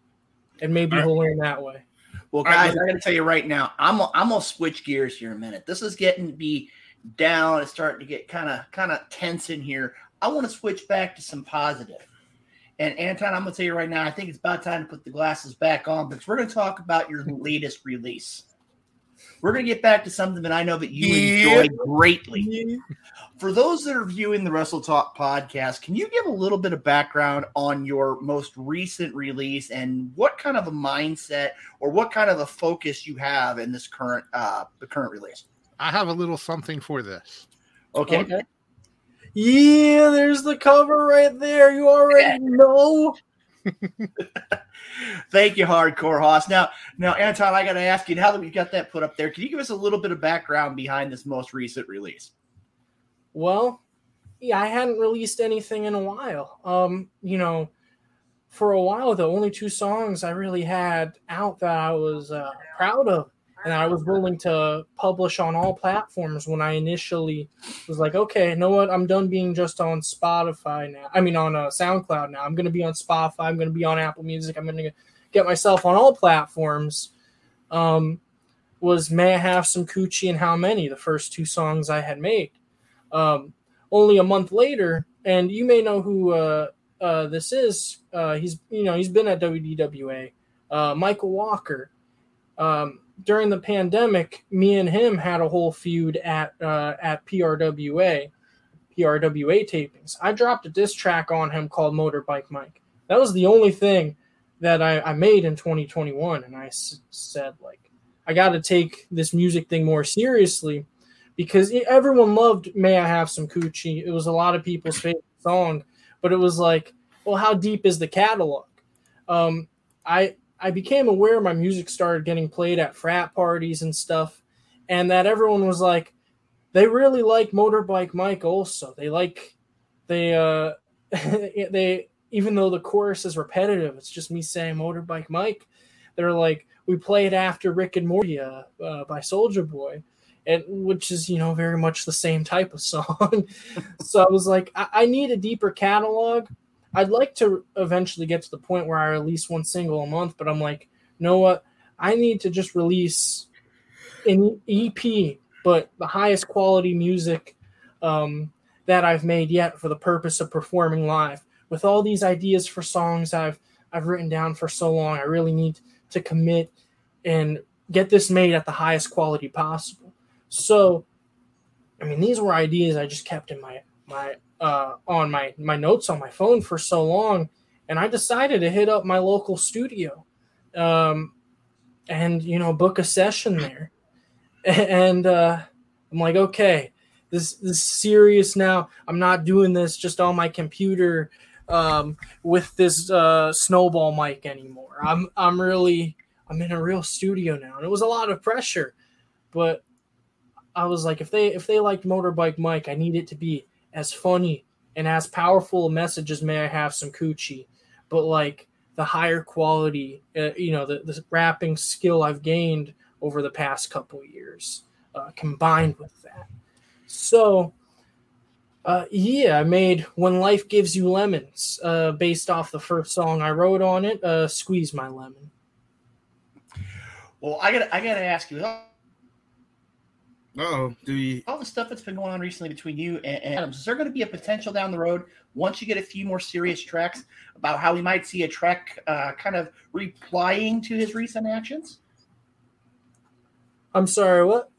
Speaker 11: and maybe
Speaker 2: All right.
Speaker 11: he'll learn that way.
Speaker 2: Well,
Speaker 11: All right,
Speaker 2: guys, I got to tell you right now, I'm I'm gonna switch gears here a minute. This is getting to be down. It's starting to get kind of kind of tense in here. I want to switch back to some positive. And Anton, I'm gonna tell you right now, I think it's about time to put the glasses back on because we're gonna talk about your latest release. We're gonna get back to something that I know that you
Speaker 4: Yeah.
Speaker 2: enjoy greatly. For those that are viewing the Wrestle Talk podcast, can you give a little bit of background on your most recent release and what kind of a mindset or what kind of a focus you have in this current uh the current release?
Speaker 3: I have a little something for this.
Speaker 2: Okay.
Speaker 11: Okay. Yeah, there's the cover right there. You already know.
Speaker 2: Thank you, Hardcore Hoss. Now, now, Anton, I got to ask you now that we've got that put up there, can you give us a little bit of background behind this most recent release?
Speaker 11: Well, yeah, I hadn't released anything in a while. Um, you know, for a while, the only two songs I really had out that I was uh, proud of and I was willing to publish on all platforms when I initially was like, okay, you know what? I'm done being just on Spotify now. I mean, on uh, SoundCloud now. I'm going to be on Spotify. I'm going to be on Apple Music. I'm going to get myself on all platforms. Um, was May I Have Some Coochie and How Many, the first two songs I had made. Um, only a month later, and you may know who uh, uh, this is. Uh, he's you know he's been at WDWA. Uh, Michael Walker. Um, during the pandemic, me and him had a whole feud at uh, at PRWA, PRWA tapings. I dropped a diss track on him called Motorbike Mike. That was the only thing that I, I made in 2021, and I s- said like, I got to take this music thing more seriously because e- everyone loved "May I Have Some Coochie." It was a lot of people's favorite song, but it was like, well, how deep is the catalog? Um, I I became aware my music started getting played at frat parties and stuff, and that everyone was like, they really like Motorbike Mike. Also, they like they uh they even though the chorus is repetitive, it's just me saying Motorbike Mike. They're like, we play it after Rick and Morty uh, uh, by Soulja Boy and which is you know very much the same type of song. so I was like, I-, I need a deeper catalog. I'd like to eventually get to the point where I release one single a month, but I'm like, you know what? I need to just release an EP, but the highest quality music um, that I've made yet for the purpose of performing live. With all these ideas for songs I've I've written down for so long, I really need to commit and get this made at the highest quality possible. So, I mean, these were ideas I just kept in my my uh, on my my notes on my phone for so long, and I decided to hit up my local studio, um, and you know book a session there, and uh, I'm like, okay, this this is serious now. I'm not doing this just on my computer um, with this uh, snowball mic anymore. I'm I'm really I'm in a real studio now, and it was a lot of pressure, but I was like, if they if they liked Motorbike Mike, I need it to be as funny and as powerful a message as may I have some coochie, but like the higher quality, uh, you know, the, the rapping skill I've gained over the past couple years, uh, combined with that. So, uh, yeah, I made "When Life Gives You Lemons" uh, based off the first song I wrote on it, uh, "Squeeze My Lemon."
Speaker 2: Well, I got I got to ask you.
Speaker 4: Oh, do you?
Speaker 2: All the stuff that's been going on recently between you and, and Adams, is there going to be a potential down the road once you get a few more serious tracks about how we might see a track uh, kind of replying to his recent actions?
Speaker 11: I'm sorry, what?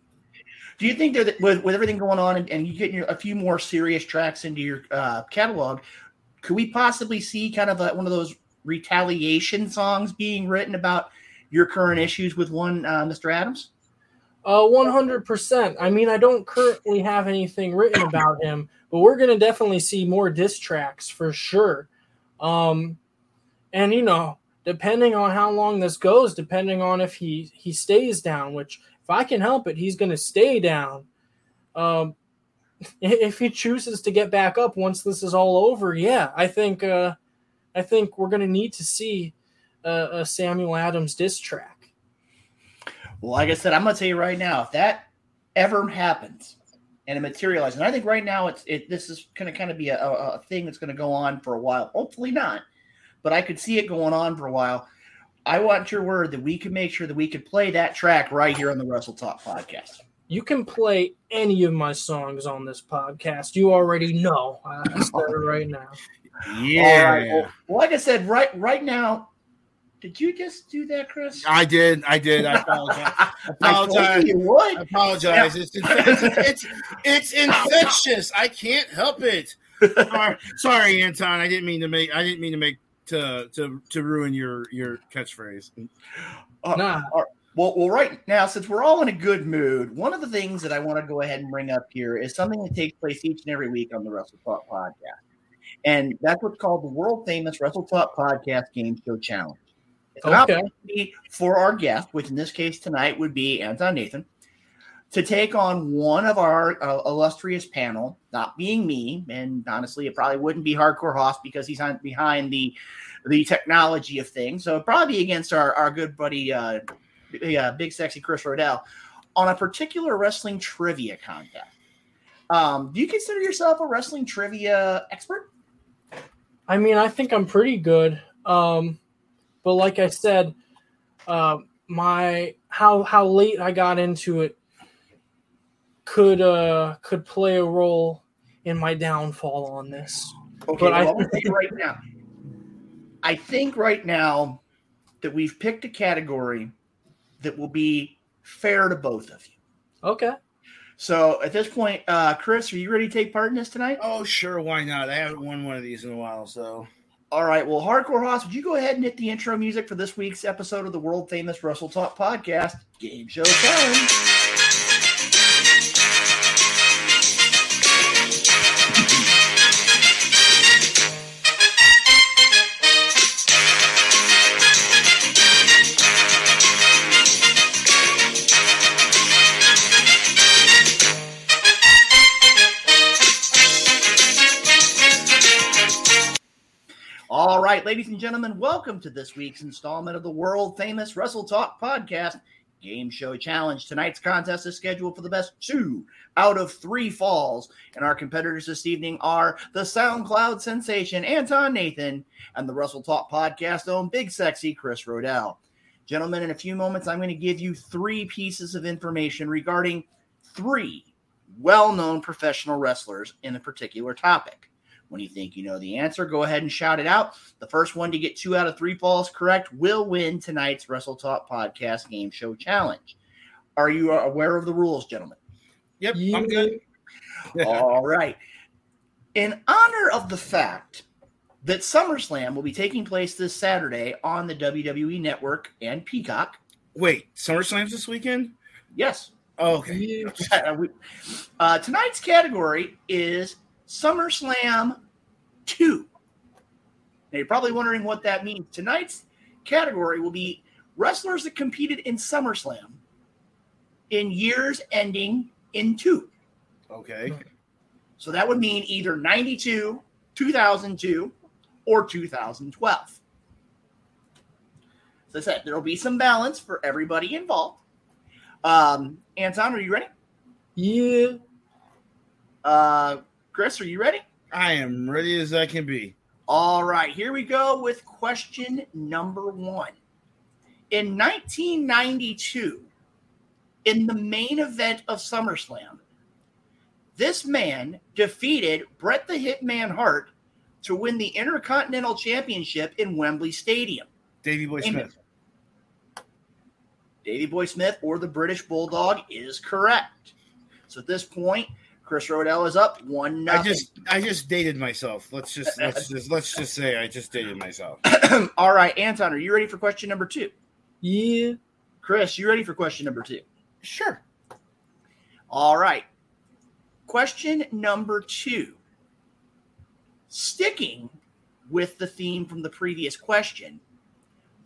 Speaker 2: Do you think that with, with everything going on and, and you getting your, a few more serious tracks into your uh, catalog, could we possibly see kind of a, one of those retaliation songs being written about your current issues with one uh, Mr. Adams?
Speaker 11: Uh, one hundred percent. I mean, I don't currently have anything written about him, but we're gonna definitely see more diss tracks for sure. Um, and you know, depending on how long this goes, depending on if he he stays down, which if I can help it, he's gonna stay down. Um, if he chooses to get back up once this is all over, yeah, I think uh, I think we're gonna need to see a, a Samuel Adams diss track.
Speaker 2: Well, like I said, I'm going to tell you right now, if that ever happens and it materializes, and I think right now it's it this is going to kind of be a, a thing that's going to go on for a while. Hopefully not, but I could see it going on for a while. I want your word that we can make sure that we could play that track right here on the Wrestle Talk podcast.
Speaker 11: You can play any of my songs on this podcast. You already know. I said it right now.
Speaker 2: Yeah. All right. Well, well, like I said, right right now, did you just do that, Chris?
Speaker 4: I did. I did. I apologize. I apologize.
Speaker 2: you would.
Speaker 4: I apologize. It's, it's, it's, it's infectious. I can't help it. Sorry, sorry, Anton. I didn't mean to make. I didn't mean to make to to to ruin your your catchphrase.
Speaker 2: Uh, nah. Well, well, right now, since we're all in a good mood, one of the things that I want to go ahead and bring up here is something that takes place each and every week on the Wrestle Talk podcast, and that's what's called the world famous Wrestle Talk podcast game show challenge. It's an okay. opportunity for our guest, which in this case tonight would be Anton Nathan, to take on one of our uh, illustrious panel, not being me, and honestly, it probably wouldn't be Hardcore Hoss because he's on, behind the the technology of things. So it'd probably be against our, our good buddy, uh, uh, Big Sexy Chris Rodell, on a particular wrestling trivia contest. Um, do you consider yourself a wrestling trivia expert?
Speaker 11: I mean, I think I'm pretty good. Um, but like I said, uh, my how how late I got into it could uh could play a role in my downfall on this.
Speaker 2: Okay, but well, I think right now, I think right now that we've picked a category that will be fair to both of you.
Speaker 11: Okay.
Speaker 2: So at this point, uh, Chris, are you ready to take part in this tonight?
Speaker 4: Oh, sure. Why not? I haven't won one of these in a while, so
Speaker 2: all right. Well, Hardcore Hoss, would you go ahead and hit the intro music for this week's episode of the world famous Wrestle Talk podcast, Game Show Challenge? Ladies and gentlemen, welcome to this week's installment of the world famous Wrestle Talk podcast game show challenge. Tonight's contest is scheduled for the best two out of three falls, and our competitors this evening are the SoundCloud sensation Anton Nathan and the Wrestle Talk podcast own Big Sexy Chris Rodell. Gentlemen, in a few moments, I'm going to give you three pieces of information regarding three well known professional wrestlers in a particular topic. When you think you know the answer, go ahead and shout it out. The first one to get two out of three falls correct will win tonight's Wrestle Talk Podcast Game Show Challenge. Are you aware of the rules, gentlemen?
Speaker 4: Yep, I'm good.
Speaker 2: All right. In honor of the fact that SummerSlam will be taking place this Saturday on the WWE Network and Peacock.
Speaker 4: Wait, SummerSlam's this weekend?
Speaker 2: Yes.
Speaker 4: Oh, okay.
Speaker 2: Uh, tonight's category is SummerSlam 2. Now, you're probably wondering what that means. Tonight's category will be wrestlers that competed in SummerSlam in years ending in 2.
Speaker 4: Okay.
Speaker 2: So that would mean either 92, 2002, or 2012. As I said, there will be some balance for everybody involved. Um, Anton, are you ready?
Speaker 11: Yeah.
Speaker 2: Uh, Chris, are you ready?
Speaker 4: I am ready as I can be.
Speaker 2: All right, here we go with question number one. In 1992, in the main event of SummerSlam, this man defeated Bret the Hitman Hart to win the Intercontinental Championship in Wembley Stadium.
Speaker 4: Davey Boy
Speaker 2: Name
Speaker 4: Smith.
Speaker 2: it. Davey Boy Smith or the British Bulldog is correct. So at this point, Chris Rodell is up one
Speaker 4: I just I just dated myself. Let's just let's just let's just say I just dated myself.
Speaker 2: All right, Anton, are you ready for question number two?
Speaker 11: Yeah.
Speaker 2: Chris, you ready for question number two?
Speaker 4: Sure.
Speaker 2: All right. Question number two. Sticking with the theme from the previous question,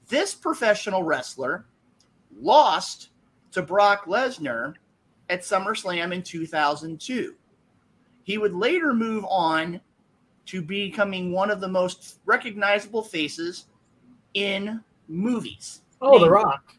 Speaker 2: this professional wrestler lost to Brock Lesnar at SummerSlam in 2002. He would later move on to becoming one of the most recognizable faces in movies.
Speaker 11: Oh, The Rock.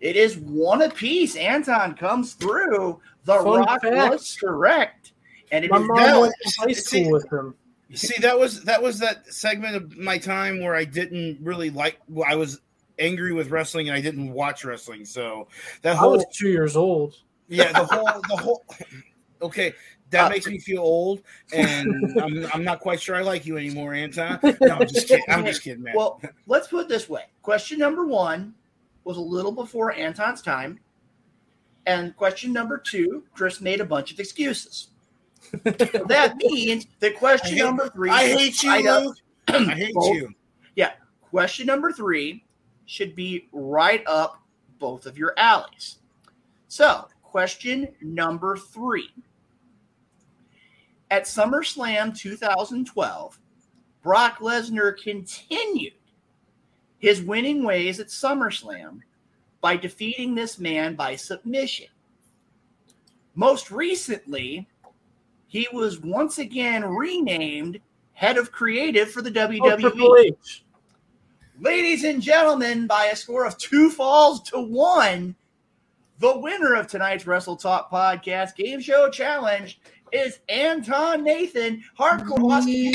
Speaker 2: It is one apiece. Anton comes through. The
Speaker 11: Fun
Speaker 2: Rock
Speaker 11: fact.
Speaker 2: was correct. And it
Speaker 11: My
Speaker 2: is
Speaker 11: mom
Speaker 2: now-
Speaker 11: went to high
Speaker 4: see-
Speaker 11: school with him.
Speaker 4: See, that was that was that segment of my time where I didn't really like. I was angry with wrestling and I didn't watch wrestling. So that
Speaker 11: I
Speaker 4: whole
Speaker 11: was two years old.
Speaker 4: Yeah, the whole the whole. Okay, that
Speaker 2: Uh,
Speaker 4: makes me feel old, and I'm, I'm not quite sure I like you anymore, Anton. No, I'm just kidding. I'm just kidding, man.
Speaker 2: Well, let's put it this way. Question number one was a little before Anton's time. And question number two, Chris made a bunch of excuses. So that means that question
Speaker 4: hate-
Speaker 2: number three.
Speaker 4: I hate you, Luke. I hate
Speaker 2: both-
Speaker 4: you.
Speaker 2: Yeah. Question number three should be right up both of your alleys. So, question number three. At SummerSlam 2012, Brock Lesnar continued his winning ways at SummerSlam by defeating this man by submission. Most recently, he was once again renamed head of creative for the WWE.
Speaker 11: Oh,
Speaker 2: Ladies and gentlemen, by a score of two falls to one, the winner of tonight's Wrestle Talk Podcast Game Show Challenge is Anton Nathan. Hardcore Austin,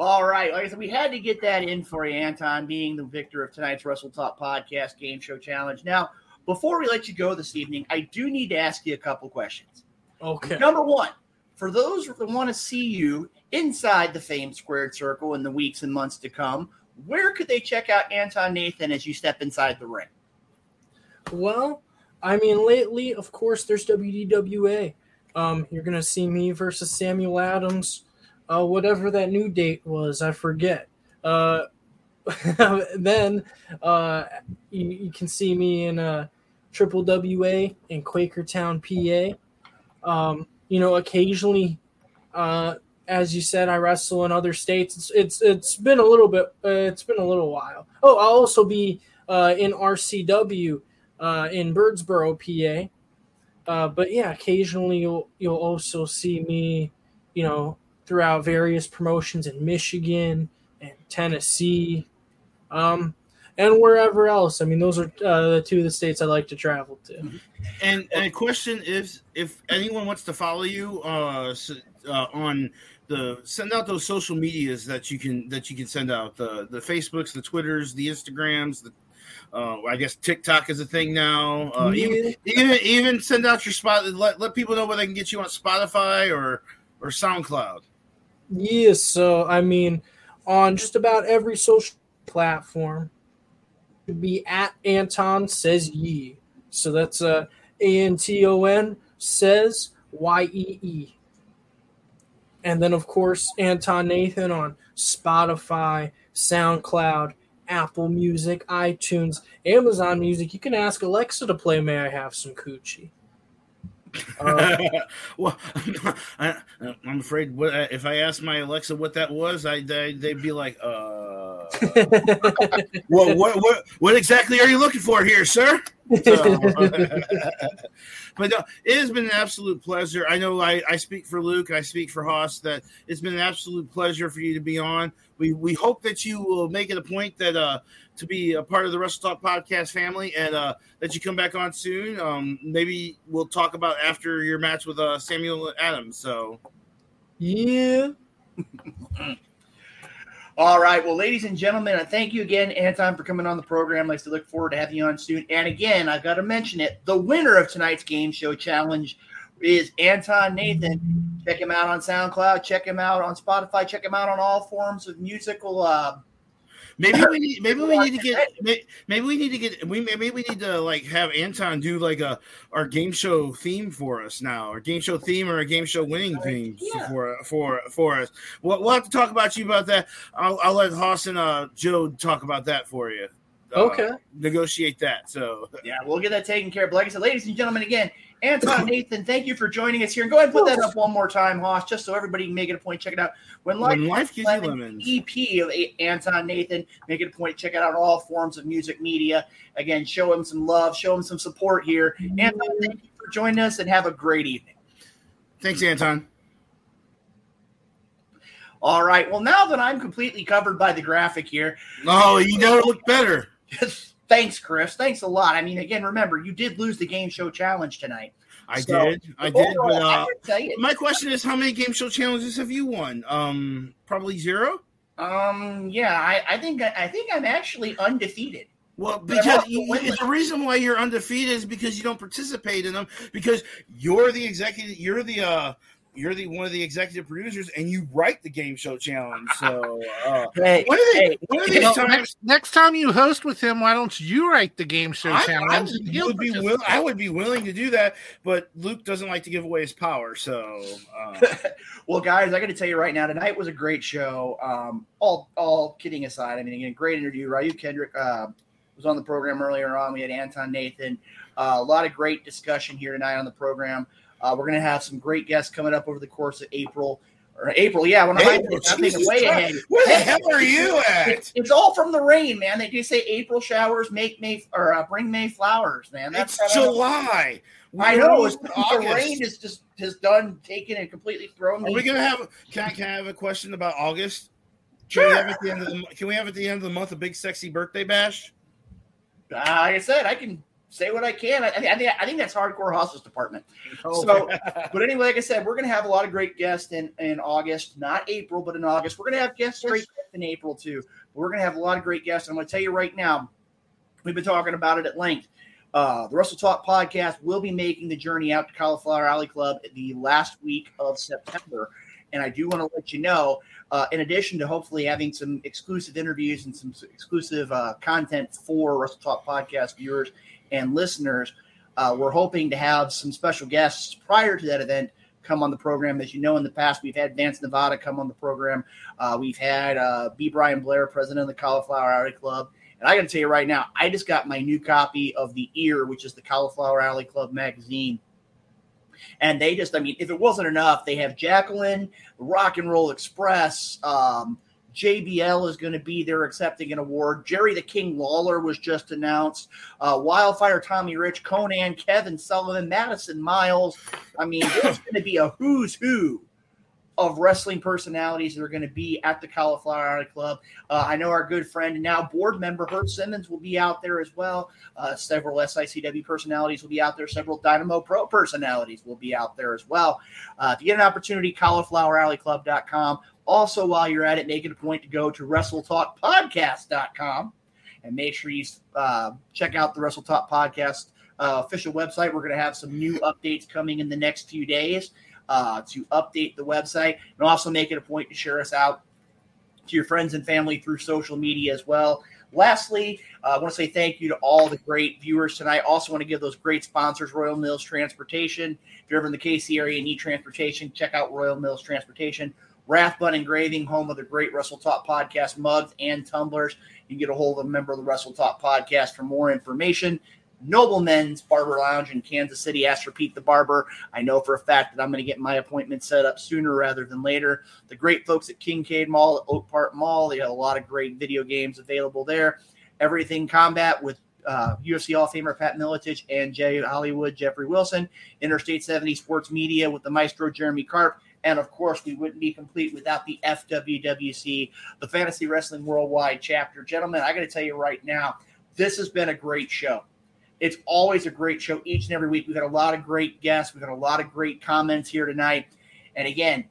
Speaker 5: All
Speaker 2: right, like I said, we had to get that in for you, Anton, being the victor of tonight's Wrestle Talk Podcast Game Show Challenge. Now, before we let you go this evening, I do need to ask you a couple questions.
Speaker 11: Okay.
Speaker 2: Number one, for those that want to see you inside the famed squared circle in the weeks and months to come, where could they check out Anton Nathan as you step inside the ring?
Speaker 11: Well, I mean, lately, of course, there's WDWA. Um, you're gonna see me versus Samuel Adams, uh, whatever that new date was, I forget. Uh, then uh, you, you can see me in uh, Triple WA in Quakertown, PA. Um, you know, occasionally, uh, as you said, I wrestle in other states. It's it's, it's been a little bit. Uh, it's been a little while. Oh, I'll also be uh, in RCW uh, in Birdsboro, PA. Uh, but yeah, occasionally you'll you'll also see me, you know, throughout various promotions in Michigan and Tennessee, um, and wherever else. I mean, those are uh, the two of the states I like to travel to.
Speaker 4: And, and a question is, if anyone wants to follow you uh, uh, on the send out those social medias that you can that you can send out the the Facebooks, the Twitters, the Instagrams, the uh, I guess TikTok is a thing now. Uh, even, even even send out your spot. Let, let people know where they can get you on Spotify or or SoundCloud.
Speaker 11: Yeah, so I mean, on just about every social platform, be at Anton says ye. So that's uh, A N T O N says Y E E. And then, of course, Anton Nathan on Spotify, SoundCloud, Apple Music, iTunes, Amazon Music. You can ask Alexa to play May I Have Some Coochie. Uh,
Speaker 4: well, I, I'm afraid what, if I asked my Alexa what that was, I, they, they'd be like, uh, well, what, what, what exactly are you looking for here, sir? So, but no, it has been an absolute pleasure. I know I, I speak for Luke, I speak for Hoss, that it's been an absolute pleasure for you to be on. We we hope that you will make it a point that uh to be a part of the Wrestle Talk podcast family and uh that you come back on soon. Um maybe we'll talk about after your match with uh Samuel Adams. So
Speaker 11: yeah.
Speaker 2: All right. Well, ladies and gentlemen, I thank you again, Anton, for coming on the program. I still look forward to having you on soon. And again, I've got to mention it. The winner of tonight's game show challenge is Anton Nathan. Check him out on SoundCloud. Check him out on Spotify. Check him out on all forms of musical. Uh,
Speaker 4: maybe we need maybe we need to get maybe we need to get we maybe we need to like have Anton do like a our game show theme for us now, our game show theme or a game show winning theme for for for us. We'll, we'll have to talk about you about that. I'll, I'll let Hoss and uh, Joe talk about that for you. Uh,
Speaker 2: Okay.
Speaker 4: negotiate that. So
Speaker 2: yeah, we'll get that taken care of. But like I said, ladies and gentlemen, again, Anton Nathan, thank you for joining us here. And go ahead and put that up one more time, Hoss, just so everybody can make it a point. Check it out. When life,
Speaker 4: When Life Gives You Lemons.
Speaker 2: EP of Anton Nathan, make it a point. Check it out on all forms of music media. Again, show him some love, show him some support here. Anton, thank you for joining us, and have a great evening.
Speaker 4: Thanks, Anton.
Speaker 2: All right. Well, now that I'm completely covered by the graphic here.
Speaker 4: Oh, you never look better.
Speaker 2: Thanks, Chris. Thanks a lot. I mean, again, remember, you did lose the game show challenge tonight.
Speaker 4: I
Speaker 2: So,
Speaker 4: did. I did. But
Speaker 2: I
Speaker 4: uh,
Speaker 2: it-
Speaker 4: my question is, how many game show challenges have you won? Um, probably zero.
Speaker 2: Um, yeah, I, I think I think I'm actually undefeated.
Speaker 4: Well, because you, the reason why you're undefeated is because you don't participate in them. Because you're the executive, you're the uh, you're the one of the executive producers, and you write the game show challenge. So, uh,
Speaker 2: Hey,
Speaker 4: one of the
Speaker 2: hey,
Speaker 4: one of
Speaker 3: You
Speaker 4: these
Speaker 3: know,
Speaker 4: times,
Speaker 3: next, next time you host with him, why don't you write the game show
Speaker 4: I, I
Speaker 3: challenge? and he'll
Speaker 4: would be will, I would be willing to do that, but Luke doesn't like to give away his power. So, uh,
Speaker 2: Well, guys, I got to tell you right now, tonight was a great show. Um, all all kidding aside, I mean, again, great interview. Ryu Kendrick uh, was on the program earlier on. We had Anton Nathan. Uh, a lot of great discussion here tonight on the program. Uh, we're going to have some great guests coming up over the course of April. Or April, yeah, when I'm
Speaker 4: April,
Speaker 2: I'm
Speaker 4: Jesus
Speaker 2: way ahead.
Speaker 4: Where the hell are you at?
Speaker 2: It's, it's all from the rain, man. They do say April showers make May or uh, bring May flowers, man. That's
Speaker 4: it's July.
Speaker 2: I know. It's, the rain is just has done taken and completely thrown
Speaker 4: Are
Speaker 2: me.
Speaker 4: we gonna have? Can I, can I have a question about August? Can we have at the end of the Can we have at the end of the month a big sexy birthday bash?
Speaker 2: Uh, like I said, I can say what I can. I, I, think, I think that's hardcore hostels department.
Speaker 4: Oh.
Speaker 2: So, but anyway, like I said, we're gonna have a lot of great guests in in August, not April, but in August. We're gonna have guests great in April too. But we're gonna have a lot of great guests. I'm gonna tell you right now, we've been talking about it at length. Uh, the Wrestle Talk podcast will be making the journey out to Cauliflower Alley Club the last week of September. And I do want to let you know, uh, in addition to hopefully having some exclusive interviews and some exclusive uh, content for Wrestle Talk podcast viewers and listeners, uh, we're hoping to have some special guests prior to that event come on the program. As you know, in the past, we've had Vance Nevada come on the program. Uh, we've had uh, B. Brian Blair, president of the Cauliflower Alley Club. And I got to tell you right now, I just got my new copy of The Ear, which is the Cauliflower Alley Club magazine. And they just, I mean, if it wasn't enough, they have Jacqueline, Rock and Roll Express, um, JBL is going to be there accepting an award. Jerry the King Lawler was just announced. Uh, Wildfire Tommy Rich, Konnan, Kevin Sullivan, Madison Miles. I mean, there's going to be a who's who of wrestling personalities that are going to be at the Cauliflower Alley Club. Uh, I know our good friend and now board member Herb Simmons will be out there as well. Uh, several SICW personalities will be out there. Several Dynamo Pro personalities will be out there as well. Uh, if you get an opportunity, caulifloweralleyclub.com. Also, while you're at it, make it a point to go to WrestleTalkPodcast.com and make sure you uh, check out the Wrestle Talk Podcast uh, official website. We're going to have some new updates coming in the next few days uh, to update the website and also make it a point to share us out to your friends and family through social media as well. Lastly, uh, I want to say thank you to all the great viewers tonight. Also, want to give those great sponsors, Royal Mills Transportation. If you're ever in the KC area and need transportation, check out Royal Mills Transportation. Rathbun Engraving, home of the great Wrestle Talk podcast mugs and tumblers. You can get a hold of a member of the Wrestle Talk podcast for more information. Noblemen's Barber Lounge in Kansas City. Ask for Pete the Barber. I know for a fact that I'm going to get my appointment set up sooner rather than later. The great folks at Kincaid Mall, at Oak Park Mall, they have a lot of great video games available there. Everything Combat with uh, UFC Hall of Famer Pat Miletich and Jay Hollywood, Jeffrey Wilson. Interstate 70 Sports Media with the maestro Jeremy Karp. And of course, we wouldn't be complete without the FWWC, the Fantasy Wrestling Worldwide chapter. Gentlemen, I got to tell you right now, this has been a great show. It's always a great show each and every week. We've got a lot of great guests. We've got a lot of great comments here tonight. And again,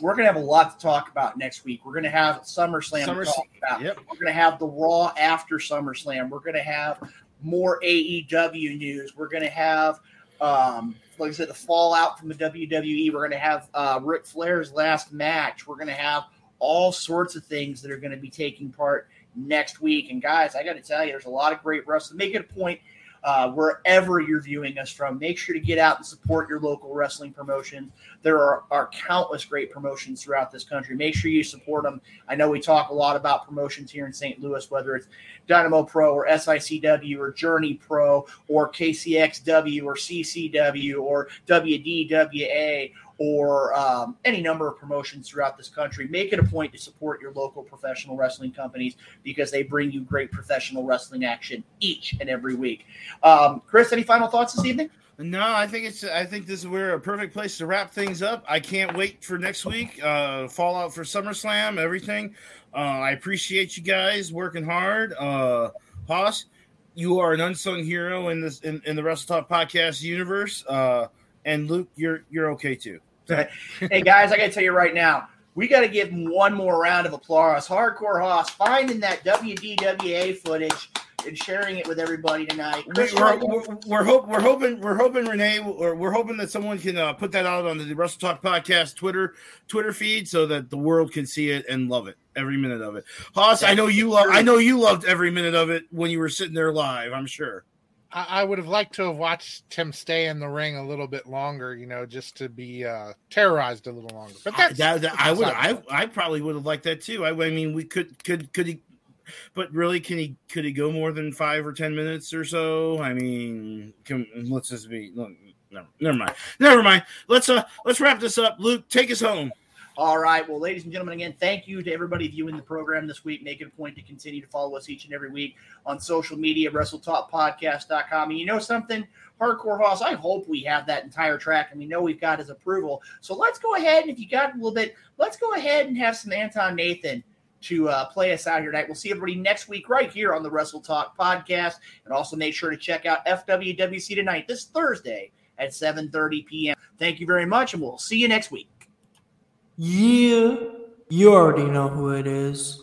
Speaker 2: we're going to have a lot to talk about next week. We're going to have SummerSlam
Speaker 4: Summer-
Speaker 2: to talk about.
Speaker 4: yep.
Speaker 2: We're going to have the Raw after SummerSlam. We're going to have more AEW news. We're going to have, um, like I said, the fallout from the WWE. We're going to have uh, Ric Flair's last match. We're going to have all sorts of things that are going to be taking part next week. And guys, I got to tell you, there's a lot of great wrestling. Make it a point uh, wherever you're viewing us from. Make sure to get out and support your local wrestling promotion. There are, are countless great promotions throughout this country. Make sure you support them. I know we talk a lot about promotions here in St. Louis, whether it's Dynamo Pro or SICW or Journey Pro or KCXW or CCW or WDWA or um, any number of promotions throughout this country. Make it a point to support your local professional wrestling companies because they bring you great professional wrestling action each and every week. Um, Chris, any final thoughts this evening?
Speaker 4: No, I think it's. I think this is where a perfect place to wrap things up. I can't wait for next week. Uh, Fallout for SummerSlam, everything. Uh, I appreciate you guys working hard. Uh, Hoss, you are an unsung hero in this in, in the Wrestle Talk podcast universe. Uh, and Luke, you're you're okay too.
Speaker 2: hey guys, I got to tell you right now, we got to give him one more round of applause. Hardcore Hoss finding that WDWA footage and sharing it with everybody tonight. Chris,
Speaker 4: we're, we're, we're, hope, we're hoping we're hoping Renee or we're hoping that someone can uh, put that out on the Wrestle Talk podcast Twitter Twitter feed so that the world can see it and love it every minute of it. Hoss, I know you love I know you loved every minute of it when you were sitting there live. I'm sure.
Speaker 3: I, I would have liked to have watched him stay in the ring a little bit longer, you know, just to be uh, terrorized a little longer. But
Speaker 4: I,
Speaker 3: that's,
Speaker 4: that, that- I would I, I probably would have liked that too. I, I mean, we could could could he, but really, can he could he go more than five or ten minutes or so? I mean, can, let's just be no, never mind, never mind. Let's uh let's wrap this up. Luke, take us home.
Speaker 2: All right. Well, ladies and gentlemen, again, thank you to everybody viewing the program this week. Make it a point to continue to follow us each and every week on social media, WrestleTalkPodcast.com. And you know something? Hardcore Hoss, I hope we have that entire track and we know we've got his approval. So let's go ahead and if you got a little bit, let's go ahead and have some Anton Nathan to uh, play us out here tonight. We'll see everybody next week right here on the Wrestle Talk podcast. And also make sure to check out FWWC tonight this Thursday at 7.30 p.m. Thank you very much, and we'll see you next week.
Speaker 11: Yeah, you already know who it is.